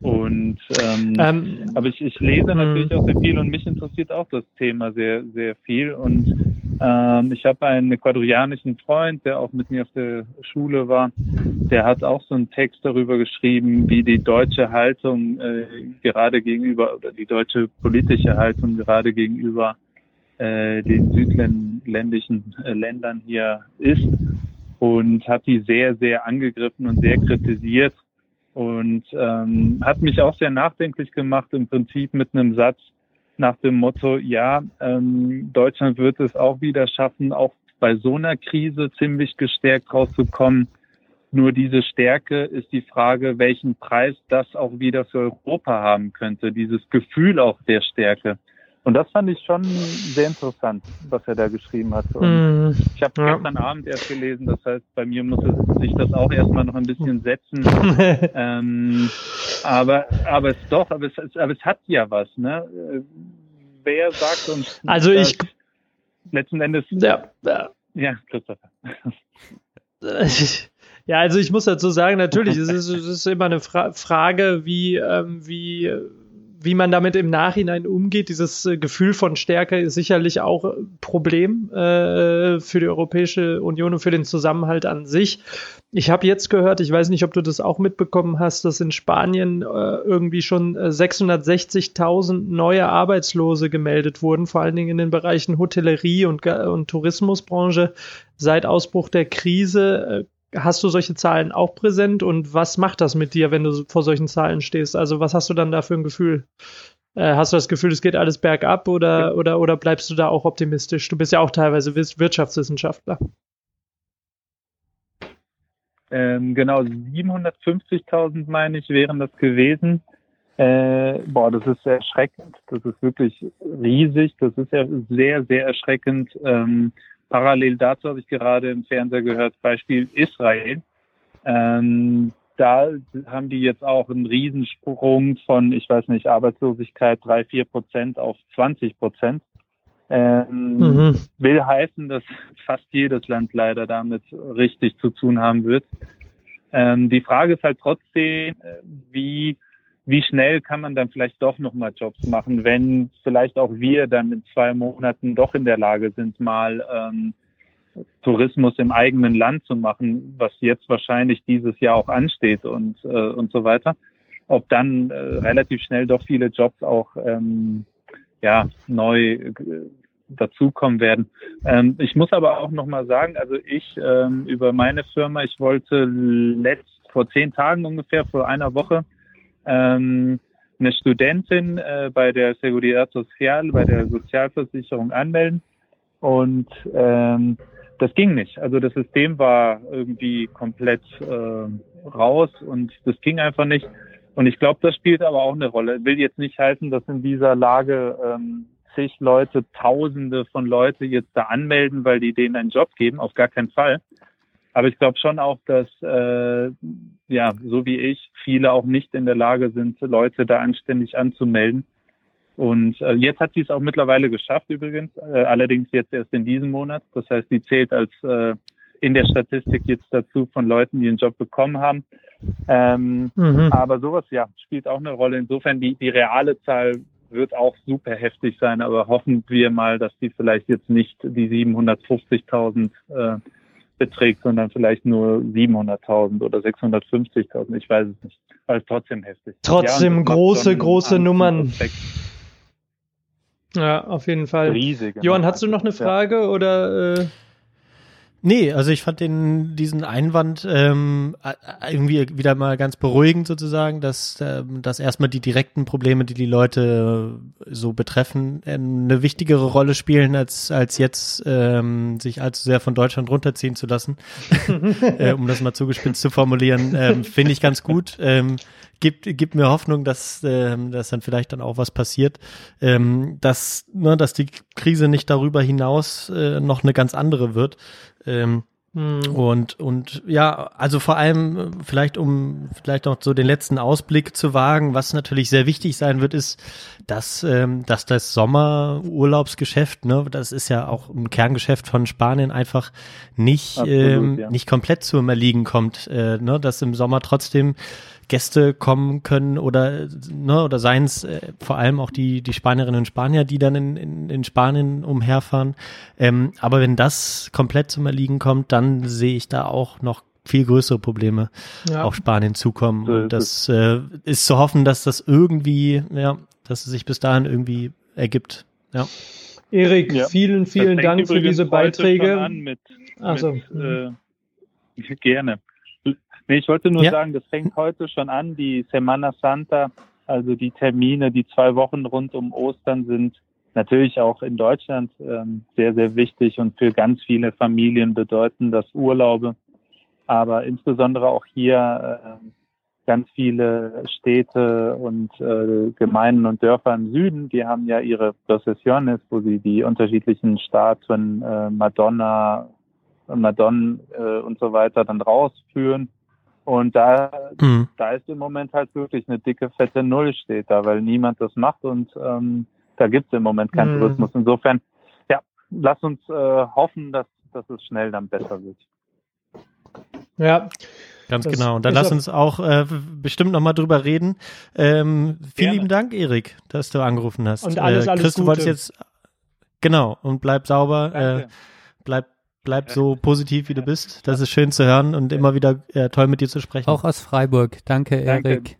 Und ähm, ähm, aber ich, ich lese natürlich auch sehr viel und mich interessiert auch das Thema sehr, sehr viel. Und ähm, ich habe einen ecuadorianischen Freund, der auch mit mir auf der Schule war, der hat auch so einen Text darüber geschrieben, wie die deutsche Haltung äh, gerade gegenüber oder die deutsche politische Haltung gerade gegenüber äh, den südländischen äh, Ländern hier ist. Und hat die sehr, sehr angegriffen und sehr kritisiert und ähm, hat mich auch sehr nachdenklich gemacht, im Prinzip mit einem Satz nach dem Motto, ja, ähm, Deutschland wird es auch wieder schaffen, auch bei so einer Krise ziemlich gestärkt rauszukommen. Nur diese Stärke ist die Frage, welchen Preis das auch wieder für Europa haben könnte, dieses Gefühl auch der Stärke. Und das fand ich schon sehr interessant, was er da geschrieben hat. Mm, ich habe ja. gestern Abend erst gelesen, das heißt, bei mir muss sich das auch erstmal noch ein bisschen (laughs) setzen. (laughs) ähm, aber, aber es doch, aber es, aber es hat ja was, ne? Wer sagt uns?
Also ich
letzten Endes.
Ja, ja.
ja Christopher. (laughs)
Ja, also ich muss dazu sagen, natürlich, es ist, es ist immer eine Fra Frage, wie, ähm, wie wie man damit im Nachhinein umgeht, dieses äh, Gefühl von Stärke ist sicherlich auch ein Problem äh, für die Europäische Union und für den Zusammenhalt an sich. Ich habe jetzt gehört, ich weiß nicht, ob du das auch mitbekommen hast, dass in Spanien äh, irgendwie schon 660.000 äh, neue Arbeitslose gemeldet wurden, vor allen Dingen in den Bereichen Hotellerie und, und Tourismusbranche seit Ausbruch der Krise. Äh, Hast du solche Zahlen auch präsent und was macht das mit dir, wenn du vor solchen Zahlen stehst? Also was hast du dann da für ein Gefühl? Äh, hast du das Gefühl, es geht alles bergab oder, oder, oder bleibst du da auch optimistisch? Du bist ja auch teilweise Wirtschaftswissenschaftler.
Ähm, genau, 750.000 meine ich, wären das gewesen. Äh, boah, das ist erschreckend. Das ist wirklich riesig. Das ist ja sehr, sehr erschreckend. Ähm, Parallel dazu habe ich gerade im Fernseher gehört, Beispiel Israel. Ähm, da haben die jetzt auch einen Riesensprung von, ich weiß nicht, Arbeitslosigkeit drei, vier Prozent auf 20 Prozent. Ähm, mhm. Will heißen, dass fast jedes Land leider damit richtig zu tun haben wird. Ähm, die Frage ist halt trotzdem, äh, wie wie schnell kann man dann vielleicht doch nochmal Jobs machen, wenn vielleicht auch wir dann in zwei Monaten doch in der Lage sind, mal ähm, Tourismus im eigenen Land zu machen, was jetzt wahrscheinlich dieses Jahr auch ansteht und, äh, und so weiter. Ob dann äh, relativ schnell doch viele Jobs auch ähm, ja, neu äh, dazukommen werden. Ähm, ich muss aber auch nochmal sagen, also ich ähm, über meine Firma, ich wollte letzt vor zehn Tagen ungefähr, vor einer Woche, ähm, eine Studentin äh, bei der Seguridad Social, bei der Sozialversicherung anmelden und ähm, das ging nicht. Also das System war irgendwie komplett äh, raus und das ging einfach nicht. Und ich glaube, das spielt aber auch eine Rolle. Will jetzt nicht heißen, dass in dieser Lage ähm, zig Leute, Tausende von Leute jetzt da anmelden, weil die denen einen Job geben. Auf gar keinen Fall. Aber ich glaube schon auch, dass äh, ja, so wie ich, viele auch nicht in der Lage sind, Leute da anständig anzumelden. Und äh, jetzt hat sie es auch mittlerweile geschafft übrigens, äh, allerdings jetzt erst in diesem Monat. Das heißt, sie zählt als äh, in der Statistik jetzt dazu von Leuten, die einen Job bekommen haben. Ähm, mhm. Aber sowas, ja, spielt auch eine Rolle. Insofern, die, die reale Zahl wird auch super heftig sein, aber hoffen wir mal, dass die vielleicht jetzt nicht die 750.000 äh, beträgt, sondern vielleicht nur 700.000 oder 650.000. Ich weiß es nicht. Aber es ist trotzdem heftig.
Trotzdem ja, große, große Nummern. Ja, auf jeden Fall.
Riesige.
Johann, hast du noch eine Frage ja. oder? Äh
Nee, also ich fand den, diesen Einwand ähm, irgendwie wieder mal ganz beruhigend sozusagen, dass, ähm, dass erstmal die direkten Probleme, die die Leute so betreffen, ähm, eine wichtigere Rolle spielen, als, als jetzt ähm, sich allzu sehr von Deutschland runterziehen zu lassen, (laughs) äh, um das mal zugespitzt zu formulieren, ähm, finde ich ganz gut. Ähm, gibt, gibt mir Hoffnung, dass, ähm, dass dann vielleicht dann auch was passiert, ähm, dass, ne, dass die Krise nicht darüber hinaus äh, noch eine ganz andere wird. Ähm, hm. Und, und ja, also vor allem vielleicht um vielleicht noch so den letzten Ausblick zu wagen, was natürlich sehr wichtig sein wird, ist, dass, ähm, dass das Sommerurlaubsgeschäft, ne, das ist ja auch ein Kerngeschäft von Spanien, einfach nicht, Absolut, ähm, ja. nicht komplett zu Erliegen kommt, äh, ne, dass im Sommer trotzdem Gäste kommen können oder ne, oder seien es äh, vor allem auch die die Spanierinnen und Spanier, die dann in, in, in Spanien umherfahren. Ähm, aber wenn das komplett zum Erliegen kommt, dann sehe ich da auch noch viel größere Probleme ja. auf Spanien zukommen. Und das äh, ist zu hoffen, dass das irgendwie, ja, dass es sich bis dahin irgendwie ergibt. Ja.
Erik, ja. vielen, vielen Dank für diese Beiträge.
Mit, also, mit, äh, (laughs) gerne. Nee, ich wollte nur ja. sagen, das fängt heute schon an, die Semana Santa, also die Termine, die zwei Wochen rund um Ostern sind natürlich auch in Deutschland ähm, sehr, sehr wichtig und für ganz viele Familien bedeuten das Urlaube. Aber insbesondere auch hier äh, ganz viele Städte und äh, Gemeinden und Dörfer im Süden, die haben ja ihre Processiones, wo sie die unterschiedlichen Statuen, äh, Madonna, Madonnen äh, und so weiter dann rausführen. Und da, mhm. da ist im Moment halt wirklich eine dicke, fette Null steht da, weil niemand das macht und ähm, da gibt es im Moment keinen mhm. Tourismus. Insofern, ja, lass uns äh, hoffen, dass, dass es schnell dann besser wird.
Ja.
Ganz genau. Und dann lass uns auch äh, bestimmt nochmal drüber reden. Ähm, vielen lieben Dank, Erik, dass du angerufen hast.
Und alles, alles
äh, Chris,
Gute.
du wolltest jetzt, genau, und bleib sauber, äh, bleib bleib so positiv, wie du bist. Das ist schön zu hören und immer wieder äh, toll mit dir zu sprechen.
Auch aus Freiburg. Danke,
danke.
Erik.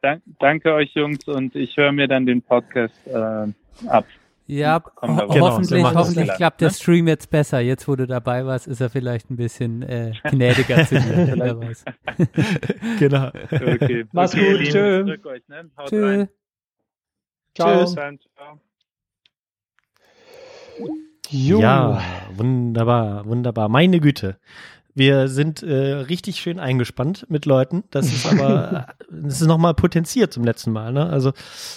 Dank, danke euch Jungs und ich höre mir dann den Podcast äh, ab.
Ja, ho genau, hoffentlich, so hoffentlich klappt der ne? Stream jetzt besser. Jetzt, wo du dabei warst, ist er vielleicht ein bisschen äh, gnädiger zu dir. (laughs) (laughs)
Genau.
Okay. (laughs) Mach's okay, gut. Tschö.
Euch, ne? Tschö.
Ciao. Tschüss. Ciao.
Jo. Ja, wunderbar, wunderbar. Meine Güte. Wir sind äh, richtig schön eingespannt mit Leuten. Das ist aber, (laughs) das ist nochmal potenziert zum letzten Mal. Ne? Also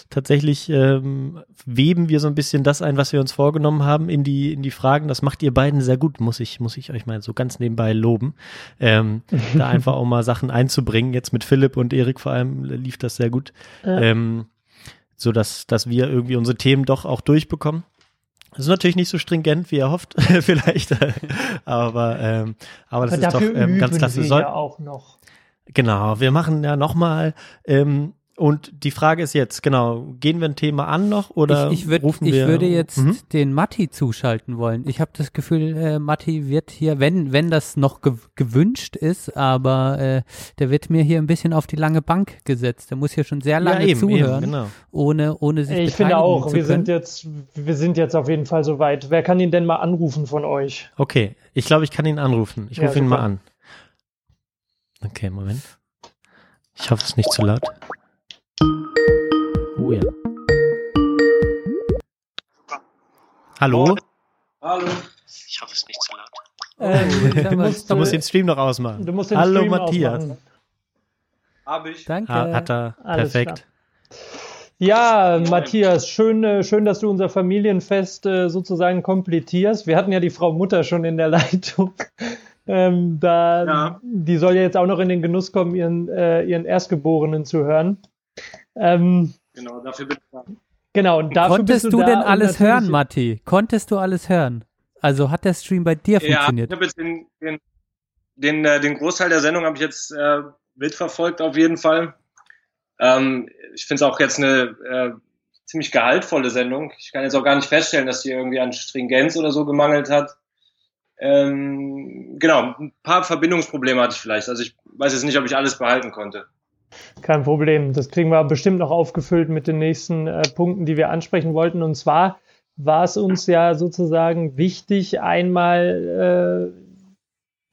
tatsächlich ähm, weben wir so ein bisschen das ein, was wir uns vorgenommen haben, in die in die Fragen. Das macht ihr beiden sehr gut, muss ich muss ich euch mal so ganz nebenbei loben. Ähm, da (laughs) einfach auch mal Sachen einzubringen. Jetzt mit Philipp und Erik vor allem lief das sehr gut, ja. ähm, so dass dass wir irgendwie unsere Themen doch auch durchbekommen. Das ist natürlich nicht so stringent, wie er hofft, (laughs) vielleicht. aber, ähm, aber das aber ist doch ähm, ganz klasse.
Wir ja auch noch.
Genau, wir machen ja nochmal ähm, und die Frage ist jetzt, genau, gehen wir ein Thema an noch oder
ich, ich würd,
rufen
ich
wir?
Ich würde jetzt
Mhm.
den Matti zuschalten wollen. Ich habe das Gefühl, äh, Matti wird hier, wenn wenn das noch gew gewünscht ist, aber äh, der wird mir hier ein bisschen auf die lange Bank gesetzt. Der muss hier schon sehr lange
ja, eben,
zuhören,
Eben, genau.
ohne ohne sich
Ich finde auch, wir sind jetzt, wir sind jetzt auf jeden Fall soweit. Wer kann ihn denn mal anrufen von euch?
Okay, ich glaube, ich kann ihn anrufen. Ich
Ja,
rufe ihn
super.
mal an. Okay, Moment. Ich hoffe, es ist nicht zu laut. Ja. Hallo?
Hallo.
Ich hoffe, es ist nicht zu laut.
Ähm, (laughs)
du, musst, du musst den Stream noch ausmachen.
Du musst den
Hallo
Stream
Matthias.
ausmachen.
Hab ich.
Danke.
Ha- Hat er
Alles
perfekt.
Ja, Matthias, schön, äh, schön, dass du unser Familienfest äh, sozusagen komplettierst. Wir hatten ja die Frau Mutter schon in der (laughs) Leitung. Ähm, da,
Ja.
Die soll ja jetzt auch noch in den Genuss kommen, ihren, äh, ihren Erstgeborenen zu hören. Ähm,
Genau, dafür bin ich da.
genau, und dafür
Konntest
bist
du
da
denn alles hören, Matti? Konntest du alles hören? Also hat der Stream bei dir
Ja, ich
funktioniert?
habe jetzt den, den, den, äh, den Großteil der Sendung habe ich jetzt äh, mitverfolgt auf jeden Fall. Ähm, ich finde es auch jetzt eine äh, ziemlich gehaltvolle Sendung. Ich kann jetzt auch gar nicht feststellen, dass die irgendwie an Stringenz oder so gemangelt hat. Ähm, genau, ein paar Verbindungsprobleme hatte ich vielleicht. Also ich weiß jetzt nicht, ob ich alles behalten konnte.
Kein Problem. Das kriegen wir bestimmt noch aufgefüllt mit den nächsten äh, Punkten, die wir ansprechen wollten. Und zwar war es uns ja sozusagen wichtig, einmal äh,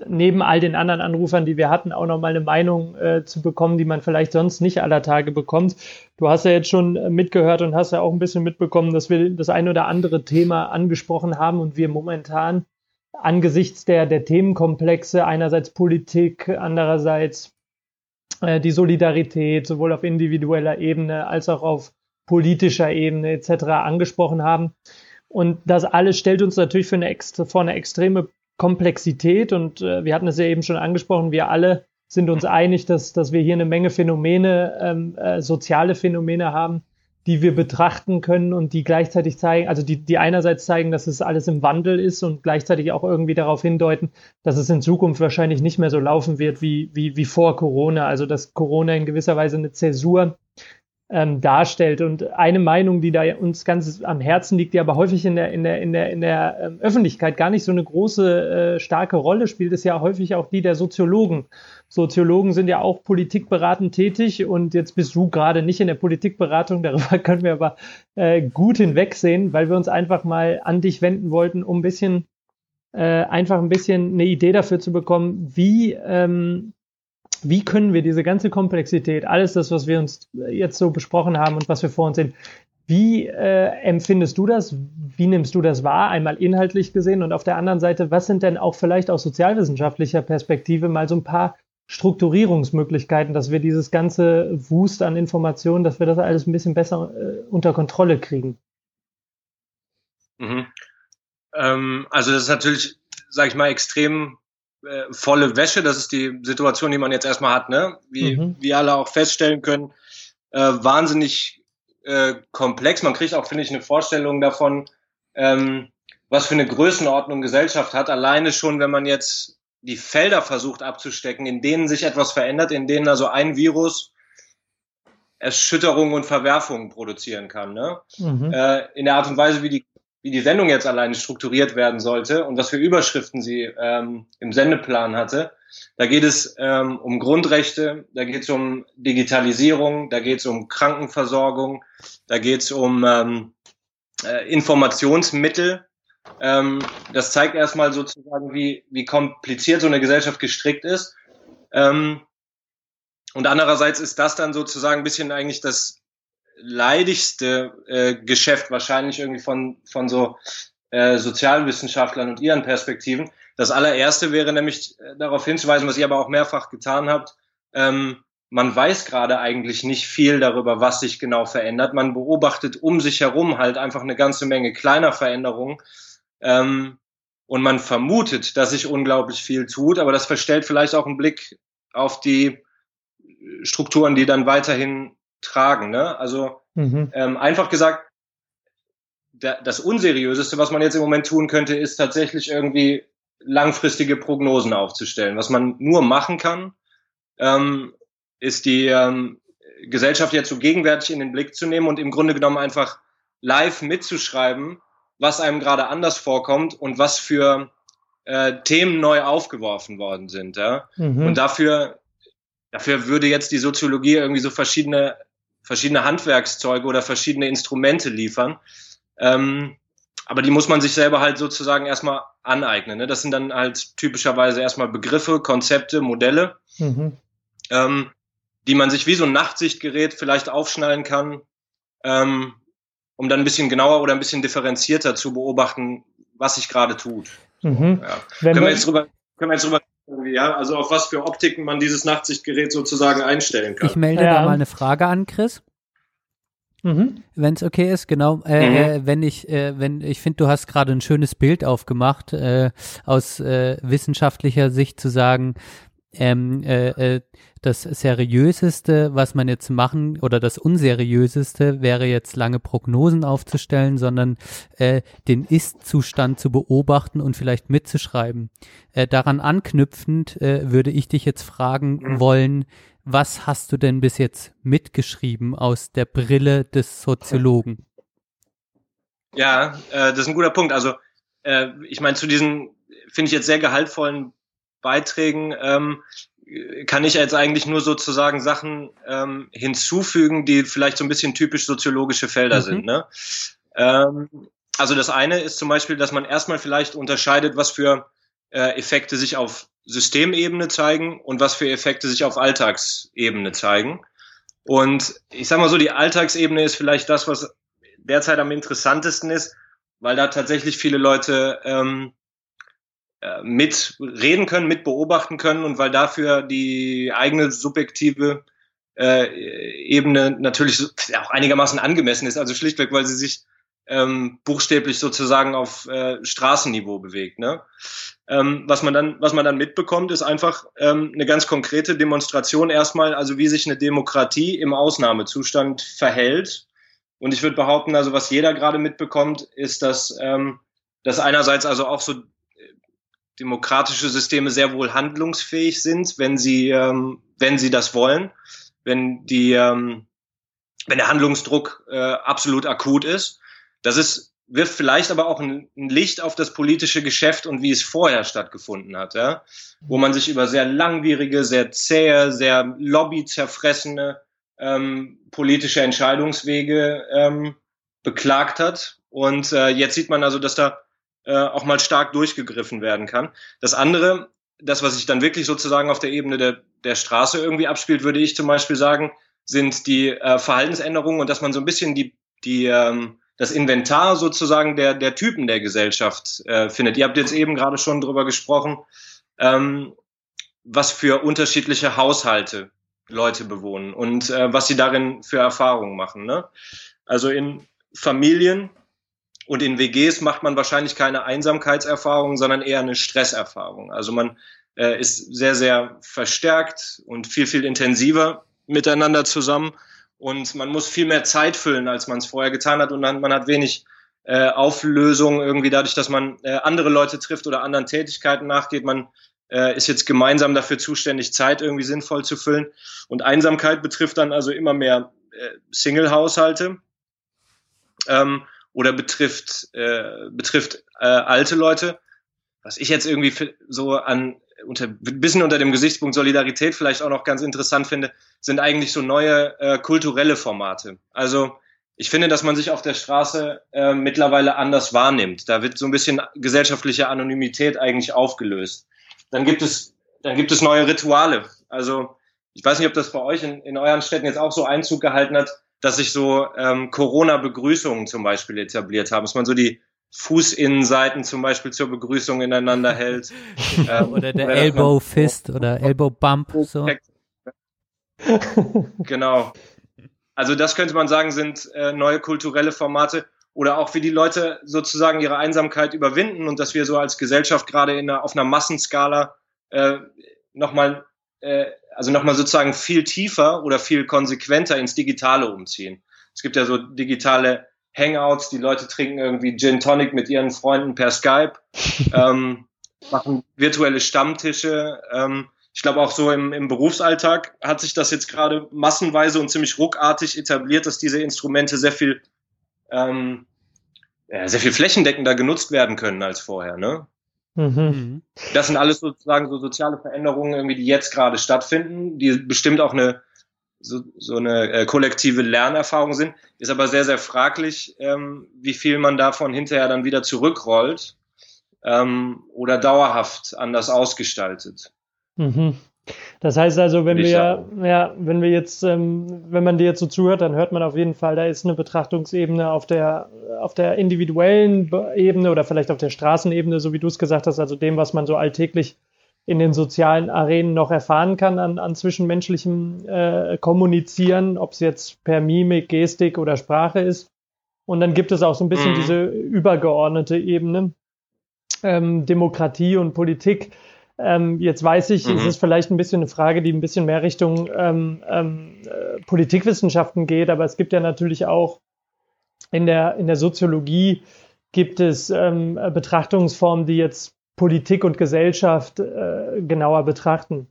neben all den anderen Anrufern, die wir hatten, auch nochmal eine Meinung äh, zu bekommen, die man vielleicht sonst nicht aller Tage bekommt. Du hast ja jetzt schon äh, mitgehört und hast ja auch ein bisschen mitbekommen, dass wir das ein oder andere Thema angesprochen haben und wir momentan angesichts der, der Themenkomplexe, einerseits Politik, andererseits äh, die Solidarität sowohl auf individueller Ebene als auch auf politischer Ebene etc. angesprochen haben. Und das alles stellt uns natürlich für eine, vor eine extreme Komplexität und äh, wir hatten es ja eben schon angesprochen, wir alle sind uns einig, dass, dass wir hier eine Menge Phänomene, ähm, äh, soziale Phänomene haben, die wir betrachten können und die gleichzeitig zeigen, also die, die einerseits zeigen, dass es alles im Wandel ist und gleichzeitig auch irgendwie darauf hindeuten, dass es in Zukunft wahrscheinlich nicht mehr so laufen wird wie, wie, wie vor Corona. Also dass Corona in gewisser Weise eine Zäsur ähm, darstellt. Und eine Meinung, die da uns ganz am Herzen liegt, die aber häufig in der, in der, in der, in der ähm, Öffentlichkeit gar nicht so eine große, äh, starke Rolle spielt, ist ja häufig auch die der Soziologen. Soziologen sind ja auch politikberatend tätig und jetzt bist du gerade nicht in der Politikberatung, darüber (laughs) können wir aber äh, gut hinwegsehen, weil wir uns einfach mal an dich wenden wollten, um ein bisschen äh, einfach ein bisschen eine Idee dafür zu bekommen, wie ähm, wie können wir diese ganze Komplexität, alles das, was wir uns jetzt so besprochen haben und was wir vor uns sehen, wie äh, empfindest du das? Wie nimmst du das wahr? Einmal inhaltlich gesehen und auf der anderen Seite, was sind denn auch vielleicht aus sozialwissenschaftlicher Perspektive mal so ein paar Strukturierungsmöglichkeiten, dass wir dieses ganze Wust an Informationen, dass wir das alles ein bisschen besser äh, unter Kontrolle kriegen?
Mhm. Ähm, also das ist natürlich, sage ich mal, extrem äh, volle Wäsche. Das ist die Situation, die man jetzt erstmal hat, ne? Wie
Mhm.
wir alle auch feststellen können, äh, wahnsinnig äh, komplex. Man kriegt auch, finde ich, eine Vorstellung davon, ähm, was für eine Größenordnung Gesellschaft hat. Alleine schon, wenn man jetzt die Felder versucht abzustecken, in denen sich etwas verändert, in denen also ein Virus Erschütterungen und Verwerfungen produzieren kann. Ne?
Mhm.
Äh, in der Art und Weise, wie die, wie die Sendung jetzt alleine strukturiert werden sollte und was für Überschriften sie ähm, im Sendeplan hatte. Da geht es ähm, um Grundrechte, da geht es um Digitalisierung, da geht es um Krankenversorgung, da geht es um ähm, äh, Informationsmittel. Ähm, das zeigt erstmal sozusagen, wie, wie kompliziert so eine Gesellschaft gestrickt ist. Ähm, und andererseits ist das dann sozusagen ein bisschen eigentlich das leidigste äh, Geschäft wahrscheinlich irgendwie von, von so äh, Sozialwissenschaftlern und ihren Perspektiven. Das allererste wäre nämlich äh, darauf hinzuweisen, was ihr aber auch mehrfach getan habt. Ähm, man weiß gerade eigentlich nicht viel darüber, was sich genau verändert. Man beobachtet um sich herum halt einfach eine ganze Menge kleiner Veränderungen. Ähm, und man vermutet, dass sich unglaublich viel tut, aber das verstellt vielleicht auch einen Blick auf die Strukturen, die dann weiterhin tragen. Ne? Also
Mhm.
ähm, einfach gesagt, der, das Unseriöseste, was man jetzt im Moment tun könnte, ist tatsächlich irgendwie langfristige Prognosen aufzustellen. Was man nur machen kann, ähm, ist die ähm, Gesellschaft jetzt so gegenwärtig in den Blick zu nehmen und im Grunde genommen einfach live mitzuschreiben, was einem gerade anders vorkommt und was für äh, Themen neu aufgeworfen worden sind. Ja? Mhm. Und dafür, dafür würde jetzt die Soziologie irgendwie so verschiedene, verschiedene Handwerkszeuge oder verschiedene Instrumente liefern. Ähm, aber die muss man sich selber halt sozusagen erstmal aneignen. Ne? Das sind dann halt typischerweise erstmal Begriffe, Konzepte, Modelle, mhm. ähm, die man sich wie so ein Nachtsichtgerät vielleicht aufschnallen kann, ähm, um dann ein bisschen genauer oder ein bisschen differenzierter zu beobachten, was sich gerade tut. Mhm. Ja. Können, wir jetzt drüber, können wir jetzt drüber ja, also auf was für Optiken man dieses Nachtsichtgerät sozusagen einstellen kann.
Ich melde ja. da mal eine Frage an, Chris. Mhm. Wenn es okay ist, genau. Äh, mhm. äh, wenn ich, äh, wenn ich finde, du hast gerade ein schönes Bild aufgemacht, äh, aus äh, wissenschaftlicher Sicht zu sagen, ähm, äh, äh, das seriöseste, was man jetzt machen oder das unseriöseste wäre jetzt lange Prognosen aufzustellen, sondern äh, den Ist-Zustand zu beobachten und vielleicht mitzuschreiben. Äh, daran anknüpfend äh, würde ich dich jetzt fragen mhm. wollen, was hast du denn bis jetzt mitgeschrieben aus der Brille des Soziologen?
Ja, äh, das ist ein guter Punkt. Also ich meine, zu diesen, finde ich jetzt sehr gehaltvollen Beiträgen ähm, kann ich jetzt eigentlich nur sozusagen Sachen ähm, hinzufügen, die vielleicht so ein bisschen typisch soziologische Felder mhm. sind. Ne? Ähm, also das eine ist zum Beispiel, dass man erstmal vielleicht unterscheidet, was für äh, Effekte sich auf Systemebene zeigen und was für Effekte sich auf Alltagsebene zeigen. Und ich sag mal so, die Alltagsebene ist vielleicht das, was derzeit am interessantesten ist, weil da tatsächlich viele Leute ähm, äh, mit reden können, mit beobachten können und weil dafür die eigene subjektive äh, Ebene natürlich auch einigermaßen angemessen ist. Also schlichtweg, weil sie sich ähm, buchstäblich sozusagen auf äh, Straßenniveau bewegt. Ne? Ähm, was man dann, was man dann mitbekommt, ist einfach ähm, eine ganz konkrete Demonstration erstmal, also wie sich eine Demokratie im Ausnahmezustand verhält. Und ich würde behaupten, also was jeder gerade mitbekommt, ist, dass, ähm, dass einerseits also auch so äh, demokratische Systeme sehr wohl handlungsfähig sind, wenn sie, ähm, wenn sie das wollen, wenn die, ähm, wenn der Handlungsdruck äh, absolut akut ist. Das ist wirft vielleicht aber auch ein, ein, Licht auf das politische Geschäft und wie es vorher stattgefunden hat, ja? wo man sich über sehr langwierige, sehr zähe, sehr lobbyzerfressene ähm, politische Entscheidungswege ähm, beklagt hat. Und äh, jetzt sieht man also, dass da äh, auch mal stark durchgegriffen werden kann. Das andere, das, was sich dann wirklich sozusagen auf der Ebene der, der Straße irgendwie abspielt, würde ich zum Beispiel sagen, sind die äh, Verhaltensänderungen und dass man so ein bisschen die, die ähm, das Inventar sozusagen der, der Typen der Gesellschaft äh, findet. Ihr habt jetzt eben gerade schon drüber gesprochen, ähm, was für unterschiedliche Haushalte Leute bewohnen und äh, was sie darin für Erfahrungen machen. Ne? Also in Familien und in WGs macht man wahrscheinlich keine Einsamkeitserfahrung, sondern eher eine Stresserfahrung. Also man äh, ist sehr, sehr verstärkt und viel, viel intensiver miteinander zusammen und man muss viel mehr Zeit füllen, als man es vorher getan hat und man, hat wenig äh, Auflösung irgendwie dadurch, dass man äh, andere Leute trifft oder anderen Tätigkeiten nachgeht. Man äh, ist jetzt gemeinsam dafür zuständig, Zeit irgendwie sinnvoll zu füllen. Und Einsamkeit betrifft dann also immer mehr äh, Single-Haushalte ähm, oder betrifft, äh, betrifft äh, alte Leute. Was ich jetzt irgendwie so an unter bisschen unter dem Gesichtspunkt Solidarität vielleicht auch noch ganz interessant finde, sind eigentlich so neue äh, kulturelle Formate. Also ich finde, dass man sich auf der Straße äh, mittlerweile anders wahrnimmt. Da wird so ein bisschen gesellschaftliche Anonymität eigentlich aufgelöst. Dann gibt es, dann gibt es neue Rituale. Also ich weiß nicht, ob das bei euch in, in euren Städten jetzt auch so Einzug gehalten hat, dass sich so ähm, Corona-Begrüßungen zum Beispiel etabliert haben, dass man so die Fußinnenseiten zum Beispiel zur Begrüßung ineinander (laughs) hält.
ähm, oder der Elbow Fist oder Elbow Bump. So.
genau. Also das könnte man sagen, sind äh, neue kulturelle Formate oder auch wie die Leute sozusagen ihre Einsamkeit überwinden und dass wir so als Gesellschaft gerade in einer, auf einer Massenskala äh, nochmal, äh, also nochmal sozusagen viel tiefer oder viel konsequenter ins Digitale umziehen. Es gibt ja so digitale Hangouts, die Leute trinken irgendwie Gin Tonic mit ihren Freunden per Skype, (laughs) ähm, machen virtuelle Stammtische. Ähm, ich glaube auch so im, im Berufsalltag hat sich das jetzt gerade massenweise und ziemlich ruckartig etabliert, dass diese Instrumente sehr viel, ähm, ja, sehr viel flächendeckender genutzt werden können als vorher. Ne? Mhm. Das sind alles sozusagen so soziale Veränderungen, irgendwie, die jetzt gerade stattfinden, die bestimmt auch eine so, so eine äh, kollektive Lernerfahrung sind. Ist aber sehr, sehr fraglich, ähm, wie viel man davon hinterher dann wieder zurückrollt ähm, oder dauerhaft anders ausgestaltet.
Mhm. Das heißt also, wenn wir, ja, wenn wir jetzt, ähm, wenn man dir jetzt so zuhört, dann hört man auf jeden Fall, da ist eine Betrachtungsebene auf der, auf der individuellen Ebene oder vielleicht auf der Straßenebene, so wie du es gesagt hast, also dem, was man so alltäglich in den sozialen Arenen noch erfahren kann an, an zwischenmenschlichem äh, Kommunizieren, ob es jetzt per Mimik, Gestik oder Sprache ist. Und dann gibt es auch so ein bisschen mhm. diese übergeordnete Ebene, ähm, Demokratie und Politik. Ähm, jetzt weiß ich, mhm. es ist vielleicht ein bisschen eine Frage, die ein bisschen mehr Richtung ähm, ähm, äh, Politikwissenschaften geht, aber es gibt ja natürlich auch in der, in der Soziologie gibt es ähm, Betrachtungsformen, die jetzt Politik und Gesellschaft äh, genauer betrachten.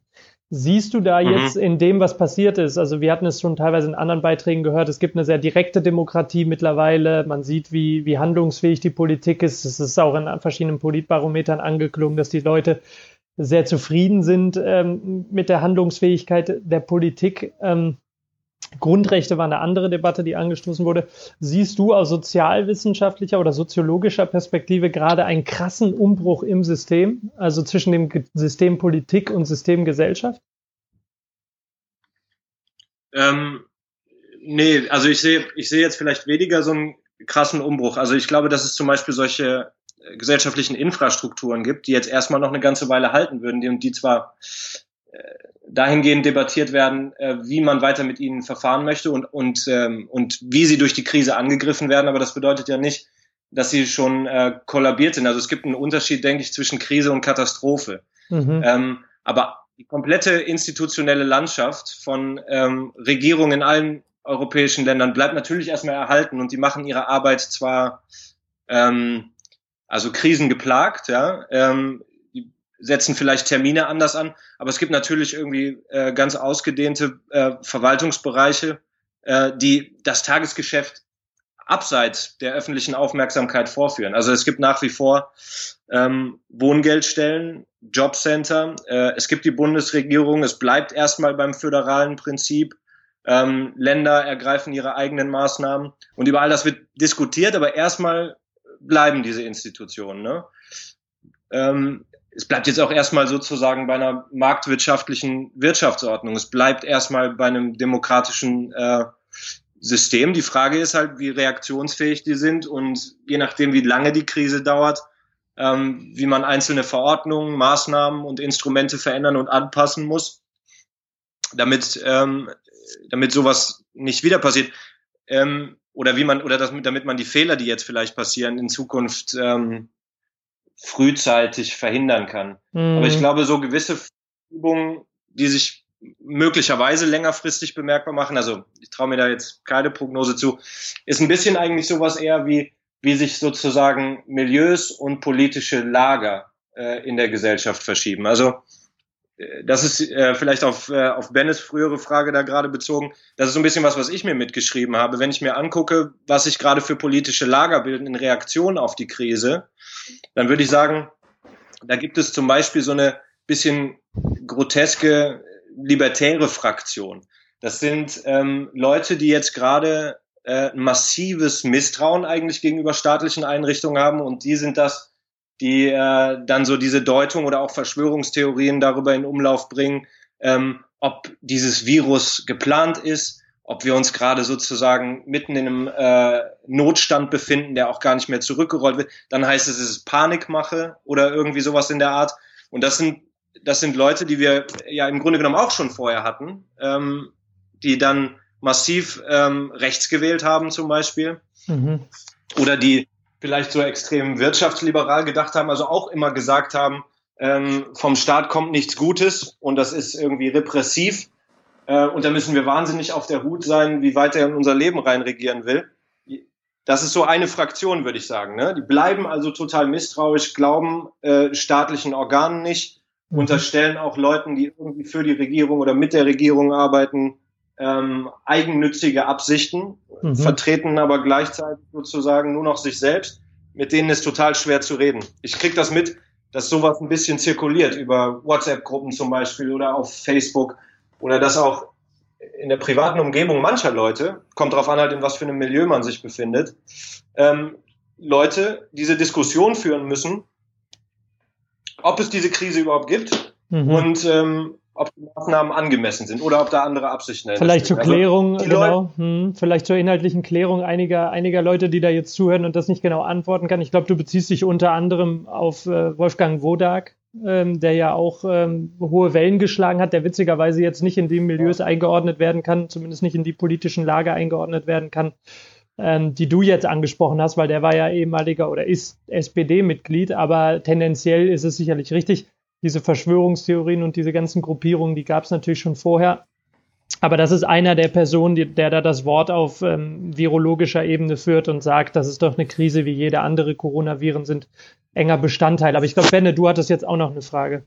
Siehst du da mhm. jetzt in dem, was passiert ist? Also wir hatten es schon teilweise in anderen Beiträgen gehört, es gibt eine sehr direkte Demokratie mittlerweile. Man sieht, wie, wie handlungsfähig die Politik ist. Es ist auch in verschiedenen Politbarometern angeklungen, dass die Leute sehr zufrieden sind ähm, mit der Handlungsfähigkeit der Politik. Ähm, Grundrechte war eine andere Debatte, die angestoßen wurde. Siehst du aus sozialwissenschaftlicher oder soziologischer Perspektive gerade einen krassen Umbruch im System, also zwischen dem System Politik und System Gesellschaft?
Ähm, nee, also ich sehe, ich sehe jetzt vielleicht weniger so einen krassen Umbruch. Also ich glaube, dass es zum Beispiel solche gesellschaftlichen Infrastrukturen gibt, die jetzt erstmal noch eine ganze Weile halten würden, die, und die zwar äh, dahingehend debattiert werden, äh, wie man weiter mit ihnen verfahren möchte und, und, ähm, und wie sie durch die Krise angegriffen werden. Aber das bedeutet ja nicht, dass sie schon äh, kollabiert sind. Also es gibt einen Unterschied, denke ich, zwischen Krise und Katastrophe. Mhm. Ähm, aber die komplette institutionelle Landschaft von ähm, Regierungen in allen europäischen Ländern bleibt natürlich erstmal erhalten und die machen ihre Arbeit zwar ähm, also krisengeplagt, ja, ähm, setzen vielleicht Termine anders an, aber es gibt natürlich irgendwie äh, ganz ausgedehnte äh, Verwaltungsbereiche, äh, die das Tagesgeschäft abseits der öffentlichen Aufmerksamkeit vorführen. Also es gibt nach wie vor ähm, Wohngeldstellen, Jobcenter, äh, es gibt die Bundesregierung, es bleibt erstmal beim föderalen Prinzip. Ähm, Länder ergreifen ihre eigenen Maßnahmen und über all das wird diskutiert, aber erstmal bleiben diese Institutionen. Ne? Ähm, es bleibt jetzt auch erstmal sozusagen bei einer marktwirtschaftlichen Wirtschaftsordnung. Es bleibt erstmal bei einem demokratischen äh, System. Die Frage ist halt, wie reaktionsfähig die sind und je nachdem, wie lange die Krise dauert, ähm, wie man einzelne Verordnungen, Maßnahmen und Instrumente verändern und anpassen muss, damit, ähm, damit sowas nicht wieder passiert. Ähm, oder wie man, oder das, damit man die Fehler, die jetzt vielleicht passieren, in Zukunft ähm, frühzeitig verhindern kann. Mhm. Aber ich glaube, so gewisse Übungen, die sich möglicherweise längerfristig bemerkbar machen, also ich traue mir da jetzt keine Prognose zu, ist ein bisschen eigentlich sowas eher wie, wie sich sozusagen Milieus und politische Lager äh, in der Gesellschaft verschieben. Also das ist äh, vielleicht auf, äh, auf Bennes frühere Frage da gerade bezogen. Das ist so ein bisschen was, was ich mir mitgeschrieben habe. Wenn ich mir angucke, was sich gerade für politische Lager bilden in Reaktion auf die Krise, dann würde ich sagen, da gibt es zum Beispiel so eine bisschen groteske libertäre Fraktion. Das sind ähm, Leute, die jetzt gerade äh, massives Misstrauen eigentlich gegenüber staatlichen Einrichtungen haben und die sind das, die äh, dann so diese Deutung oder auch Verschwörungstheorien darüber in Umlauf bringen, ähm, ob dieses Virus geplant ist, ob wir uns gerade sozusagen mitten in einem äh, Notstand befinden, der auch gar nicht mehr zurückgerollt wird. Dann heißt es, es ist Panikmache oder irgendwie sowas in der Art. Und das sind das sind Leute, die wir ja im Grunde genommen auch schon vorher hatten, ähm, die dann massiv ähm, rechts gewählt haben zum Beispiel. Mhm. Oder die vielleicht so extrem wirtschaftsliberal gedacht haben, also auch immer gesagt haben, ähm, vom Staat kommt nichts Gutes und das ist irgendwie repressiv. Äh, und da müssen wir wahnsinnig auf der Hut sein, wie weit er in unser Leben reinregieren will. Das ist so eine Fraktion, würde ich sagen. Ne? Die bleiben also total misstrauisch, glauben äh, staatlichen Organen nicht mhm. unterstellen auch Leuten, die irgendwie für die Regierung oder mit der Regierung arbeiten, ähm, eigennützige Absichten, mhm. vertreten aber gleichzeitig sozusagen nur noch sich selbst. Mit denen ist total schwer zu reden. Ich krieg das mit, dass sowas ein bisschen zirkuliert über WhatsApp-Gruppen zum Beispiel oder auf Facebook oder dass auch in der privaten Umgebung mancher Leute, kommt darauf an, halt in was für einem Milieu man sich befindet, ähm, Leute diese Diskussion führen müssen, ob es diese Krise überhaupt gibt mhm. und ähm, ob die Maßnahmen angemessen sind oder ob da andere Absichten
Vielleicht zur also Klärung, also, genau, hm, vielleicht zur inhaltlichen Klärung einiger, einiger Leute, die da jetzt zuhören und das nicht genau antworten kann. Ich glaube, du beziehst dich unter anderem auf äh, Wolfgang Wodak, ähm, der ja auch ähm, hohe Wellen geschlagen hat, der witzigerweise jetzt nicht in die Milieus eingeordnet werden kann, zumindest nicht in die politischen Lager eingeordnet werden kann, ähm, die du jetzt angesprochen hast, weil der war ja ehemaliger oder ist SPD-Mitglied, aber tendenziell ist es sicherlich richtig diese Verschwörungstheorien und diese ganzen Gruppierungen, die gab es natürlich schon vorher. Aber das ist einer der Personen, die, der da das Wort auf ähm, virologischer Ebene führt und sagt, das ist doch eine Krise wie jede andere. Coronaviren sind enger Bestandteil. Aber ich glaube, Benne, du hattest jetzt auch noch eine Frage.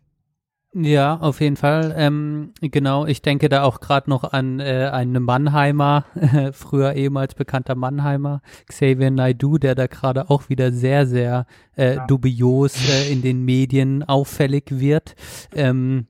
Ja, auf jeden Fall. Ähm, genau, ich denke da auch gerade noch an äh, einen Mannheimer, äh, (laughs) früher ehemals bekannter Mannheimer, Xavier Naidu, der da gerade auch wieder sehr, sehr äh, ja. dubios äh, in den Medien auffällig wird. Ähm,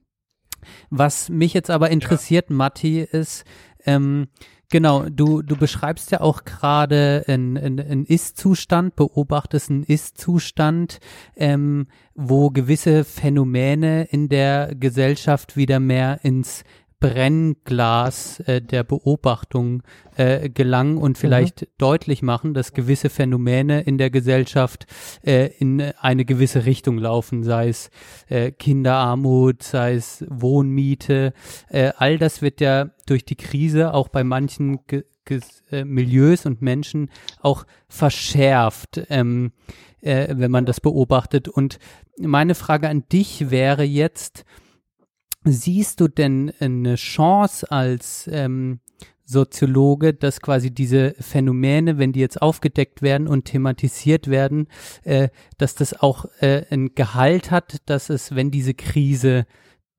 was mich jetzt aber interessiert, ja. Matti, ist, ähm, Genau, du, du beschreibst ja auch gerade einen, Ist-Zustand, beobachtest einen Ist-Zustand, ähm, wo gewisse Phänomene in der Gesellschaft wieder mehr ins Brennglas äh, der Beobachtung äh, gelangen und vielleicht mhm. deutlich machen, dass gewisse Phänomene in der Gesellschaft äh, in eine gewisse Richtung laufen, sei es äh, Kinderarmut, sei es Wohnmiete. Äh, all das wird ja durch die Krise auch bei manchen Ge Ge äh, Milieus und Menschen auch verschärft. Ähm, äh, wenn man das beobachtet. Und meine Frage an dich wäre jetzt, siehst du denn eine Chance als ähm, Soziologe, dass quasi diese Phänomene, wenn die jetzt aufgedeckt werden und thematisiert werden, äh, dass das auch äh, ein Gehalt hat, dass es, wenn diese Krise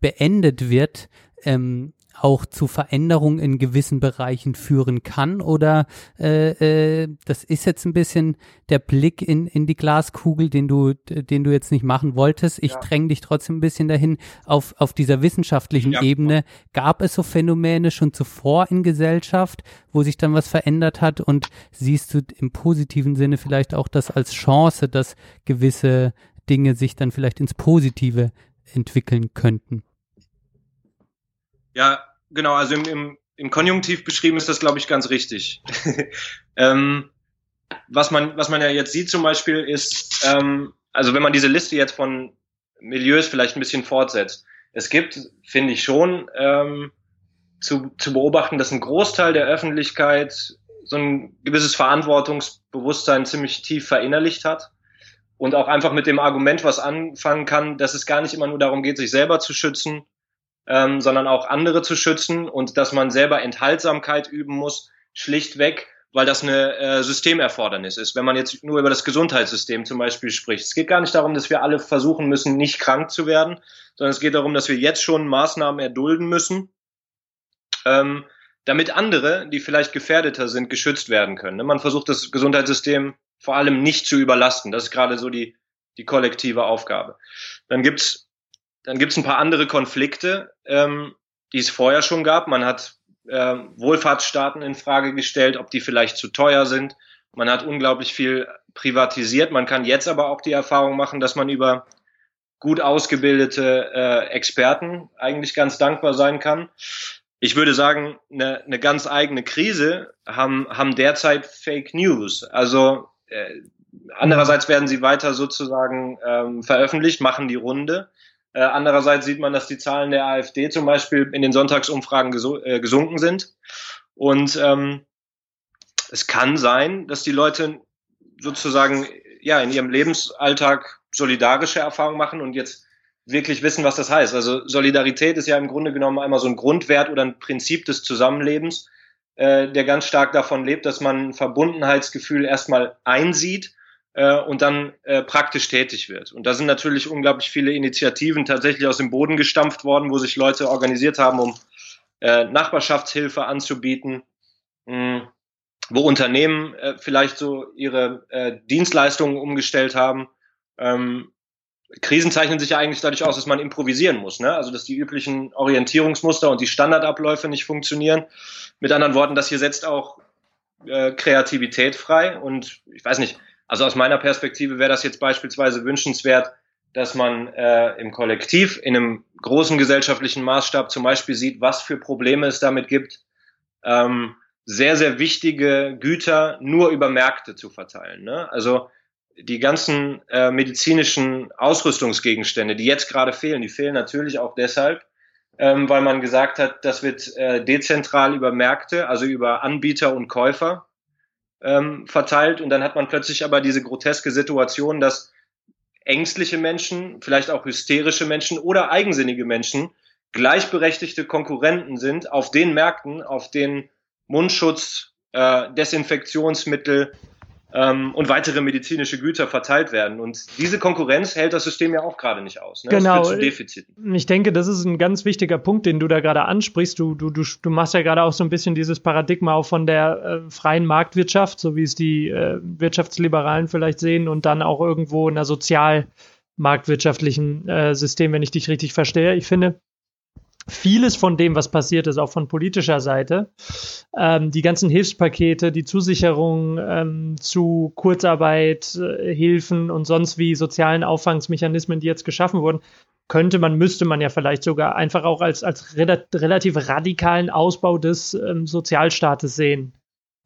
beendet wird, ähm, auch zu Veränderungen in gewissen Bereichen führen kann oder äh, äh, das ist jetzt ein bisschen der Blick in, in die Glaskugel, den du, den du jetzt nicht machen wolltest. Ich ja. dränge dich trotzdem ein bisschen dahin. Auf, auf dieser wissenschaftlichen ja. Ebene gab es so Phänomene schon zuvor in Gesellschaft, wo sich dann was verändert hat und siehst du im positiven Sinne vielleicht auch das als Chance, dass gewisse Dinge sich dann vielleicht ins Positive entwickeln könnten.
Ja, genau, also im, im, im Konjunktiv beschrieben ist das, glaube ich, ganz richtig. (laughs) ähm, was, man, was man ja jetzt sieht zum Beispiel ist, ähm, also wenn man diese Liste jetzt von Milieus vielleicht ein bisschen fortsetzt, es gibt, finde ich schon, ähm, zu, zu beobachten, dass ein Großteil der Öffentlichkeit so ein gewisses Verantwortungsbewusstsein ziemlich tief verinnerlicht hat und auch einfach mit dem Argument was anfangen kann, dass es gar nicht immer nur darum geht, sich selber zu schützen, ähm, sondern auch andere zu schützen und dass man selber Enthaltsamkeit üben muss, schlichtweg, weil das eine äh, Systemerfordernis ist. Wenn man jetzt nur über das Gesundheitssystem zum Beispiel spricht. Es geht gar nicht darum, dass wir alle versuchen müssen, nicht krank zu werden, sondern es geht darum, dass wir jetzt schon Maßnahmen erdulden müssen, ähm, damit andere, die vielleicht gefährdeter sind, geschützt werden können. Man versucht das Gesundheitssystem vor allem nicht zu überlasten. Das ist gerade so die, die kollektive Aufgabe. Dann gibt's dann gibt es ein paar andere Konflikte, ähm, die es vorher schon gab. Man hat äh, Wohlfahrtsstaaten in Frage gestellt, ob die vielleicht zu teuer sind. Man hat unglaublich viel privatisiert. Man kann jetzt aber auch die Erfahrung machen, dass man über gut ausgebildete äh, Experten eigentlich ganz dankbar sein kann. Ich würde sagen, eine, eine ganz eigene Krise haben, haben derzeit Fake News. Also äh, andererseits werden sie weiter sozusagen ähm, veröffentlicht, machen die Runde. Äh, andererseits sieht man, dass die Zahlen der AfD zum Beispiel in den Sonntagsumfragen gesu äh, gesunken sind. Und ähm, es kann sein, dass die Leute sozusagen ja in ihrem Lebensalltag solidarische Erfahrungen machen und jetzt wirklich wissen, was das heißt. Also Solidarität ist ja im Grunde genommen einmal so ein Grundwert oder ein Prinzip des Zusammenlebens, äh, der ganz stark davon lebt, dass man ein Verbundenheitsgefühl erstmal einsieht äh, und dann äh, praktisch tätig wird. Und da sind natürlich unglaublich viele Initiativen tatsächlich aus dem Boden gestampft worden, wo sich Leute organisiert haben, um äh, Nachbarschaftshilfe anzubieten, mh, wo Unternehmen äh, vielleicht so ihre äh, Dienstleistungen umgestellt haben. Ähm, Krisen zeichnen sich ja eigentlich dadurch aus, dass man improvisieren muss, ne? Also dass die üblichen Orientierungsmuster und die Standardabläufe nicht funktionieren. Mit anderen Worten, das hier setzt auch äh, Kreativität frei. Und ich weiß nicht, also aus meiner Perspektive wäre das jetzt beispielsweise wünschenswert, dass man äh, im Kollektiv, in einem großen gesellschaftlichen Maßstab zum Beispiel sieht, was für Probleme es damit gibt, ähm, sehr, sehr wichtige Güter nur über Märkte zu verteilen. Ne? Also die ganzen äh, medizinischen Ausrüstungsgegenstände, die jetzt gerade fehlen, die fehlen natürlich auch deshalb, ähm, weil man gesagt hat, das wird äh, dezentral über Märkte, also über Anbieter und Käufer ähm, verteilt. Und dann hat man plötzlich aber diese groteske Situation, dass ängstliche Menschen, vielleicht auch hysterische Menschen oder eigensinnige Menschen gleichberechtigte Konkurrenten sind auf den Märkten, auf denen Mundschutz, äh, Desinfektionsmittel, ähm, und weitere medizinische Güter verteilt werden. Und diese Konkurrenz hält das System ja auch gerade nicht aus. Ne?
Genau. Das führt zu Defiziten. Ich denke, das ist ein ganz wichtiger Punkt, den du da gerade ansprichst. Du, du, du, du machst ja gerade auch so ein bisschen dieses Paradigma auch von der äh, freien Marktwirtschaft, so wie es die äh, Wirtschaftsliberalen vielleicht sehen, und dann auch irgendwo in einer sozial marktwirtschaftlichen äh, System, wenn ich dich richtig verstehe. Ich finde, vieles von dem, was passiert ist, auch von politischer Seite, ähm, die ganzen Hilfspakete, die Zusicherung ähm, zu Kurzarbeit, äh, Hilfen und sonst wie sozialen Auffangsmechanismen, die jetzt geschaffen wurden, könnte man, müsste man ja vielleicht sogar einfach auch als, als relativ radikalen Ausbau des ähm, Sozialstaates sehen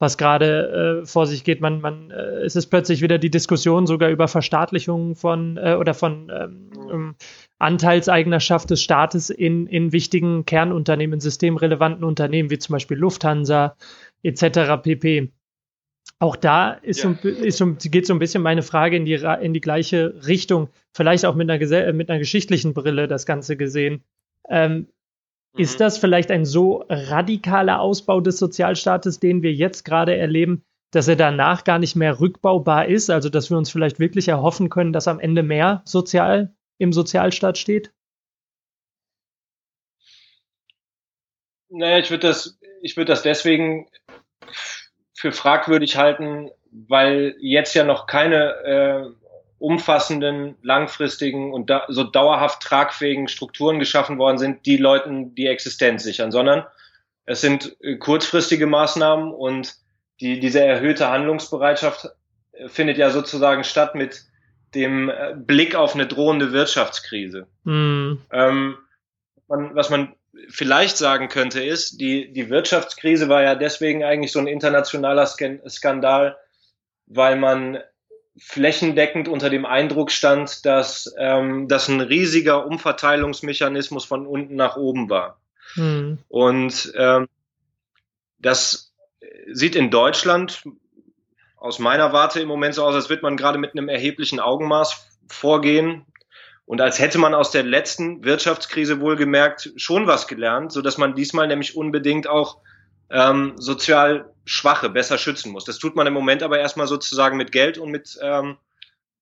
was gerade äh, vor sich geht. Man, man, äh, es ist plötzlich wieder die Diskussion sogar über Verstaatlichung von äh, oder von ähm, ähm, Anteilseignerschaft des Staates in, in wichtigen Kernunternehmen, systemrelevanten Unternehmen wie zum Beispiel Lufthansa etc. pp. Auch da ist ja. so, ist so, geht so ein bisschen meine Frage in die, in die gleiche Richtung, vielleicht auch mit einer, mit einer geschichtlichen Brille das Ganze gesehen. Ähm, Mhm. Ist das vielleicht ein so radikaler Ausbau des Sozialstaates, den wir jetzt gerade erleben, dass er danach gar nicht mehr rückbaubar ist? Also, dass wir uns vielleicht wirklich erhoffen können, dass am Ende mehr sozial im Sozialstaat steht?
Naja, ich würde das, ich würde das deswegen für fragwürdig halten, weil jetzt ja noch keine äh, umfassenden, langfristigen und da, so dauerhaft tragfähigen Strukturen geschaffen worden sind, die Leuten die Existenz sichern, sondern es sind äh, kurzfristige Maßnahmen und die, diese erhöhte Handlungsbereitschaft äh, findet ja sozusagen statt mit dem äh, Blick auf eine drohende Wirtschaftskrise. Mm. Ähm, man, was man vielleicht sagen könnte, ist, die, die Wirtschaftskrise war ja deswegen eigentlich so ein internationaler Skandal, weil man flächendeckend unter dem Eindruck stand, dass ähm, das ein riesiger Umverteilungsmechanismus von unten nach oben war. Mhm. Und ähm, das sieht in Deutschland aus meiner Warte im Moment so aus, als würde man gerade mit einem erheblichen Augenmaß vorgehen und als hätte man aus der letzten Wirtschaftskrise wohlgemerkt schon was gelernt, so dass man diesmal nämlich unbedingt auch ähm, sozial Schwache besser schützen muss. Das tut man im Moment aber erstmal sozusagen mit Geld und mit ähm,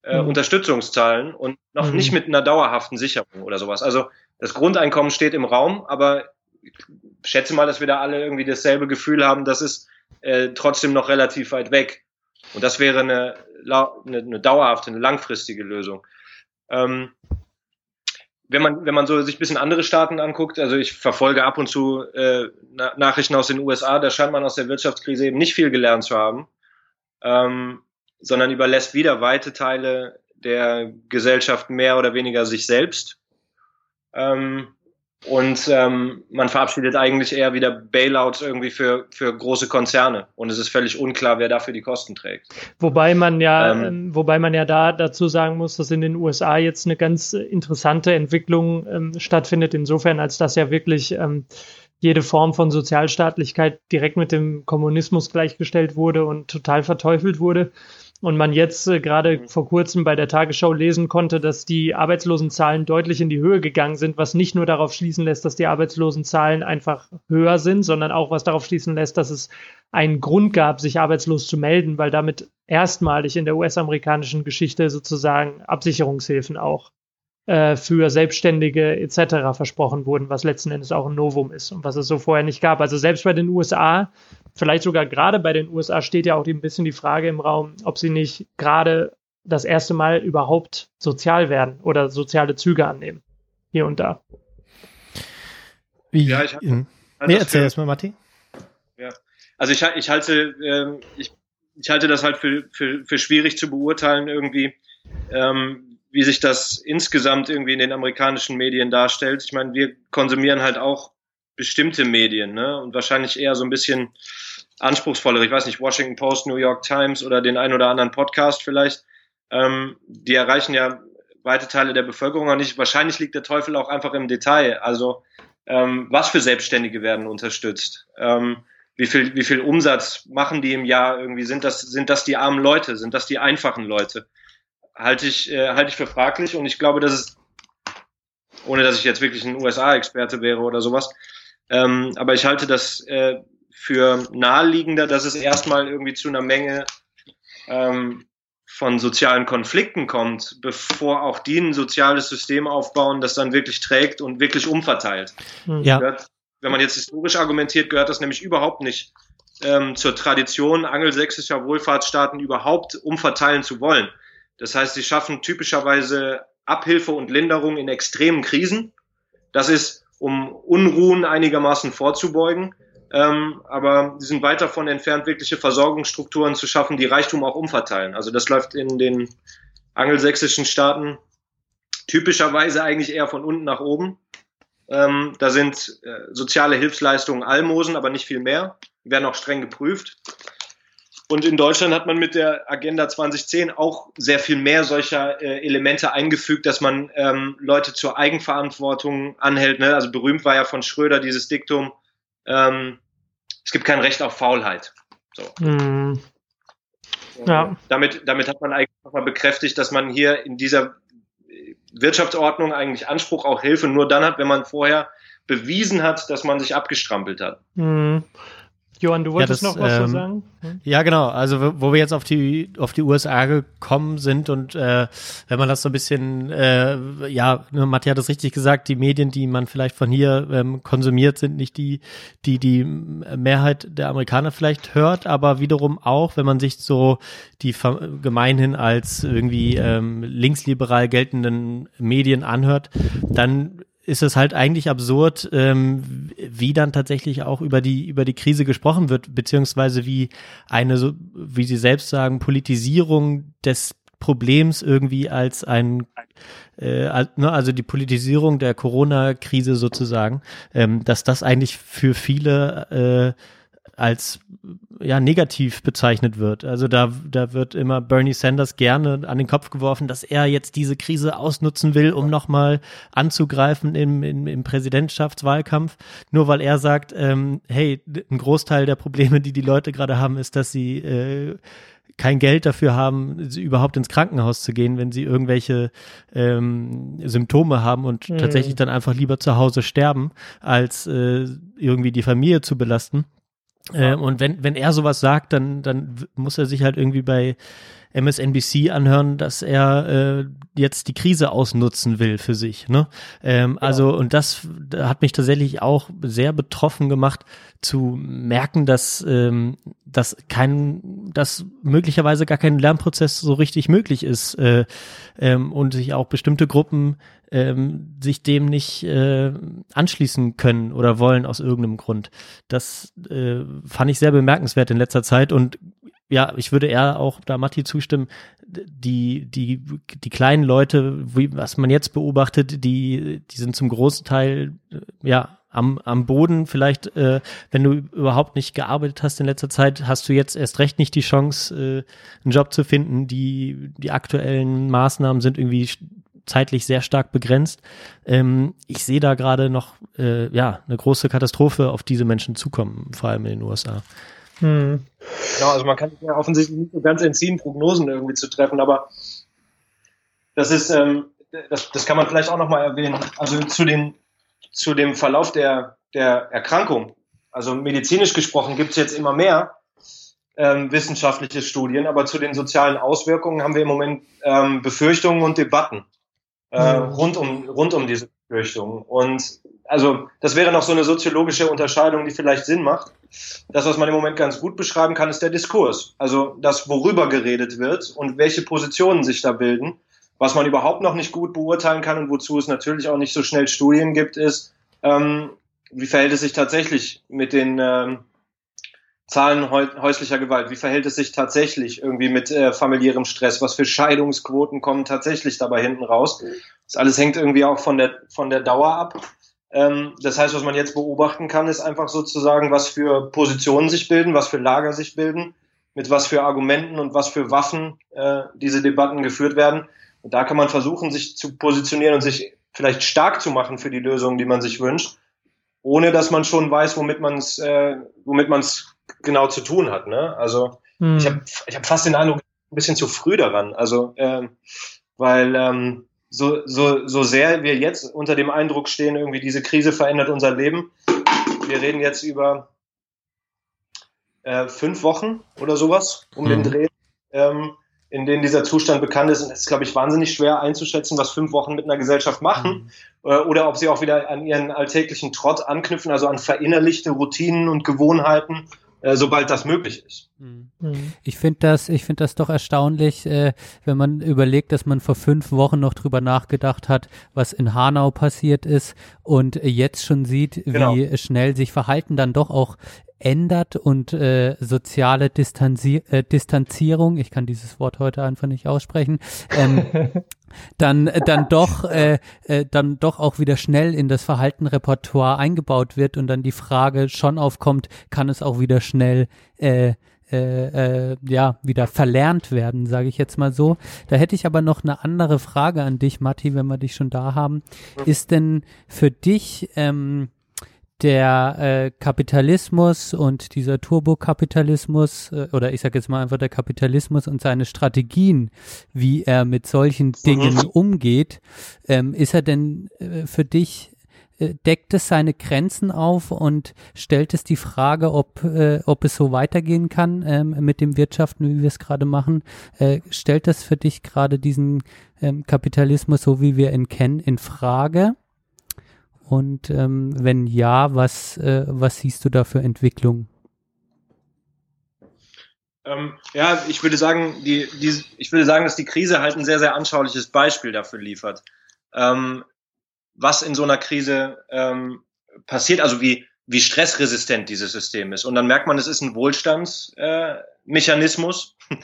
äh, mhm. Unterstützungszahlen und noch mhm. nicht mit einer dauerhaften Sicherung oder sowas. Also das Grundeinkommen steht im Raum, aber ich schätze mal, dass wir da alle irgendwie dasselbe Gefühl haben, das ist äh, trotzdem noch relativ weit weg. Und das wäre eine, eine, eine dauerhafte, eine langfristige Lösung. Ähm, wenn man, wenn man so sich ein bisschen andere Staaten anguckt, also ich verfolge ab und zu äh, Na Nachrichten aus den USA, da scheint man aus der Wirtschaftskrise eben nicht viel gelernt zu haben, ähm, sondern überlässt wieder weite Teile der Gesellschaft mehr oder weniger sich selbst. Ähm, und ähm, man verabschiedet eigentlich eher wieder Bailouts irgendwie für, für große Konzerne. Und es ist völlig unklar, wer dafür die Kosten trägt.
Wobei man ja, ähm, ähm wobei man ja da dazu sagen muss, dass in den USA jetzt eine ganz interessante Entwicklung ähm, stattfindet, insofern, als dass ja wirklich ähm, jede Form von Sozialstaatlichkeit direkt mit dem Kommunismus gleichgestellt wurde und total verteufelt wurde. Und man jetzt äh, gerade mhm. vor kurzem bei der Tagesschau lesen konnte, dass die Arbeitslosenzahlen deutlich in die Höhe gegangen sind, was nicht nur darauf schließen lässt, dass die Arbeitslosenzahlen einfach höher sind, sondern auch was darauf schließen lässt, dass es einen Grund gab, sich arbeitslos zu melden, weil damit erstmalig in der US-amerikanischen Geschichte sozusagen Absicherungshilfen auch äh, für Selbstständige etc. versprochen wurden, was letzten Endes auch ein Novum ist und was es so vorher nicht gab. Also selbst bei den USA, vielleicht sogar gerade bei den USA steht ja auch ein bisschen die Frage im Raum, ob sie nicht gerade das erste Mal überhaupt sozial werden oder soziale Züge annehmen. Hier und da.
Wie? Ja, ich in, nee, erzähl erstmal, Matti.
Ja, also ich, ich halte, ähm, ich, ich halte das halt für, für, für schwierig zu beurteilen irgendwie, ähm, wie sich das insgesamt irgendwie in den amerikanischen Medien darstellt. Ich meine, wir konsumieren halt auch bestimmte Medien, ne? Und wahrscheinlich eher so ein bisschen anspruchsvoller. Ich weiß nicht, Washington Post, New York Times oder den ein oder anderen Podcast vielleicht. Ähm, die erreichen ja weite Teile der Bevölkerung auch nicht. Wahrscheinlich liegt der Teufel auch einfach im Detail. Also ähm, was für Selbstständige werden unterstützt? Ähm, wie viel, wie viel Umsatz machen die im Jahr irgendwie? Sind das, sind das die armen Leute? Sind das die einfachen Leute? Halte ich, äh, halte ich für fraglich und ich glaube, dass es, ohne dass ich jetzt wirklich ein USA-Experte wäre oder sowas, ähm, aber ich halte das äh, für naheliegender, dass es erstmal irgendwie zu einer Menge ähm, von sozialen Konflikten kommt, bevor auch die ein soziales System aufbauen, das dann wirklich trägt und wirklich umverteilt.
Hm. Ja.
Gehört, wenn man jetzt historisch argumentiert, gehört das nämlich überhaupt nicht ähm, zur Tradition angelsächsischer Wohlfahrtsstaaten überhaupt umverteilen zu wollen. Das heißt, sie schaffen typischerweise Abhilfe und Linderung in extremen Krisen. Das ist, um Unruhen einigermaßen vorzubeugen. Ähm, aber sie sind weit davon entfernt, wirkliche Versorgungsstrukturen zu schaffen, die Reichtum auch umverteilen. Also das läuft in den angelsächsischen Staaten typischerweise eigentlich eher von unten nach oben. Ähm, da sind äh, soziale Hilfsleistungen Almosen, aber nicht viel mehr. Die werden auch streng geprüft. Und in Deutschland hat man mit der Agenda 2010 auch sehr viel mehr solcher äh, Elemente eingefügt, dass man ähm, Leute zur Eigenverantwortung anhält. Ne? Also berühmt war ja von Schröder dieses Diktum, ähm, es gibt kein Recht auf Faulheit. So.
Mhm. Ja.
Damit, damit hat man eigentlich nochmal bekräftigt, dass man hier in dieser Wirtschaftsordnung eigentlich Anspruch auf Hilfe nur dann hat, wenn man vorher bewiesen hat, dass man sich abgestrampelt hat.
Mhm. Johann, du wolltest ja, das, noch was ähm, zu sagen?
Hm? Ja, genau. Also wo wir jetzt auf die auf die USA gekommen sind und äh, wenn man das so ein bisschen, äh, ja, ne, Matthias hat es richtig gesagt, die Medien, die man vielleicht von hier ähm, konsumiert, sind nicht die, die die Mehrheit der Amerikaner vielleicht hört, aber wiederum auch, wenn man sich so die gemeinhin als irgendwie ähm, linksliberal geltenden Medien anhört, dann ist es halt eigentlich absurd, ähm, wie dann tatsächlich auch über die über die Krise gesprochen wird, beziehungsweise wie eine, so wie Sie selbst sagen, Politisierung des Problems irgendwie als ein äh, ne, also die Politisierung der Corona-Krise sozusagen, ähm, dass das eigentlich für viele äh, als ja negativ bezeichnet wird. Also da da wird immer Bernie Sanders gerne an den Kopf geworfen, dass er jetzt diese Krise ausnutzen will, um nochmal anzugreifen im, im, im Präsidentschaftswahlkampf. Nur weil er sagt, ähm, hey, ein Großteil der Probleme, die die Leute gerade haben, ist, dass sie äh, kein Geld dafür haben, überhaupt ins Krankenhaus zu gehen, wenn sie irgendwelche ähm, Symptome haben und mhm. tatsächlich dann einfach lieber zu Hause sterben, als äh, irgendwie die Familie zu belasten. Äh, und wenn, wenn er sowas sagt, dann, dann muss er sich halt irgendwie bei MSNBC anhören, dass er äh, jetzt die Krise ausnutzen will für sich. Ne? Ähm, ja. Also, und das hat mich tatsächlich auch sehr betroffen gemacht, zu merken, dass, ähm, dass kein, dass möglicherweise gar kein Lernprozess so richtig möglich ist äh, ähm, und sich auch bestimmte Gruppen ähm, sich dem nicht äh, anschließen können oder wollen aus irgendeinem Grund. Das äh, fand ich sehr bemerkenswert in letzter Zeit und ja, ich würde eher auch da Matti zustimmen, die, die, die kleinen Leute, wie, was man jetzt beobachtet, die, die sind zum großen Teil, äh, ja, am, am Boden. Vielleicht, äh, wenn du überhaupt nicht gearbeitet hast in letzter Zeit, hast du jetzt erst recht nicht die Chance, äh, einen Job zu finden. Die, die aktuellen Maßnahmen sind irgendwie zeitlich sehr stark begrenzt. Ähm, ich sehe da gerade noch äh, ja eine große Katastrophe auf diese Menschen zukommen, vor allem in den USA.
Hm. Genau, also man kann sich ja offensichtlich nicht so ganz entziehen, Prognosen irgendwie zu treffen, aber das ist, ähm, das, das kann man vielleicht auch nochmal erwähnen. Also zu, den, zu dem Verlauf der, der Erkrankung, also medizinisch gesprochen, gibt es jetzt immer mehr ähm, wissenschaftliche Studien, aber zu den sozialen Auswirkungen haben wir im Moment ähm, Befürchtungen und Debatten äh, mhm. rund, um, rund um diese Befürchtungen. Und also das wäre noch so eine soziologische Unterscheidung, die vielleicht Sinn macht. Das, was man im Moment ganz gut beschreiben kann, ist der Diskurs. Also das, worüber geredet wird und welche Positionen sich da bilden. Was man überhaupt noch nicht gut beurteilen kann und wozu es natürlich auch nicht so schnell Studien gibt, ist, ähm, wie verhält es sich tatsächlich mit den ähm, Zahlen häuslicher Gewalt? Wie verhält es sich tatsächlich irgendwie mit äh, familiärem Stress? Was für Scheidungsquoten kommen tatsächlich dabei hinten raus? Das alles hängt irgendwie auch von der, von der Dauer ab. Ähm, das heißt, was man jetzt beobachten kann, ist einfach sozusagen, was für Positionen sich bilden, was für Lager sich bilden, mit was für Argumenten und was für Waffen äh, diese Debatten geführt werden. Und da kann man versuchen, sich zu positionieren und sich vielleicht stark zu machen für die Lösungen, die man sich wünscht, ohne dass man schon weiß, womit man es äh, womit man es genau zu tun hat. Ne? Also hm. ich habe ich hab fast den Eindruck, ein bisschen zu früh daran. Also äh, weil ähm, so, so, so sehr wir jetzt unter dem Eindruck stehen, irgendwie diese Krise verändert unser Leben. Wir reden jetzt über äh, fünf Wochen oder sowas um mhm. den Dreh. Ähm, in denen dieser Zustand bekannt ist. Und es ist, glaube ich, wahnsinnig schwer einzuschätzen, was fünf Wochen mit einer Gesellschaft machen mhm. äh, oder ob sie auch wieder an ihren alltäglichen Trott anknüpfen, also an verinnerlichte Routinen und Gewohnheiten, sobald das möglich ist.
Mhm. mhm. Ich finde das, ich finde das doch erstaunlich, äh, wenn man überlegt, dass man vor fünf Wochen noch drüber nachgedacht hat, was in Hanau passiert ist und jetzt schon sieht, genau. wie schnell sich Verhalten dann doch auch ändert und äh, soziale Distanzi äh, Distanzierung, ich kann dieses Wort heute einfach nicht aussprechen, ähm, (laughs) dann dann doch äh, äh, dann doch auch wieder schnell in das Verhaltenrepertoire eingebaut wird und dann die Frage schon aufkommt, kann es auch wieder schnell äh, äh, äh, ja wieder verlernt werden, sage ich jetzt mal so. Da hätte ich aber noch eine andere Frage an dich, Matti, wenn wir dich schon da haben. Ist denn für dich ähm, der äh, Kapitalismus und dieser Turbokapitalismus äh, oder ich sage jetzt mal einfach der Kapitalismus und seine Strategien, wie er mit solchen Dingen mhm. umgeht, ähm, ist er denn äh, für dich äh, deckt es seine Grenzen auf und stellt es die Frage, ob, äh, ob es so weitergehen kann ähm, mit dem Wirtschaften, wie wir es gerade machen. Äh, stellt das für dich gerade diesen ähm, Kapitalismus, so wie wir ihn kennen, in Frage? Und ähm, wenn ja, was, äh, was siehst du da für Entwicklungen?
Ähm, ja, ich würde sagen, die, die, ich würde sagen, dass die Krise halt ein sehr, sehr anschauliches Beispiel dafür liefert. Ähm, was in so einer Krise ähm, passiert, also wie, wie stressresistent dieses System ist. Und dann merkt man, es ist ein Wohlstandsmechanismus. Äh,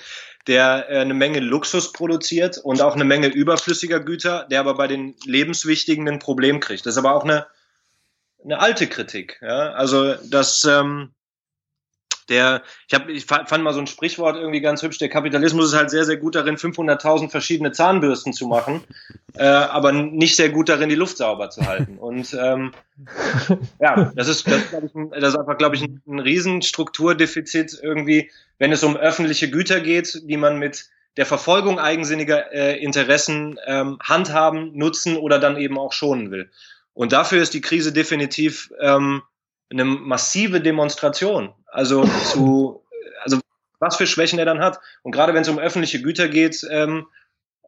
der äh, eine Menge Luxus produziert und auch eine Menge überflüssiger Güter, der aber bei den lebenswichtigen ein Problem kriegt. Das ist aber auch eine, eine alte Kritik. Ja? Also das ähm, der, ich habe, ich fand mal so ein Sprichwort irgendwie ganz hübsch. Der Kapitalismus ist halt sehr, sehr gut darin, 500.000 verschiedene Zahnbürsten zu machen, (laughs) äh, aber nicht sehr gut darin, die Luft sauber zu halten. Und ähm, ja, das ist, das ist, ich, das ist einfach, glaube ich, ein, ein Riesenstrukturdefizit irgendwie, wenn es um öffentliche Güter geht, die man mit der Verfolgung eigensinniger äh, Interessen ähm, handhaben, nutzen oder dann eben auch schonen will. Und dafür ist die Krise definitiv ähm, eine massive Demonstration. Also zu, also was für Schwächen er dann hat. Und gerade wenn es um öffentliche Güter geht, ähm,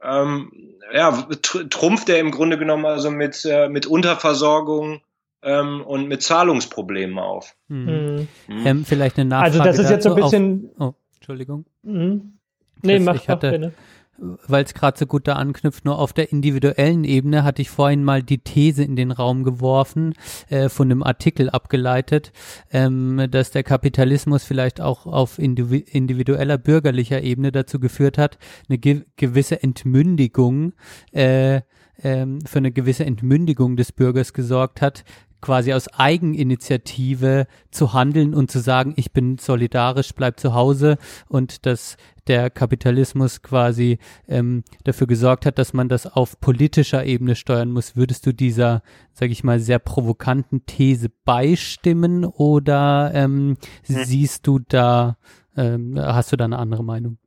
ähm, ja, trumpft er im Grunde genommen also mit, äh, mit Unterversorgung ähm, und mit Zahlungsproblemen auf.
Mhm. Mhm. Ähm, vielleicht eine Nachfrage.
Also das ist jetzt so ein bisschen.
Auf, oh, Entschuldigung.
Mhm. Nee, mach, ich hatte, mach
weil es gerade so gut da anknüpft, nur auf der individuellen Ebene hatte ich vorhin mal die These in den Raum geworfen, äh, von einem Artikel abgeleitet, ähm, dass der Kapitalismus vielleicht auch auf individueller bürgerlicher Ebene dazu geführt hat, eine ge gewisse Entmündigung äh, ähm, für eine gewisse Entmündigung des Bürgers gesorgt hat, quasi aus Eigeninitiative zu handeln und zu sagen, ich bin solidarisch, bleib zu Hause und dass der Kapitalismus quasi ähm, dafür gesorgt hat, dass man das auf politischer Ebene steuern muss. Würdest du dieser, sage ich mal, sehr provokanten These beistimmen oder ähm, hm. siehst du da, ähm, hast du da eine andere Meinung?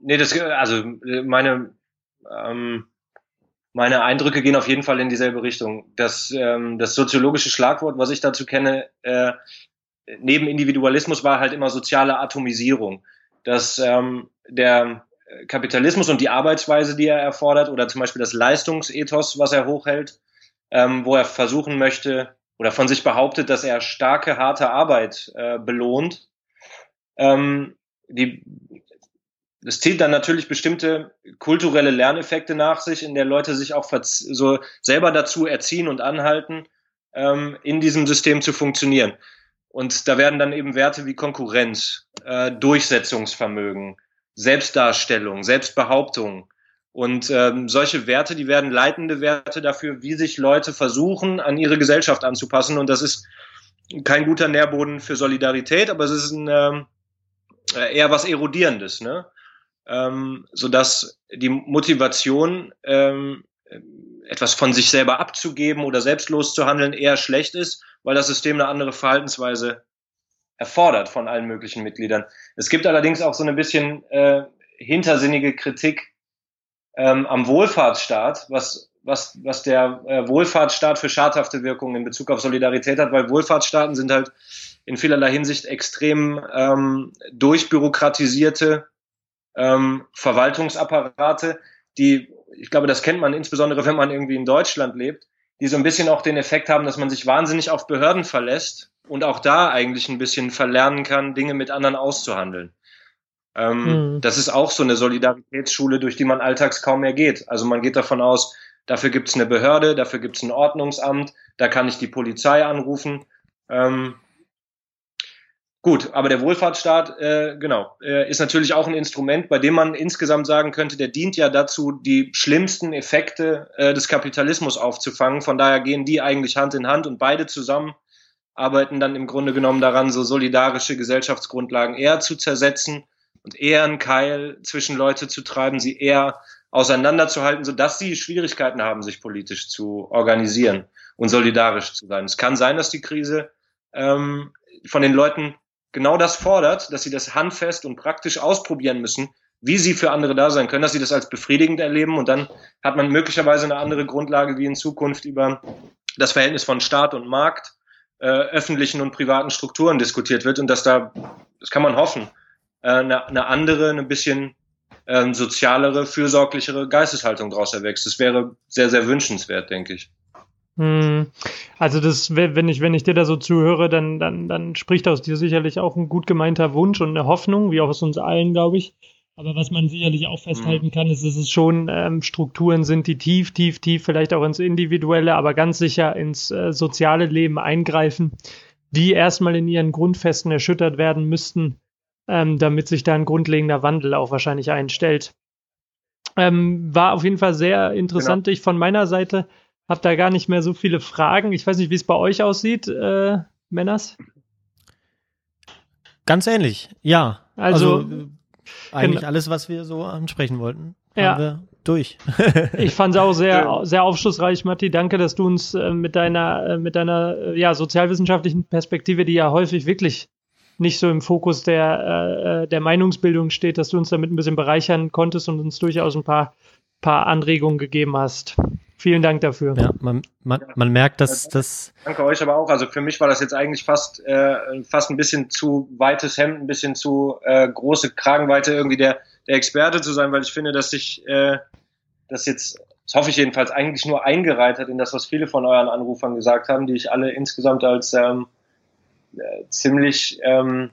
Nee, das, also meine, ähm, meine Eindrücke gehen auf jeden Fall in dieselbe Richtung. Das, ähm, das soziologische Schlagwort, was ich dazu kenne, äh, neben Individualismus war halt immer soziale Atomisierung. Dass ähm, der Kapitalismus und die Arbeitsweise, die er erfordert, oder zum Beispiel das Leistungsethos, was er hochhält, ähm, wo er versuchen möchte oder von sich behauptet, dass er starke, harte Arbeit äh, belohnt, ähm, die das zieht dann natürlich bestimmte kulturelle Lerneffekte nach sich, in der Leute sich auch so selber dazu erziehen und anhalten, ähm, in diesem System zu funktionieren. Und da werden dann eben Werte wie Konkurrenz, äh, Durchsetzungsvermögen, Selbstdarstellung, Selbstbehauptung und ähm, solche Werte, die werden leitende Werte dafür, wie sich Leute versuchen, an ihre Gesellschaft anzupassen. Und das ist kein guter Nährboden für Solidarität, aber es ist ein, ähm, äh, eher was Erodierendes. Ne? Ähm, sodass die Motivation, ähm, etwas von sich selber abzugeben oder selbstlos zu handeln, eher schlecht ist, weil das System eine andere Verhaltensweise erfordert von allen möglichen Mitgliedern. Es gibt allerdings auch so ein bisschen äh, hintersinnige Kritik ähm, am Wohlfahrtsstaat, was, was, was der äh, Wohlfahrtsstaat für schadhafte Wirkungen in Bezug auf Solidarität hat, weil Wohlfahrtsstaaten sind halt in vielerlei Hinsicht extrem ähm, durchbürokratisierte ähm, Verwaltungsapparate, die, ich glaube, das kennt man insbesondere, wenn man irgendwie in Deutschland lebt, die so ein bisschen auch den Effekt haben, dass man sich wahnsinnig auf Behörden verlässt und auch da eigentlich ein bisschen verlernen kann, Dinge mit anderen auszuhandeln. Ähm, mhm. Das ist auch so eine Solidaritätsschule, durch die man alltags kaum mehr geht. Also man geht davon aus, dafür gibt es eine Behörde, dafür gibt es ein Ordnungsamt, da kann ich die Polizei anrufen. Ähm, Gut, aber der Wohlfahrtsstaat, äh, genau, äh, ist natürlich auch ein Instrument, bei dem man insgesamt sagen könnte, der dient ja dazu, die schlimmsten Effekte äh, des Kapitalismus aufzufangen. Von daher gehen die eigentlich Hand in Hand und beide zusammen arbeiten dann im Grunde genommen daran, so solidarische Gesellschaftsgrundlagen eher zu zersetzen und eher einen Keil zwischen Leute zu treiben, sie eher auseinanderzuhalten, sodass sie Schwierigkeiten haben, sich politisch zu organisieren und solidarisch zu sein. Es kann sein, dass die Krise ähm, von den Leuten genau das fordert, dass sie das handfest und praktisch ausprobieren müssen, wie sie für andere da sein können, dass sie das als befriedigend erleben und dann hat man möglicherweise eine andere Grundlage, wie in Zukunft über das Verhältnis von Staat und Markt, äh, öffentlichen und privaten Strukturen diskutiert wird und dass da, das kann man hoffen, äh, eine, eine andere, ein bisschen äh, sozialere, fürsorglichere Geisteshaltung daraus erwächst. Das wäre sehr, sehr wünschenswert, denke ich.
Hm. Also das, wenn ich, wenn ich dir da so zuhöre, dann, dann, dann spricht aus dir sicherlich auch ein gut gemeinter Wunsch und eine Hoffnung, wie auch aus uns allen, glaube ich. Aber was man sicherlich auch festhalten kann, ist, dass es schon ähm, Strukturen sind, die tief, tief, tief vielleicht auch ins Individuelle, aber ganz sicher ins äh, soziale Leben eingreifen, die erstmal in ihren Grundfesten erschüttert werden müssten, ähm, damit sich da ein grundlegender Wandel auch wahrscheinlich einstellt. Ähm, war auf jeden Fall sehr interessant. Genau. Ich von meiner Seite habe da gar nicht mehr so viele Fragen. Ich weiß nicht, wie es bei euch aussieht, äh, Männers.
Ganz ähnlich, ja. Also, also äh, eigentlich genau. alles, was wir so ansprechen wollten, ja. haben wir durch. (laughs)
ich fand es auch sehr, sehr aufschlussreich, Matti. Danke, dass du uns äh, mit deiner, äh, mit deiner äh, ja, sozialwissenschaftlichen Perspektive, die ja häufig wirklich nicht so im Fokus der, äh, der Meinungsbildung steht, dass du uns damit ein bisschen bereichern konntest und uns durchaus ein paar, paar Anregungen gegeben hast. Vielen Dank dafür.
Ja, man, man, man merkt, dass das.
Danke euch aber auch. Also für mich war das jetzt eigentlich fast, äh, fast ein bisschen zu weites Hemd, ein bisschen zu äh, große Kragenweite, irgendwie der, der Experte zu sein, weil ich finde, dass sich äh, das jetzt, das hoffe ich jedenfalls, eigentlich nur eingereiht hat in das, was viele von euren Anrufern gesagt haben, die ich alle insgesamt als ähm, äh, ziemlich ähm,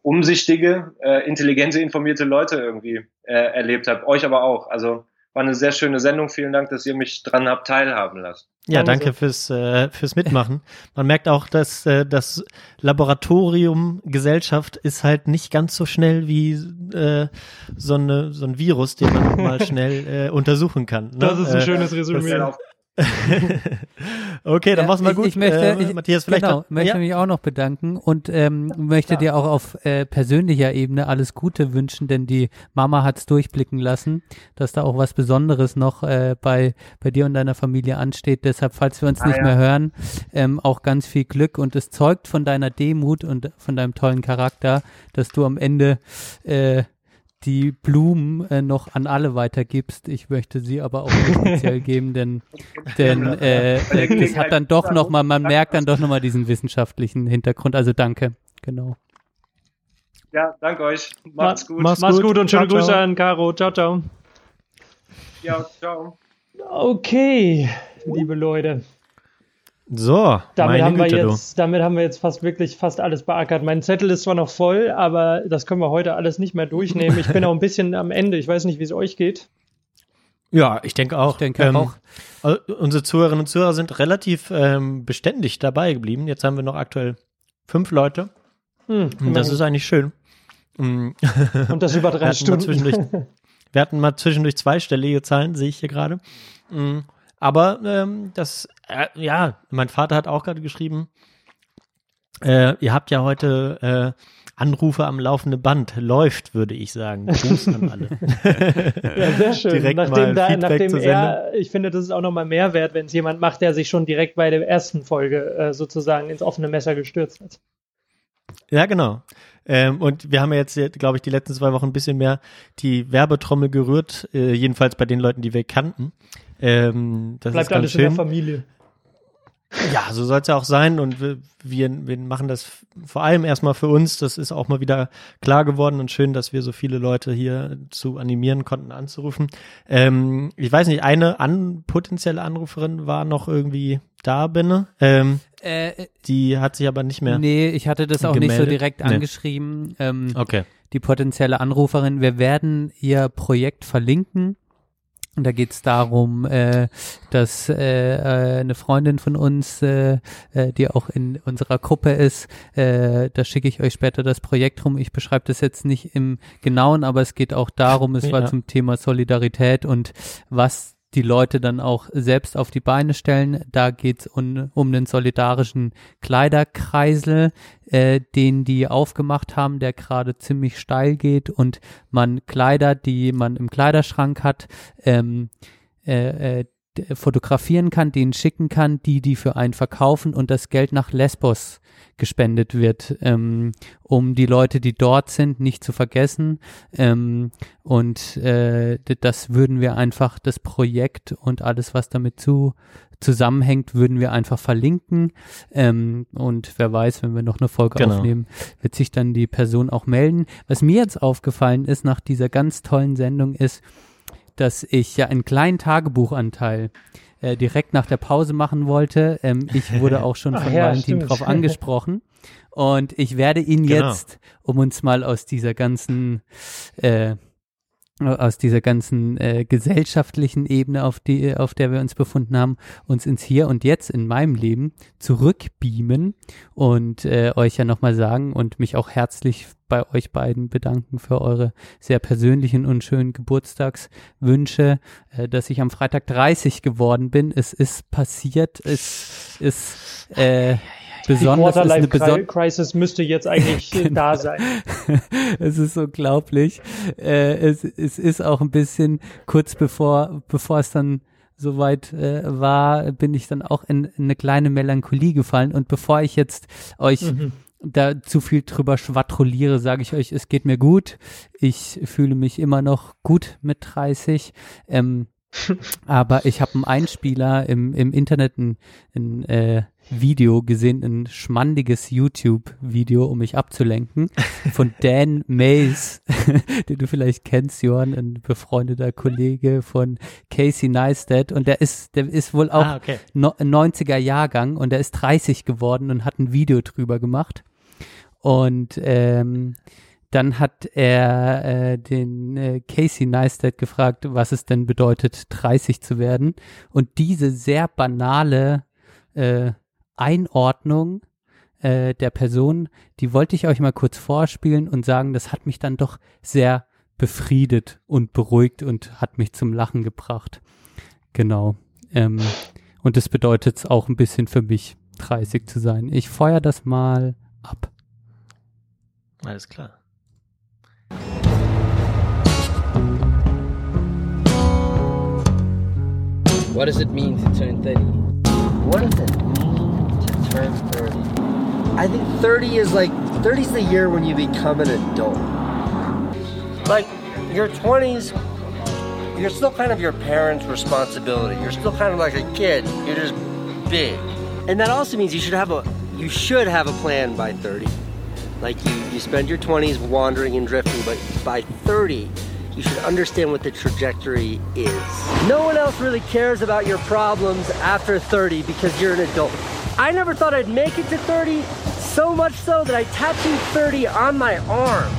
umsichtige, äh, intelligente, informierte Leute irgendwie äh, erlebt habe. Euch aber auch. Also war eine sehr schöne Sendung. Vielen Dank, dass ihr mich dran habt teilhaben lassen.
Ja, danke fürs, äh, fürs Mitmachen. Man merkt auch, dass äh, das Laboratorium Gesellschaft ist halt nicht ganz so schnell wie äh, so, eine, so ein Virus, den man (laughs) mal schnell äh, untersuchen kann. Ne?
Das ist ein äh, schönes Resümee. (laughs)
okay, dann ja, mach's mal gut.
Ich, möchte, äh, ich, Matthias, vielleicht genau, noch, möchte ja? mich auch noch bedanken und ähm, möchte ja. dir auch auf äh, persönlicher Ebene alles Gute wünschen, denn die Mama hat's durchblicken lassen, dass da auch was Besonderes noch äh, bei bei dir und deiner Familie ansteht. Deshalb, falls wir uns ah, nicht mehr hören, ähm, auch ganz viel Glück und es zeugt von deiner Demut und von deinem tollen Charakter, dass du am Ende äh, die Blumen äh, noch an alle weitergibst. Ich möchte sie aber auch speziell (laughs) geben, denn, denn äh, äh, das hat dann doch nochmal, man merkt dann doch nochmal diesen wissenschaftlichen Hintergrund. Also danke, genau.
Ja, danke euch. Macht's gut.
Mach's, Mach's gut. gut und schöne ciao, Grüße ciao. an Caro. Ciao, ciao.
Ja, ciao.
Okay, liebe Leute.
So,
damit haben
Güte,
wir jetzt, du. damit haben wir jetzt fast wirklich fast alles beackert. Mein Zettel ist zwar noch voll, aber das können wir heute alles nicht mehr durchnehmen. Ich bin auch ein bisschen am Ende. Ich weiß nicht, wie es euch geht.
Ja, ich denke auch. Ich
denke ähm, auch.
Unsere Zuhörerinnen und Zuhörer sind relativ ähm, beständig dabei geblieben. Jetzt haben wir noch aktuell fünf Leute. Hm, das ist eigentlich schön.
Mm. (laughs) Und das über drei Stunden. (laughs)
wir hatten mal zwischendurch zweistellige Zahlen, sehe ich hier gerade. Mm. Aber ähm, das, äh, ja, mein Vater hat auch gerade geschrieben, äh, ihr habt ja heute äh, Anrufe am laufenden Band. Läuft, würde ich sagen. Gruß an alle. (laughs)
ja, sehr schön. direkt nachdem, da, nachdem er, ich finde, das ist auch nochmal Mehrwert, wenn es jemand macht, der sich schon direkt bei der ersten Folge äh, sozusagen ins offene Messer gestürzt hat.
Ja, genau. Ähm, und wir haben ja jetzt, glaube ich, die letzten zwei Wochen ein bisschen mehr die Werbetrommel gerührt, äh, jedenfalls bei den Leuten, die wir kannten. Ähm, das
Bleibt
ist
alles
schön.
in der Familie.
Ja, so soll es ja auch sein und wir, wir, wir machen das vor allem erstmal für uns. Das ist auch mal wieder klar geworden und schön, dass wir so viele Leute hier zu animieren konnten, anzurufen. Ähm, ich weiß nicht, eine an, potenzielle Anruferin war noch irgendwie da, Benne. Ähm, äh, die hat sich aber nicht mehr.
Nee, ich hatte das auch gemeldet. nicht so direkt nee. angeschrieben. Ähm,
okay.
Die potenzielle Anruferin. Wir werden ihr Projekt verlinken und da geht es darum, äh, dass äh, äh, eine Freundin von uns, äh, äh, die auch in unserer Gruppe ist, äh, da schicke ich euch später das Projekt rum. Ich beschreibe das jetzt nicht im Genauen, aber es geht auch darum, es ja. war zum Thema Solidarität und was die Leute dann auch selbst auf die Beine stellen. Da geht's um, um den solidarischen Kleiderkreisel, äh, den die aufgemacht haben, der gerade ziemlich steil geht und man Kleider, die man im Kleiderschrank hat, ähm, äh, äh, fotografieren kann, denen schicken kann, die die für einen verkaufen und das Geld nach Lesbos gespendet wird, ähm, um die Leute, die dort sind, nicht zu vergessen. Ähm, und äh, das würden wir einfach, das Projekt und alles, was damit zu zusammenhängt, würden wir einfach verlinken. Ähm, und wer weiß, wenn wir noch eine Folge genau. aufnehmen, wird sich dann die Person auch melden. Was mir jetzt aufgefallen ist nach dieser ganz tollen Sendung ist, dass ich ja einen kleinen Tagebuchanteil äh, direkt nach der Pause machen wollte. Ähm, ich wurde (laughs) auch schon von ja, Valentin stimmt. drauf angesprochen. Und ich werde ihn genau. jetzt, um uns mal aus dieser ganzen äh, aus dieser ganzen äh, gesellschaftlichen Ebene, auf die, auf der wir uns befunden haben, uns ins Hier und Jetzt in meinem Leben zurückbeamen und äh, euch ja nochmal sagen und mich auch herzlich bei euch beiden bedanken für eure sehr persönlichen und schönen Geburtstagswünsche, äh, dass ich am Freitag 30 geworden bin. Es ist passiert, es ist äh, besonders
die ist eine beson Crisis müsste jetzt eigentlich (laughs) genau. da sein. (laughs)
es ist unglaublich. Äh, es, es ist auch ein bisschen kurz bevor bevor es dann soweit äh, war, bin ich dann auch in, in, eine kleine Melancholie gefallen. Und bevor ich jetzt euch mhm. Da zu viel drüber schwadrolliere, sage ich euch, es geht mir gut. Ich fühle mich immer noch gut mit 30. Ähm, (laughs) aber ich habe einen Einspieler im, im Internet, ein, ein äh, Video gesehen, ein schmandiges YouTube-Video, um mich abzulenken, (laughs) von Dan Mays, (laughs) den du vielleicht kennst, Johann, ein befreundeter Kollege von Casey Neistat. Und der ist, der ist wohl auch ah, okay. no, 90er Jahrgang und der ist 30 geworden und hat ein Video drüber gemacht. Und ähm, dann hat er äh, den äh, Casey Neistat gefragt, was es denn bedeutet, 30 zu werden. Und diese sehr banale äh, Einordnung äh, der Person, die wollte ich euch mal kurz vorspielen und sagen, das hat mich dann doch sehr befriedet und beruhigt und hat mich zum Lachen gebracht. Genau. Ähm, und das bedeutet es auch ein bisschen für mich, 30 zu sein. Ich feuer das mal ab.
Alles klar.
What does it mean to turn 30?
What does it mean to turn 30? I think 30 is like 30 is the year when you become an adult. Like your 20s, you're still kind of your parents' responsibility. You're still kind of like a kid. You're just big. And that also means you should have a you should have a plan by 30. Like you, you spend your 20s wandering and drifting, but by 30, you should understand what the trajectory is. No one else really cares about your problems after 30 because you're an adult. I never thought I'd make it to 30, so much so that I tattooed 30 on my arm.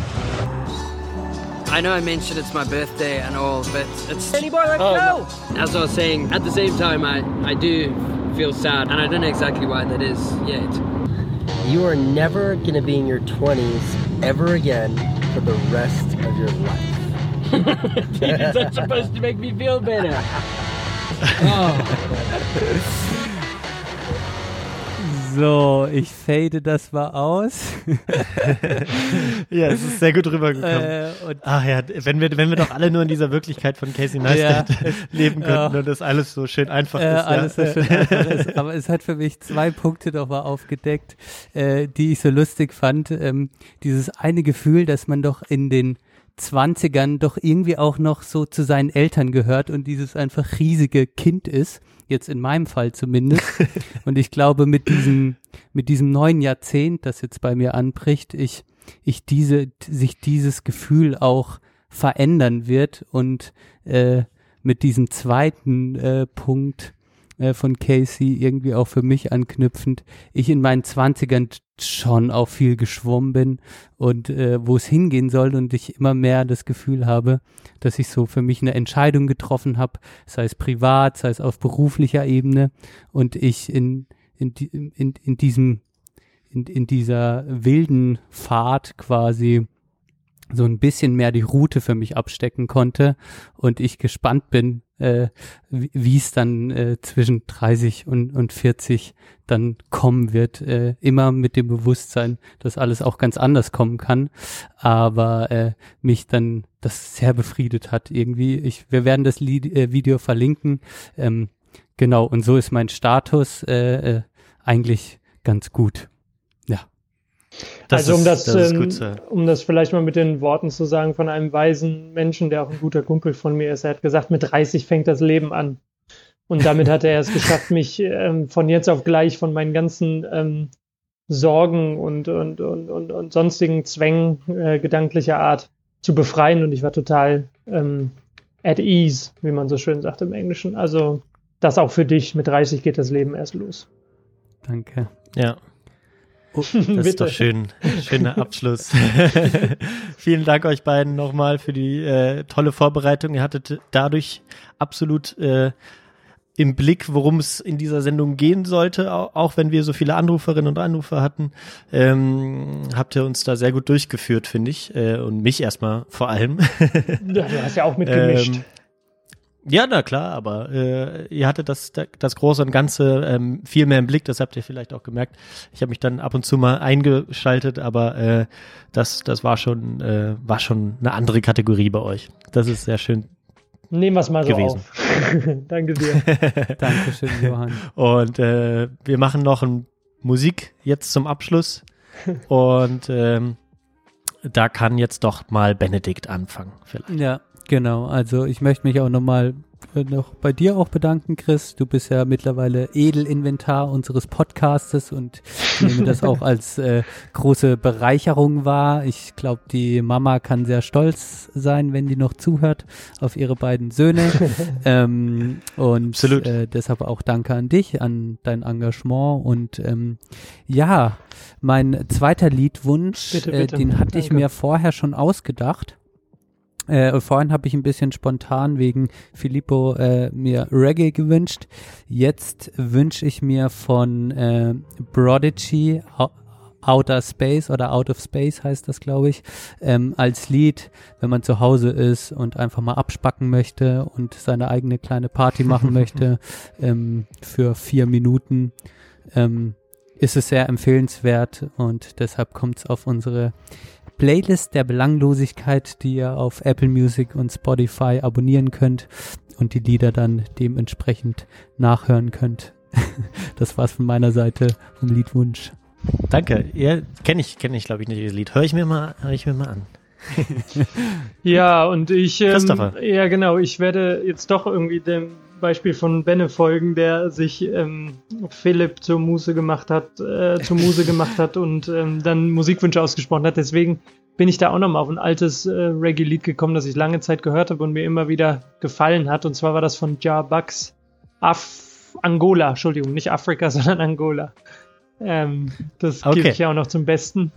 I know I mentioned it's my birthday and all, but it's.
Any boy like
Oh,
no.
As I was saying, at the same time, I, I do feel sad, and I don't know exactly why that is yet.
You are never going to be in your 20s ever again for the rest of your life. (laughs)
That's supposed to make me feel better. (laughs) Oh.
So, ich fade das mal aus. (laughs)
ja, es ist sehr gut rübergekommen.
Äh,
Ach ja, wenn wir, wenn wir doch alle nur in dieser Wirklichkeit von Casey Neistat (laughs)
Ja.
leben könnten
Ja.
und das alles so schön einfach
äh,
ist.
alles
ja.
so schön einfach ist. (laughs) Aber es hat für mich zwei Punkte doch mal aufgedeckt, äh, die ich so lustig fand. Ähm, dieses eine Gefühl, dass man doch in den 20ern doch irgendwie auch noch so zu seinen Eltern gehört und dieses einfach riesige Kind ist. Jetzt in meinem Fall zumindest. (laughs) und ich glaube, mit diesem, mit diesem neuen Jahrzehnt, das jetzt bei mir anbricht, ich, ich diese, sich dieses Gefühl auch verändern wird und äh, mit diesem zweiten äh, Punkt äh, von Casey irgendwie auch für mich anknüpfend, ich in meinen Zwanzigern schon auch viel geschwommen bin und äh, wo es hingehen soll und ich immer mehr das Gefühl habe, dass ich so für mich eine Entscheidung getroffen habe, sei es privat, sei es auf beruflicher Ebene und ich in, in, in, in diesem in, in dieser wilden Fahrt quasi so ein bisschen mehr die Route für mich abstecken konnte und ich gespannt bin, äh, wie es dann äh, zwischen 30 und, und 40 dann kommen wird. Äh, immer mit dem Bewusstsein, dass alles auch ganz anders kommen kann, aber äh, mich dann das sehr befriedet hat irgendwie. Ich, wir werden das Lied, äh, Video verlinken. Ähm, genau, und so ist mein Status äh, äh, eigentlich ganz gut. Ja.
also um das,
das ist
ähm,
gut
um das vielleicht mal mit den Worten zu sagen von einem weisen Menschen, der auch ein guter Kumpel von mir ist, er hat gesagt, mit 30 fängt das Leben an. Und damit hat er es (laughs) geschafft, mich ähm, von jetzt auf gleich von meinen ganzen ähm, Sorgen und, und, und, und, und sonstigen Zwängen äh, gedanklicher Art zu befreien. Und ich war total ähm, at ease, wie man so schön sagt im Englischen. Also das auch für dich. Mit 30 geht das Leben erst los.
Danke.
Ja. (laughs) Das ist doch schön. Schöner Abschluss. (laughs) Vielen Dank euch beiden nochmal für die äh, tolle Vorbereitung. Ihr hattet dadurch absolut äh, im Blick, worum es in dieser Sendung gehen sollte, auch, auch wenn wir so viele Anruferinnen und Anrufer hatten, ähm, habt ihr uns da sehr gut durchgeführt, finde ich. Äh, und mich erstmal vor allem.
Ja, du hast ja auch (laughs) mitgemischt.
Ähm, ja, na klar, aber äh, ihr hattet das, das Große und Ganze ähm, viel mehr im Blick, das habt ihr vielleicht auch gemerkt. Ich habe mich dann ab und zu mal eingeschaltet, aber äh, das, das war schon, äh, war schon eine andere Kategorie bei euch. Das ist sehr schön.
Nehmen wir es mal so
gewesen.
auf. (laughs) Danke dir. (laughs)
Dankeschön, Johann.
Und äh, wir machen noch ein Musik jetzt zum Abschluss. (laughs) Und ähm, da kann jetzt doch mal Benedikt anfangen, vielleicht.
Ja, genau. Also ich möchte mich auch nochmal äh, noch bei dir auch bedanken, Chris. Du bist ja mittlerweile Edelinventar unseres Podcastes und ich nehme das auch (laughs) als äh, große Bereicherung wahr. Ich glaube, die Mama kann sehr stolz sein, wenn die noch zuhört, auf ihre beiden Söhne. (laughs) ähm, und Äh, deshalb auch danke an dich, an dein Engagement und ähm, ja, mein zweiter Liedwunsch,
Bitte,
äh,
bitte.
den hatte ich
Danke.
mir vorher schon ausgedacht. Äh, vorhin habe ich ein bisschen spontan wegen Filippo äh, mir Reggae gewünscht. Jetzt wünsche ich mir von äh, Prodigy Outer Space oder Out of Space heißt das, glaube ich, ähm, als Lied, wenn man zu Hause ist und einfach mal abspacken möchte und seine eigene kleine Party machen (laughs) möchte ähm, für vier Minuten, ähm, ist es sehr empfehlenswert und deshalb kommt es auf unsere Playlist der Belanglosigkeit, die ihr auf Apple Music und Spotify abonnieren könnt und die Lieder dann dementsprechend nachhören könnt. (laughs) das war's von meiner Seite vom Liedwunsch.
Danke. Ja, kenne ich, kenne ich, glaube ich, nicht dieses Lied. Höre ich mir mal, höre ich mir mal an. (laughs)
ja, und ich, ähm, ja genau, ich werde jetzt doch irgendwie dem Beispiel von Benne folgen, der sich ähm, Philipp zur Muse gemacht hat, äh, zur Muse gemacht hat und ähm, dann Musikwünsche ausgesprochen hat. Deswegen bin ich da auch nochmal auf ein altes äh, Reggae-Lied gekommen, das ich lange Zeit gehört habe und mir immer wieder gefallen hat. Und zwar war das von Jar Bucks Af Angola, Entschuldigung, nicht Afrika, (laughs) sondern Angola. Ähm, das okay. gebe ich ja auch noch zum Besten.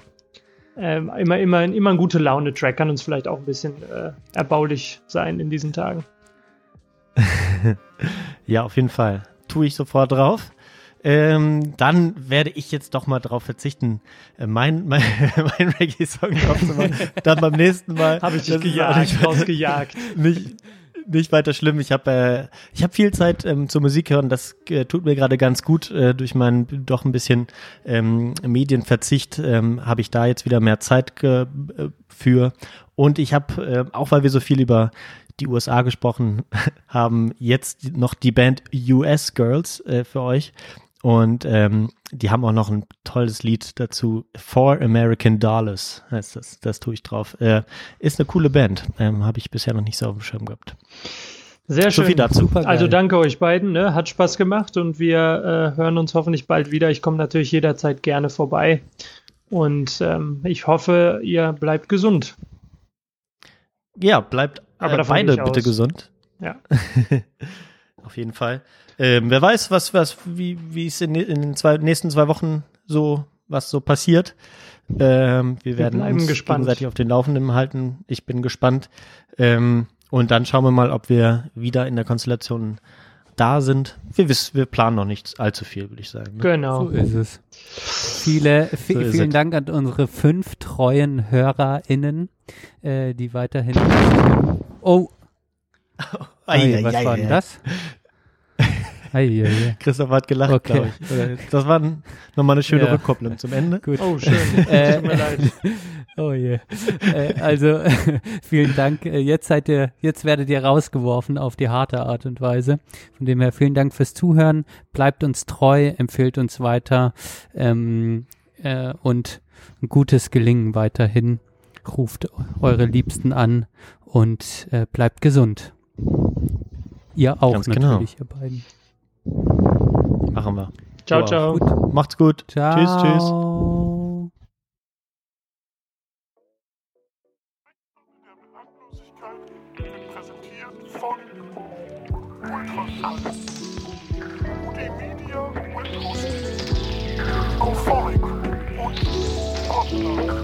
Ähm, immer, immer, immer ein gute Laune-Track kann uns vielleicht auch ein bisschen äh, erbaulich sein in diesen Tagen. (laughs)
ja, auf jeden Fall. Tue ich sofort drauf. Ähm, dann werde ich jetzt doch mal darauf verzichten, äh, mein, (laughs) mein, mein Reggae-Song drauf zu machen. Dann beim nächsten Mal.
Habe ich dich gejagt, (laughs) rausgejagt.
Nicht, nicht weiter schlimm. Ich habe äh, ich habe viel Zeit ähm, zur Musik hören. Das äh, tut mir gerade ganz gut. Äh, durch meinen doch ein bisschen ähm, Medienverzicht ähm, habe ich da jetzt wieder mehr Zeit äh, für. Und ich habe, äh, auch weil wir so viel über die USA gesprochen (laughs) haben, jetzt noch die Band US Girls äh, für euch. Und ähm, die haben auch noch ein tolles Lied dazu. For American Dollars heißt das. Das tue ich drauf. Äh, ist eine coole Band. Ähm, Habe ich bisher noch nicht so auf dem Schirm gehabt.
Sehr schön. So viel dazu. Also danke euch beiden. Ne? Hat Spaß gemacht und wir äh, hören uns hoffentlich bald wieder. Ich komme natürlich jederzeit gerne vorbei. Und ähm, ich hoffe, ihr bleibt gesund.
Ja, bleibt aber äh, beide bitte aus. gesund.
Ja. (laughs)
Auf jeden Fall. Ähm, wer weiß, was, was, wie, wie es in, in den zwei, nächsten zwei Wochen so, was so passiert. Ähm, wir, wir werden uns gespannt. gegenseitig auf den Laufenden halten. Ich bin gespannt. Ähm, und dann schauen wir mal, ob wir wieder in der Konstellation da sind. Wir wissen, wir planen noch nicht allzu viel, würde ich sagen.
Ne? Genau.
So ist es. Viele, so vielen Dank an unsere fünf treuen HörerInnen, äh, die weiterhin. Oh. (laughs) Ei, ei, was ei, war denn das?
Ei, ei, (laughs) Christoph hat gelacht, okay. glaube ich. Das war nochmal eine schöne ja. Rückkopplung zum Ende.
Gut. Oh, schön. äh, (laughs) Tut mir leid.
Oh je. Äh, also vielen Dank. Äh, jetzt seid ihr, jetzt werdet ihr rausgeworfen auf die harte Art und Weise. Von dem her vielen Dank fürs Zuhören. Bleibt uns treu, empfehlt uns weiter ähm, äh, und ein gutes Gelingen weiterhin. Ruft eure Liebsten an und äh, bleibt gesund. Ihr auch Ganz genau. natürlich, genau. ihr beiden.
Machen wir.
Ciao, wow. ciao.
Gut. Macht's gut.
Ciao.
Tschüss, tschüss. Euphoric und Podcast.